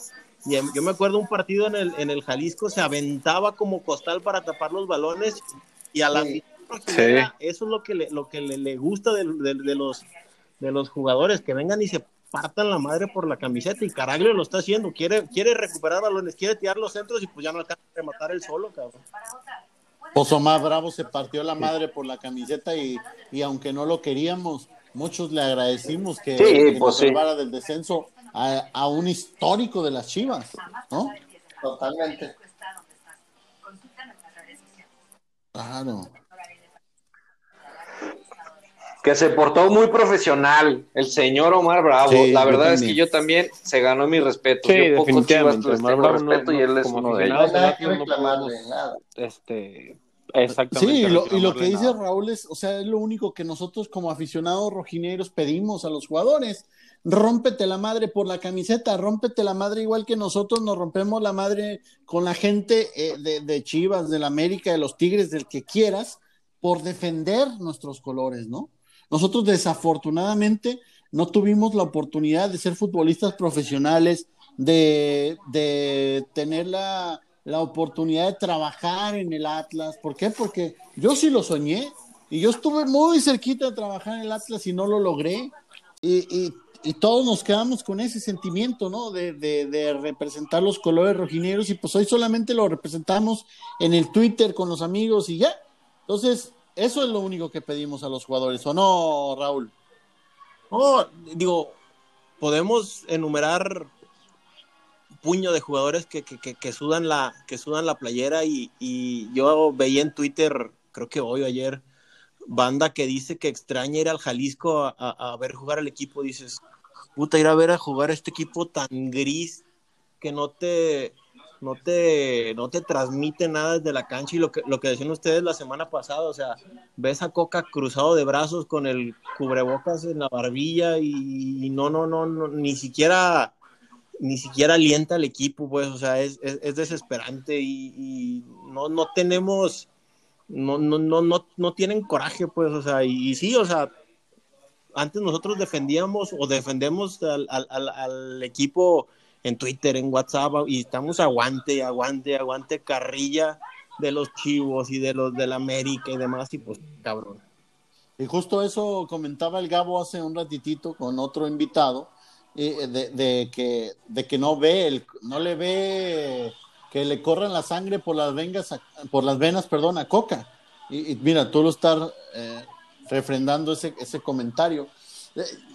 y em- yo me acuerdo un partido en el, en el Jalisco, se aventaba como costal para tapar los balones y a la Sí. eso es lo que le, lo que le, le gusta de, de- de los, de los jugadores, que vengan y se partan la madre por la camiseta y Caraglio lo está haciendo, quiere, quiere recuperar balones, quiere tirar los centros y pues ya no alcanza a rematar el solo, cabrón. Pues Omar Bravo se partió la madre por la camiseta y, y aunque no lo queríamos, muchos le agradecimos que, Sí, que pues nos sí. salvara del descenso a, a un histórico de las Chivas, ¿no? Totalmente. Claro. Que se portó muy profesional, el señor Omar Bravo. Sí, la verdad es que yo también se ganó mi respeto. Sí, yo chivas les Omar Bravo no- respeto y él es como uno de ellos. Nada que reclamarle, nada. este, exactamente. Sí, y lo, y lo reclamarle que dice nada. Raúl es, o sea, es lo único que nosotros como aficionados rojineros pedimos a los jugadores. Rómpete la madre por la camiseta, rómpete la madre igual que nosotros nos rompemos la madre con la gente eh, de, de Chivas, del América, de los Tigres, del que quieras, por defender nuestros colores, ¿no? Nosotros desafortunadamente no tuvimos la oportunidad de ser futbolistas profesionales, de, de tener la, la oportunidad de trabajar en el Atlas. ¿Por qué? Porque yo sí lo soñé y yo estuve muy cerquita de trabajar en el Atlas y no lo logré. Y, y- y todos nos quedamos con ese sentimiento, ¿no? De, de- de representar los colores rojineros y pues hoy solamente lo representamos en el Twitter con los amigos y ya. Entonces, eso es lo único que pedimos a los jugadores, ¿o no, Raúl? No, digo, podemos enumerar puño de jugadores que, que, que, sudan la que sudan la playera y, y yo veía en Twitter, creo que hoy o ayer, banda que dice que extraña ir al Jalisco a, a- a ver jugar al equipo, dices, puta, ir a ver a jugar a este equipo tan gris que no te no te no te transmite nada desde la cancha y lo que lo que decían ustedes la semana pasada, o sea, ves a Coca cruzado de brazos con el cubrebocas en la barbilla y, no, no, no, no, ni siquiera, ni siquiera alienta al equipo, pues, o sea, es, es, es desesperante y, no, no tenemos, no, no, no, no, no tienen coraje, pues, o sea, y, sí, o sea, antes nosotros defendíamos o defendemos al, al, al equipo en Twitter, en WhatsApp, y estamos aguante, aguante, aguante, carrilla de los chivos y de los del América y demás, y pues, cabrón. Y justo eso comentaba el Gabo hace un ratitito con otro invitado, eh, de, que, de que no ve, el, no le ve que le corran la sangre por las, vengas por las venas perdón, a Coca. Y, y mira, tú lo estás eh, refrendando ese, ese comentario.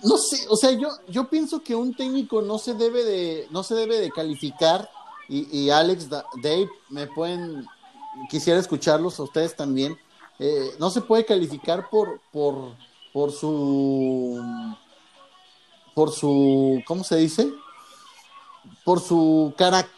No sé, o sea, yo, yo pienso que un técnico no se debe de, no se debe de calificar, y, y Alex, Da- Dave, me pueden, quisiera escucharlos a ustedes también. Eh, no se puede calificar por, por, por su, por su, ¿cómo se dice? Por su carácter,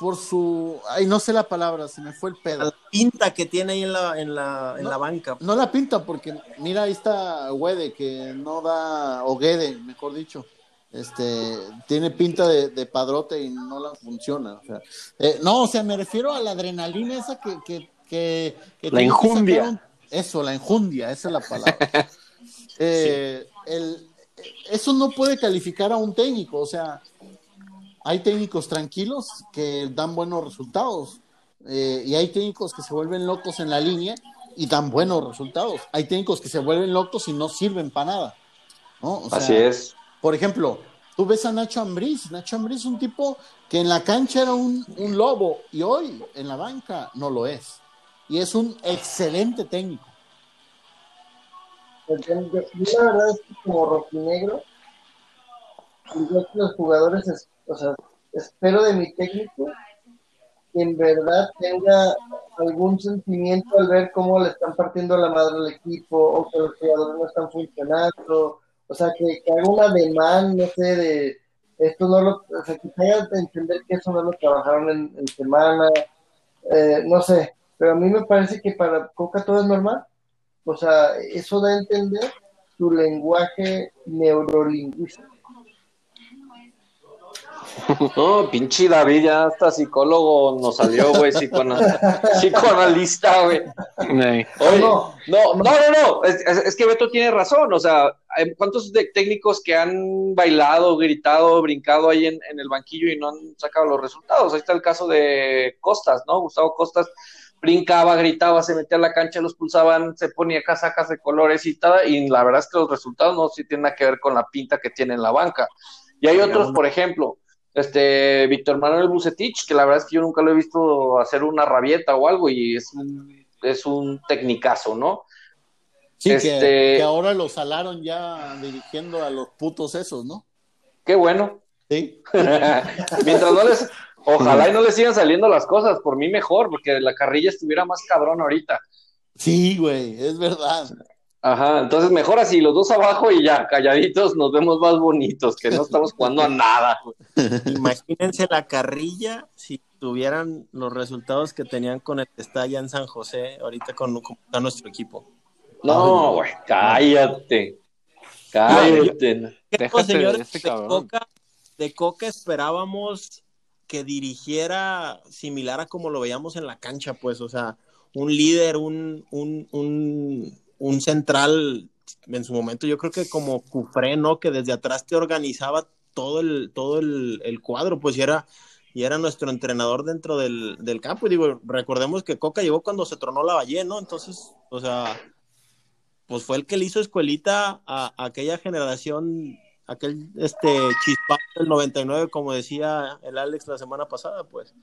por su, ay, no sé la palabra, se me fue el pedo. La pinta que tiene ahí en la, en la, en No. la banca. No la pinta porque mira ahí está Guede que no da o Guede, mejor dicho. Este tiene pinta de, de padrote y no la funciona. O sea, eh, no, o sea, me refiero a la adrenalina esa que, que, que, que La tiene que enjundia. sacar un- eso, la enjundia, esa es la palabra. Eh, el- eso no puede calificar a un técnico, o sea, hay técnicos tranquilos que dan buenos resultados eh, y hay técnicos que se vuelven locos en la línea y dan buenos resultados. Hay técnicos que se vuelven locos y no sirven para nada. ¿no? O sea, Así es. Por ejemplo, tú ves a Nacho Ambriz. Nacho Ambriz es un tipo que en la cancha era un, un lobo y hoy en la banca no lo es. Y es un excelente técnico. Pues la verdad es que como rojinegro, que los jugadores, es- o sea, espero de mi técnico que en verdad tenga algún sentimiento al ver cómo le están partiendo la madre al equipo o que los jugadores no están funcionando, o sea, que, que haga un ademán, no sé, de esto no lo, o sea, que haga de entender que eso no lo trabajaron en, en semana, eh, no sé, pero a mí me parece que para Coca todo es normal. O sea, eso da a entender su lenguaje neurolingüístico. No, pinche David, ya hasta psicólogo nos salió, güey, psicoana- psicoanalista, güey. Oye, No. no, no, no, no, es, es- es que Beto tiene razón, o sea, hay cuántos de- técnicos que han bailado, gritado, brincado ahí en, en el banquillo y no han sacado los resultados. Ahí está el caso de Costas, ¿no? Gustavo Costas brincaba, gritaba, se metía a la cancha, los pulsaban, se ponía casacas de colores y tal, y la verdad es que los resultados no sí tienen nada que ver con la pinta que tiene en la banca. Y hay otros, por ejemplo, este Víctor Manuel Bucetich, que la verdad es que yo nunca lo he visto hacer una rabieta o algo, y es un, es un tecnicazo, ¿no? Sí, que- Este- que, ahora lo salaron ya dirigiendo a los putos esos, ¿no? Qué bueno. Sí. Mientras no les, ojalá y no les sigan saliendo las cosas, por mí mejor, porque la carrilla estuviera más cabrón ahorita. Sí, güey, es verdad. Ajá, entonces mejor así, los dos abajo y ya, calladitos, nos vemos más bonitos, que no estamos jugando a nada. Imagínense la carrilla si tuvieran los resultados que tenían con el que está allá en San José, ahorita con, con está nuestro equipo. No, güey, cállate. Cállate. ¿Qué, pues, señores, de, Coca, de Coca esperábamos que dirigiera similar a como lo veíamos en la cancha, pues, o sea, un líder, un, un, un, un central, en su momento yo creo que como Cufré, ¿no? Que desde atrás te organizaba todo el, todo el, el cuadro, pues y era, y era nuestro entrenador dentro del, del, campo. Y digo, recordemos que Coca llegó cuando se tronó la Valle, ¿no? Entonces, o sea, pues fue el que le hizo escuelita a, a aquella generación, aquel este chispazo del 99, como decía el Alex la semana pasada, pues.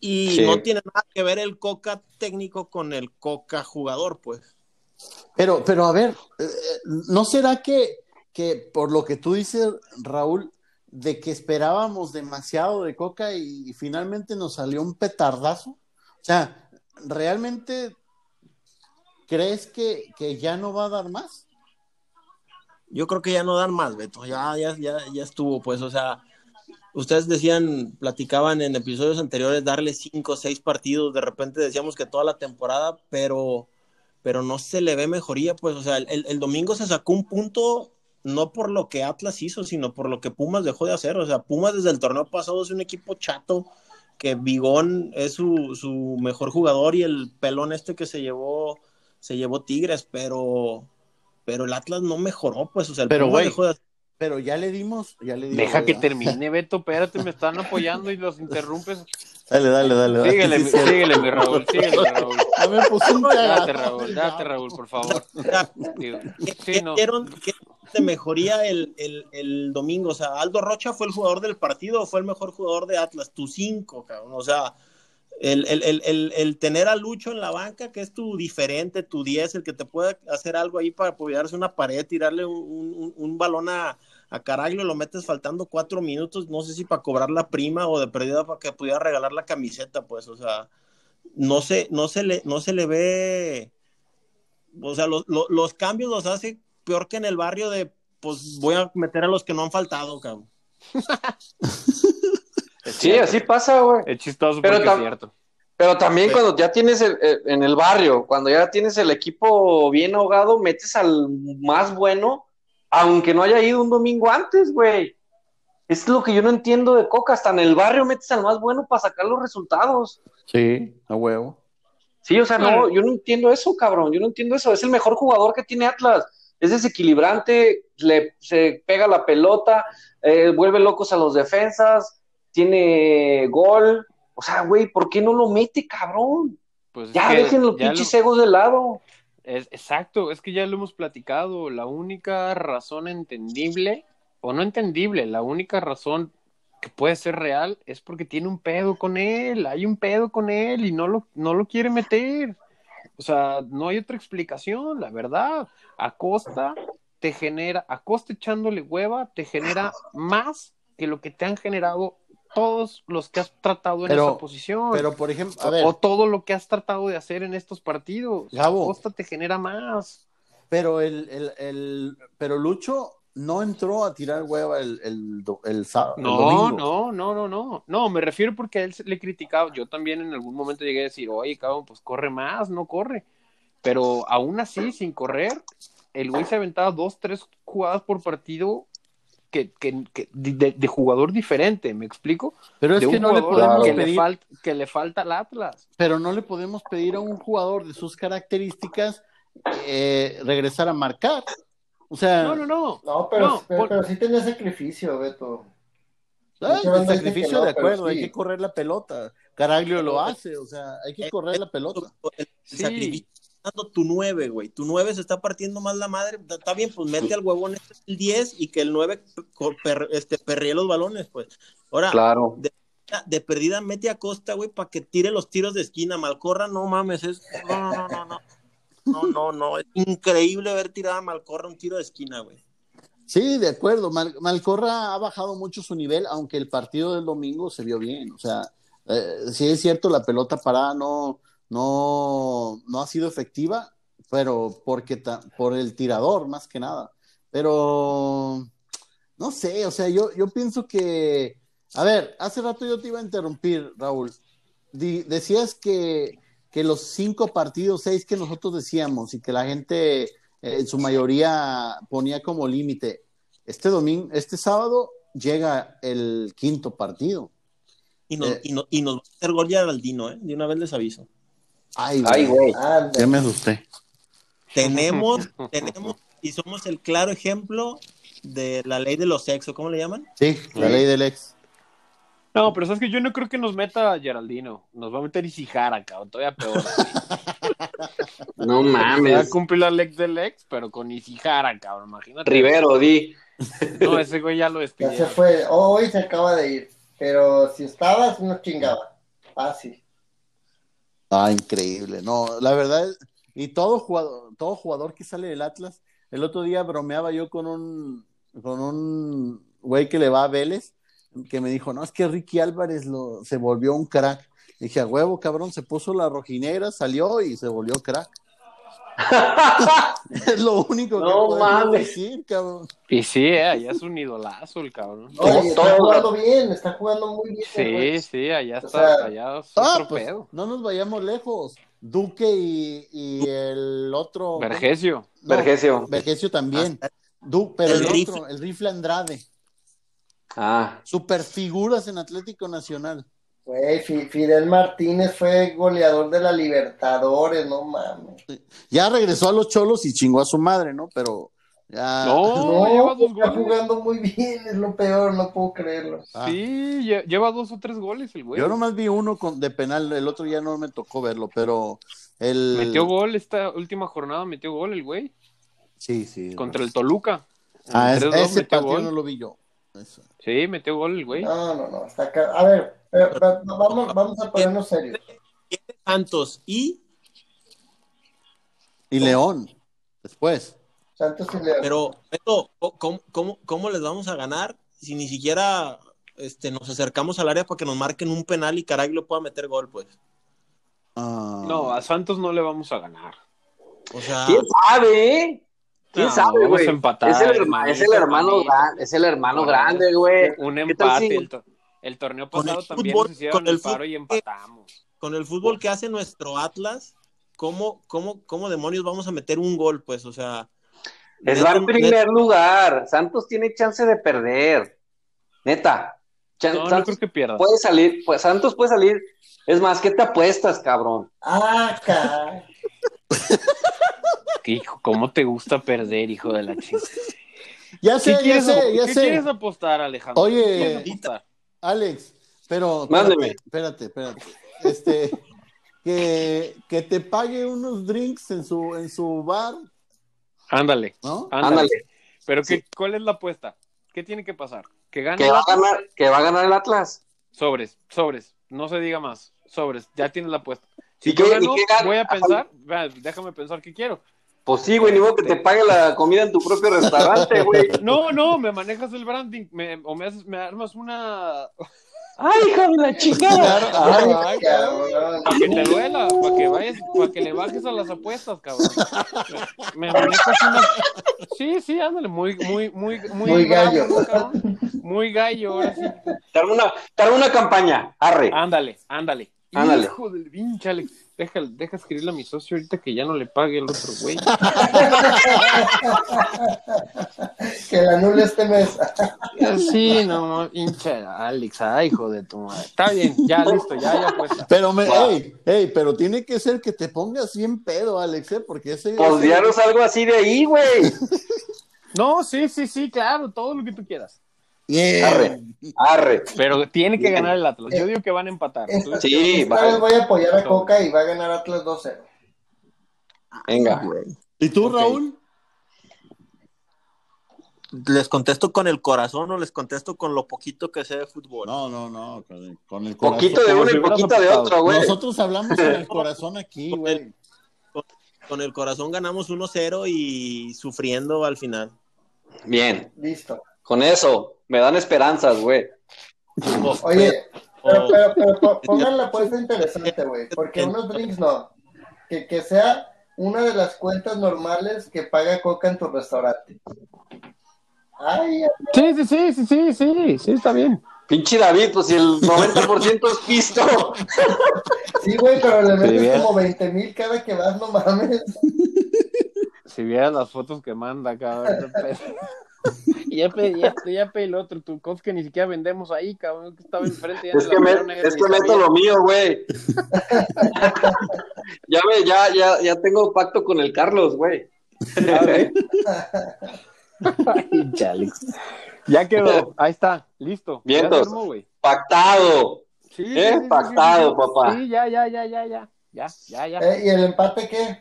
Y sí. no tiene nada que ver el Coca técnico con el Coca jugador, pues. Pero, pero a ver, ¿no será que, que por lo que tú dices, Raúl, de que esperábamos demasiado de Coca y, y finalmente nos salió un petardazo? O sea, ¿realmente crees que, que, ya no va a dar más? Yo creo que ya no dan más, Beto. Ya, ya, ya, ya estuvo, pues, o sea, ustedes decían, platicaban en episodios anteriores darle cinco o seis partidos, de repente decíamos que toda la temporada, pero pero no se le ve mejoría, pues, o sea, el, el, domingo se sacó un punto no por lo que Atlas hizo, sino por lo que Pumas dejó de hacer, o sea, Pumas desde el torneo pasado es un equipo chato, que Bigón es su, su mejor jugador y el pelón este que se llevó, se llevó Tigres, pero, pero el Atlas no mejoró, pues, o sea, el pero, Pumas wey, dejó de hacer pero ya le dimos, ya le dimos. Deja que termine, Beto, espérate, me están apoyando y los interrumpes. Dale, dale, dale. Síguele, mi, síguele, mi Raúl, síguele, Raúl. Ya me puse un Date, Raúl, date, Raúl, por favor. Sí, no. ¿Qué de mejoría el, el, el, domingo? O sea, ¿Aldo Rocha fue el jugador del partido o fue el mejor jugador de Atlas? Tu cinco, cabrón. O sea, el, el, el, el, tener a Lucho en la banca, que es tu diferente, tu 10, el que te puede hacer algo ahí para apoyarse una pared, tirarle un, un, un balón a, a Caraglio, lo metes faltando cuatro minutos, no sé si para cobrar la prima o de perdida para que pudiera regalar la camiseta, pues, o sea, no se, no se, le, no se le ve, o sea, lo, lo, los cambios los hace peor que en el barrio de, pues, voy a meter a los que no han faltado, cabrón. Sí, así pasa, güey. Es chistoso pero porque es cierto. Pero también sí. cuando ya tienes el, el, en el barrio, cuando ya tienes el equipo bien ahogado, metes al más bueno, aunque no haya ido un domingo antes, güey. Es lo que yo no entiendo de Coca. Hasta en el barrio metes al más bueno para sacar los resultados. Sí, a huevo. Sí, o sea, no, yo no entiendo eso, cabrón. Yo no entiendo eso. Es el mejor jugador que tiene Atlas. Es desequilibrante, le, se pega la pelota, eh, vuelve locos a los defensas, tiene gol. O sea, güey, ¿por qué no lo mete, cabrón? Pues ya dejen los pinches lo... egos de lado. Es, exacto, es que ya lo hemos platicado. La única razón entendible, o no entendible, la única razón que puede ser real es porque tiene un pedo con él. Hay un pedo con él y no lo, no lo quiere meter. O sea, no hay otra explicación, la verdad. Acosta te genera, Acosta echándole hueva, te genera más que lo que te han generado todos los que has tratado en pero, esa posición. Pero, por ejemplo, a o, ver, o, todo lo que has tratado de hacer en estos partidos. Gabo, Costa te genera más. Pero el, el, el, pero Lucho no entró a tirar hueva el, el, el, sábado. No, no, no, no, no. No, me refiero porque a él le criticaba. Yo también en algún momento llegué a decir, oye, cabrón, pues corre más, no corre. Pero aún así, sin correr, el güey se aventaba dos, tres jugadas por partido que, que, que de, de, jugador diferente, ¿me explico? Pero es de que no le podemos que pedir... le, falta, que le falta al Atlas. Pero no le podemos pedir a un jugador de sus características eh, regresar a marcar. O sea, no, no, no. No, pero, no, pero, por... pero, sí tenía sacrificio, Beto. Ah, el sacrificio, no, de acuerdo, sí. hay que correr la pelota. Caraglio lo hace, o sea, hay que correr la pelota. El, el sacrificio tu 9, güey. Tu 9 se está partiendo más la madre. Está bien, pues mete al huevón este el 10 y que el 9 per, este, perríe los balones, pues. Ahora, claro. de, de perdida mete a Costa, güey, para que tire los tiros de esquina. Malcorra, no mames, es. No, no, no, no. No, no, no. Es increíble ver tirada a Malcorra un tiro de esquina, güey. Sí, de acuerdo. Mal, Malcorra ha bajado mucho su nivel, aunque el partido del domingo se vio bien. O sea, eh, sí es cierto, la pelota parada no, no, no ha sido efectiva, pero porque ta- por el tirador más que nada. Pero no sé, o sea, yo, yo pienso que, a ver, hace rato yo te iba a interrumpir, Raúl. Di- decías que, que los cinco partidos, seis que nosotros decíamos y que la gente eh, en su mayoría ponía como límite. Este domingo, este sábado llega el quinto partido. Y nos, Eh. y, no- y nos va a hacer gol Geraldino, ¿eh? De una vez les aviso. Ay, Ay, güey. Ya me asusté. Tenemos, tenemos, y somos el claro ejemplo de la ley de los sexos, ¿cómo le llaman? Sí, la ley del ex. No, pero sabes que yo no creo que nos meta Geraldino. Nos va a meter Isijara, cabrón. Todavía peor. No Va a mames. cumplir la ley del ex, pero con Isijara, cabrón. Imagínate. Rivero, di. No, ese güey ya lo Ya se despidieron. fue. Hoy se acaba de ir. Pero si estabas, no chingaba. Fácil. Ah, increíble. No, la verdad, y todo jugador, todo jugador que sale del Atlas, el otro día bromeaba yo con un, con un güey que le va a Vélez, que me dijo, no, es que Ricky Álvarez lo, se volvió un crack. Dije, a huevo, cabrón, se puso la rojinera, salió y se volvió crack. Es lo único que No podemos mames. decir, cabrón. Y sí, eh, allá es un idolazo el cabrón. Oye, está todo- jugando bien, está jugando muy bien. Sí, güey. sí, allá O está, sea, allá es Ah, otro pues, pedo. no nos vayamos lejos. Duque y, y el otro. Vergesio. No, Vergesio. Vergesio también. Du- pero el, El rifle. otro, el rifle Andrade. Ah, Super figuras en Atlético Nacional. Güey, Fi- Fidel Martínez fue goleador de la Libertadores, no mames. Ya regresó a los cholos y chingó a su madre, ¿no? Pero ya. No, lleva dos está goles. jugando muy bien, es lo peor, no puedo creerlo. Ah, Sí, lle- lleva dos o tres goles el güey. Yo nomás vi uno con, de penal, el otro ya no me tocó verlo, pero el. Metió gol esta última jornada, metió gol el güey. Sí, sí. Contra el Toluca. Ah, es- 3-2 ese partido gol. no lo vi yo. Eso. Sí, metió gol el güey. No, no, no, está acá. A ver, pero- pero vamos, vamos a ponernos serios. Santos y, Y León, después. Santos y León. pero, Beto, ¿cómo, cómo, cómo les vamos a ganar si ni siquiera este, nos acercamos al área para que nos marquen un penal y Caraglio pueda meter gol, pues? Ah, No, a Santos no le vamos a ganar. O sea, ¿quién sabe, eh? ¿Quién No, sabe, güey? Es el, herma- hermanito, es el hermano grande, es el hermano grande, güey. Un ¿Qué tal empate. si- El, to- el torneo Con el pasado también fútbol- nos hicieron con el el paro y fútbol- empatamos. con el fútbol que hace nuestro Atlas, ¿cómo, cómo, cómo demonios vamos a meter un gol, pues? O sea, Es va en primer lugar. Santos tiene chance de perder. Neta. Chan- No, no Santos creo que pierda. puede salir, pues Santos puede salir. Es más, ¿qué te apuestas, cabrón? Ah, caray. Hijo, ¿cómo te gusta perder, hijo de la chica? Ya ¿Qué, sé, ya quieres, sé, ya ¿qué sé. quieres apostar, Alejandro? Oye. Alex, pero Mándeme. espérate, espérate. Este, que, que te pague unos drinks en su, en su bar, Ándale, ¿no? ándale. Pero ¿qué, ¿cuál es la apuesta? ¿Qué tiene que pasar? ¿Que gane Que el va a Atlas? ganar, que va a ganar el Atlas. Sobres, sobres. No se diga más. Sobres, ya tienes la apuesta. Si ¿Y yo gano, voy a pensar, déjame pensar qué quiero. Pues sí, güey, ni modo que te pague la comida en tu propio restaurante, güey. No, no, me manejas el branding, me- o me, haces, me armas una... Ay, hijo de la chingada. Ay, Ay, cabrón. Para que te duela, para que vayas, para que le bajes a las apuestas, cabrón. Me manejas una... Sí, sí, ándale, muy, muy, muy, muy, gallo. ¿no, cabrón? Muy gallo, ahora sí. Te armo una, te armo una campaña. Arre. Ándale, ándale. Ándale. Hijo del pinche Alex. Deja, deja escribirle a mi socio ahorita que ya no le pague el otro güey. Que la anule este mes. Sí, no, pinche Alex, ay, hijo de tu madre. Está bien, ya listo, ya, ya pues. Pero me, Wow. ey, ey, pero tiene que ser que te pongas bien pedo, Alex, ¿eh? Porque ese, Pues ese- salgo así de ahí, güey. No, sí, sí, sí, claro, todo lo que tú quieras. Bien. Arre. Arre. Pero tiene que Bien. ganar el Atlas. Yo digo que van a empatar. Esta, Sí, esta vez voy a apoyar a Coca y va a ganar Atlas 2-0. Venga. ¿Y tú. Raúl? ¿Les contesto con el corazón o les contesto con lo poquito que sé de fútbol? No, no, no, con, el corazón. Poquito de uno y poquito de otro, güey. Nosotros hablamos con el corazón aquí, güey. Con el corazón ganamos 1-0 y sufriendo al final. Bien. Listo. Con eso, me dan esperanzas, güey. Oye, pero, Oh. pero, pero po- pongan la apuesta interesante, güey. Porque unos drinks no. Que, que sea una de las cuentas normales que paga Coca en tu restaurante. Ay, Sí, sí, sí, sí, sí, sí, sí, está bien. Pinche David, pues si el 90% es pisto. sí, güey, pero le metes como 20 mil cada que vas, no mames. Si vieras las fotos que manda, cabrón. Y ya pedí esto, ya pedí el otro, tu cosa que ni siquiera vendemos ahí, cabrón, que estaba enfrente. ya Es que, me- es que meto lo mío, güey. ya ve, ya, ya, ya tengo pacto con el Carlos, güey. Chale. Ya quedó, ahí está, listo. Ya Vientos. armó. Pactado. Sí, ¿Eh? sí, sí, sí, Pactado, sí. papá. Sí, ya, ya, ya, ya, ya. Ya, ya, ya. Eh, ¿Y el empate qué?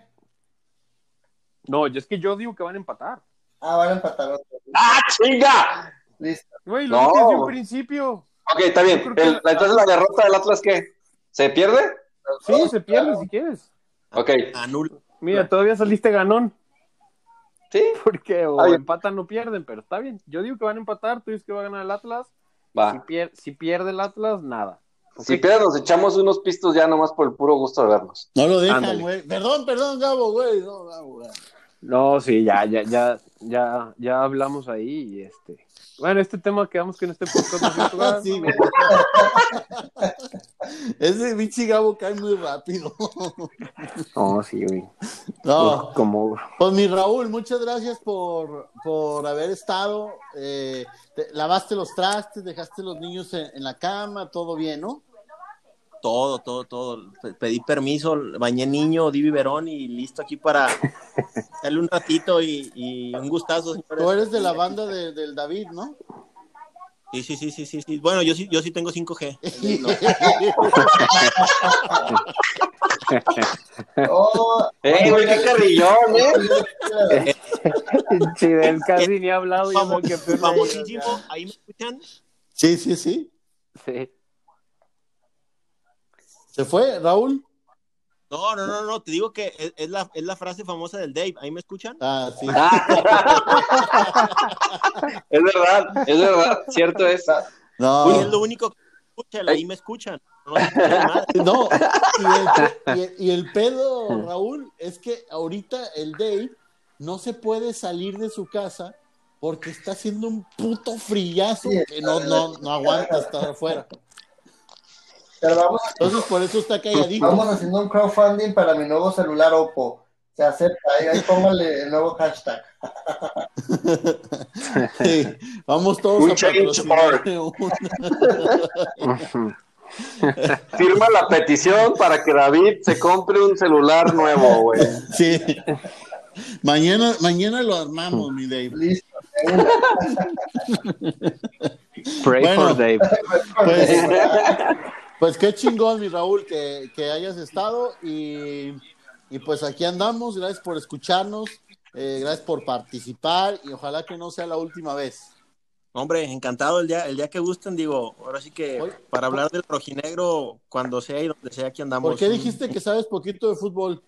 No, yo es que yo digo que van a empatar. Ah, van a empatar otro. ¡Ah, chinga! Listo. Güey, lo No. dije desde un principio. Ok, está bien. Que- entonces la derrota del Atlas, ¿qué? ¿Se pierde? Sí, se pierde si quieres. Ok. Anula. Mira, todavía saliste ganón. Sí. Porque o empatan o pierden, pero está bien. Yo digo que van a empatar, tú dices que va a ganar el Atlas. Si, Va. pier- si pierde el Atlas, nada. Si pierde, nos echamos unos pistos ya nomás por el puro gusto de vernos. No lo dejan, güey. Perdón, perdón, Gabo, güey. No, Gabo, güey. No, sí, ya, ya, ya, ya, ya hablamos ahí y este. Bueno, este tema quedamos que en este podcast no se toca. Sí, güey. Ese bichi Gabo cae muy rápido. No, sí, güey. No, Como, pues mi Raúl, muchas gracias por, por haber estado. Eh, te- lavaste los trastes, dejaste los niños en, en la cama, todo bien, ¿no? Todo, todo, todo. Pe- Pedí permiso, bañé niño, di biberón y listo aquí para darle un ratito y, y un gustazo, señores. Tú eres de la banda de- del David, ¿no? Sí, sí, sí, sí, sí, sí. Bueno, yo sí, yo sí tengo 5G. Oh, ¡Eh, güey, qué carrillón, eh! Chidel casi ni ha hablado. y Famo- yo me quedé famosísimo, ahí me escuchan. Sí, sí, sí. Sí. ¿Se fue, Raúl? No, no, no, no, te digo que es, es la, es la frase famosa del Dave. ¿Ahí me escuchan? Ah, sí. Es verdad, es verdad, cierto es. No, Y es lo único que me escuchan, ahí me escuchan. No, no. Y el, y el- y el pedo, Raúl, es que ahorita el Dave no se puede salir de su casa porque está haciendo un puto frillazo que no, no, no aguanta estar afuera. Pero vamos, Entonces, por eso está calladito. vamos haciendo un crowdfunding para mi nuevo celular Oppo. Se acepta, ahí, ahí póngale el nuevo hashtag. Sí, vamos todos Un a change patrocinar Firma la petición para que David se compre un celular nuevo, güey. Sí. Mañana, mañana lo armamos, mi Dave. Listo. Pray Bueno. for Dave. Pues, pues qué chingón, mi Raúl, que, que hayas estado y, y pues aquí andamos. Gracias por escucharnos, eh, gracias por participar y ojalá que no sea la última vez. Hombre, encantado el día, el día que gusten, digo, ahora sí que Oye, para hablar del rojinegro, cuando sea y donde sea, aquí andamos. ¿Por qué dijiste que sabes poquito de fútbol?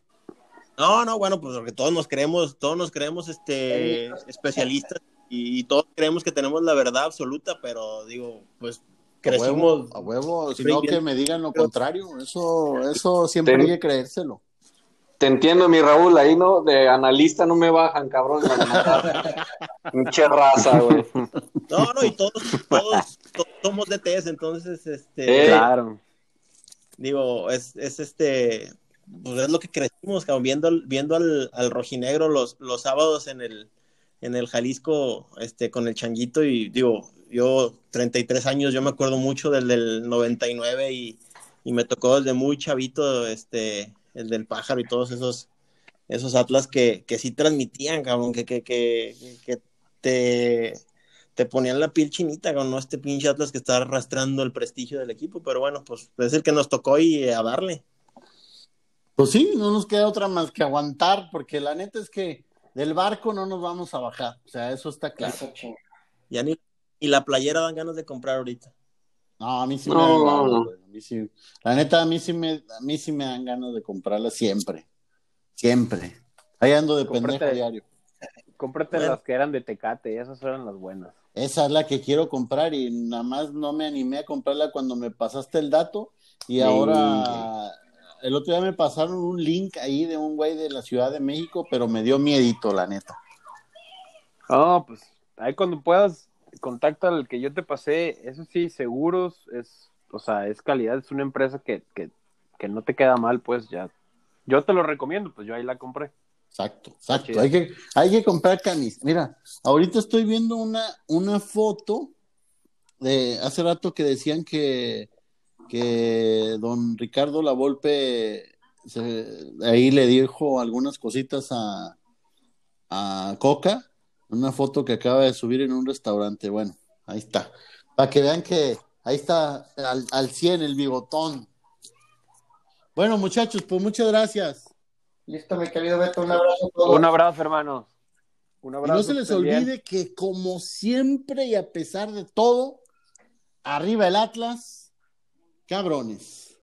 No, no, bueno, pues porque todos nos creemos, todos nos creemos este especialistas y, y todos creemos que tenemos la verdad absoluta, pero digo, pues crecimos. a huevo, si Estoy no bien. que me digan lo contrario, eso, eso siempre Ten- hay que creérselo. Te entiendo, mi Raúl, ahí no, de analista no me bajan, cabrón. Pinche raza, güey. No, no, y todos, todos, todos somos DTs, entonces, este, Eh. Claro. digo, es, es este, pues es lo que crecimos, cabrón, viendo, al- viendo al, al rojinegro los, los sábados en el, en el Jalisco, este, con el changuito, y digo, yo, 33 años, yo me acuerdo mucho del del 99 y, y me tocó desde muy chavito, este, el del pájaro y todos esos, esos Atlas que, que sí transmitían, cabrón, que, que, que, que te, te ponían la piel chinita, cabrón, no este pinche Atlas que está arrastrando el prestigio del equipo, pero bueno, pues es el que nos tocó y a darle. Pues sí, no nos queda otra más que aguantar, porque la neta es que del barco no nos vamos a bajar, o sea, eso está claro. Eso. Ya ni, y la playera dan ganas de comprar ahorita. No, a mí sí No, me dan no, ganas, no. güey, a mí sí- La neta, a mí sí me, a mí sí me dan ganas de comprarla siempre. Siempre. Ahí ando de Cómprate. pendejo diario. Cómprate Bueno. las que eran de Tecate, esas eran las buenas. Esa es la que quiero comprar y nada más no me animé a comprarla cuando me pasaste el dato y Sí. ahora el otro día me pasaron un link ahí de un güey de la Ciudad de México, pero me dio miedito, la neta. No, pues ahí cuando puedas, contacta al que yo te pasé, eso sí, seguros, es, o sea, es calidad, es una empresa que, que, que no te queda mal, pues ya. Yo te lo recomiendo, pues yo ahí la compré. Exacto, exacto. Hay que, hay que comprar camis. Mira, ahorita estoy viendo una, una foto de hace rato que decían que, que don Ricardo Lavolpe se, ahí le dijo algunas cositas a, a Coca, una foto que acaba de subir en un restaurante. Bueno, ahí está. Para que vean que ahí está al, al 100 el bigotón. Bueno, muchachos, pues muchas gracias. Listo, mi querido Beto, un abrazo a todos. Un abrazo, hermanos. Un Y abrazo. no se les bien. olvide que como siempre y a pesar de todo, arriba el Atlas, cabrones.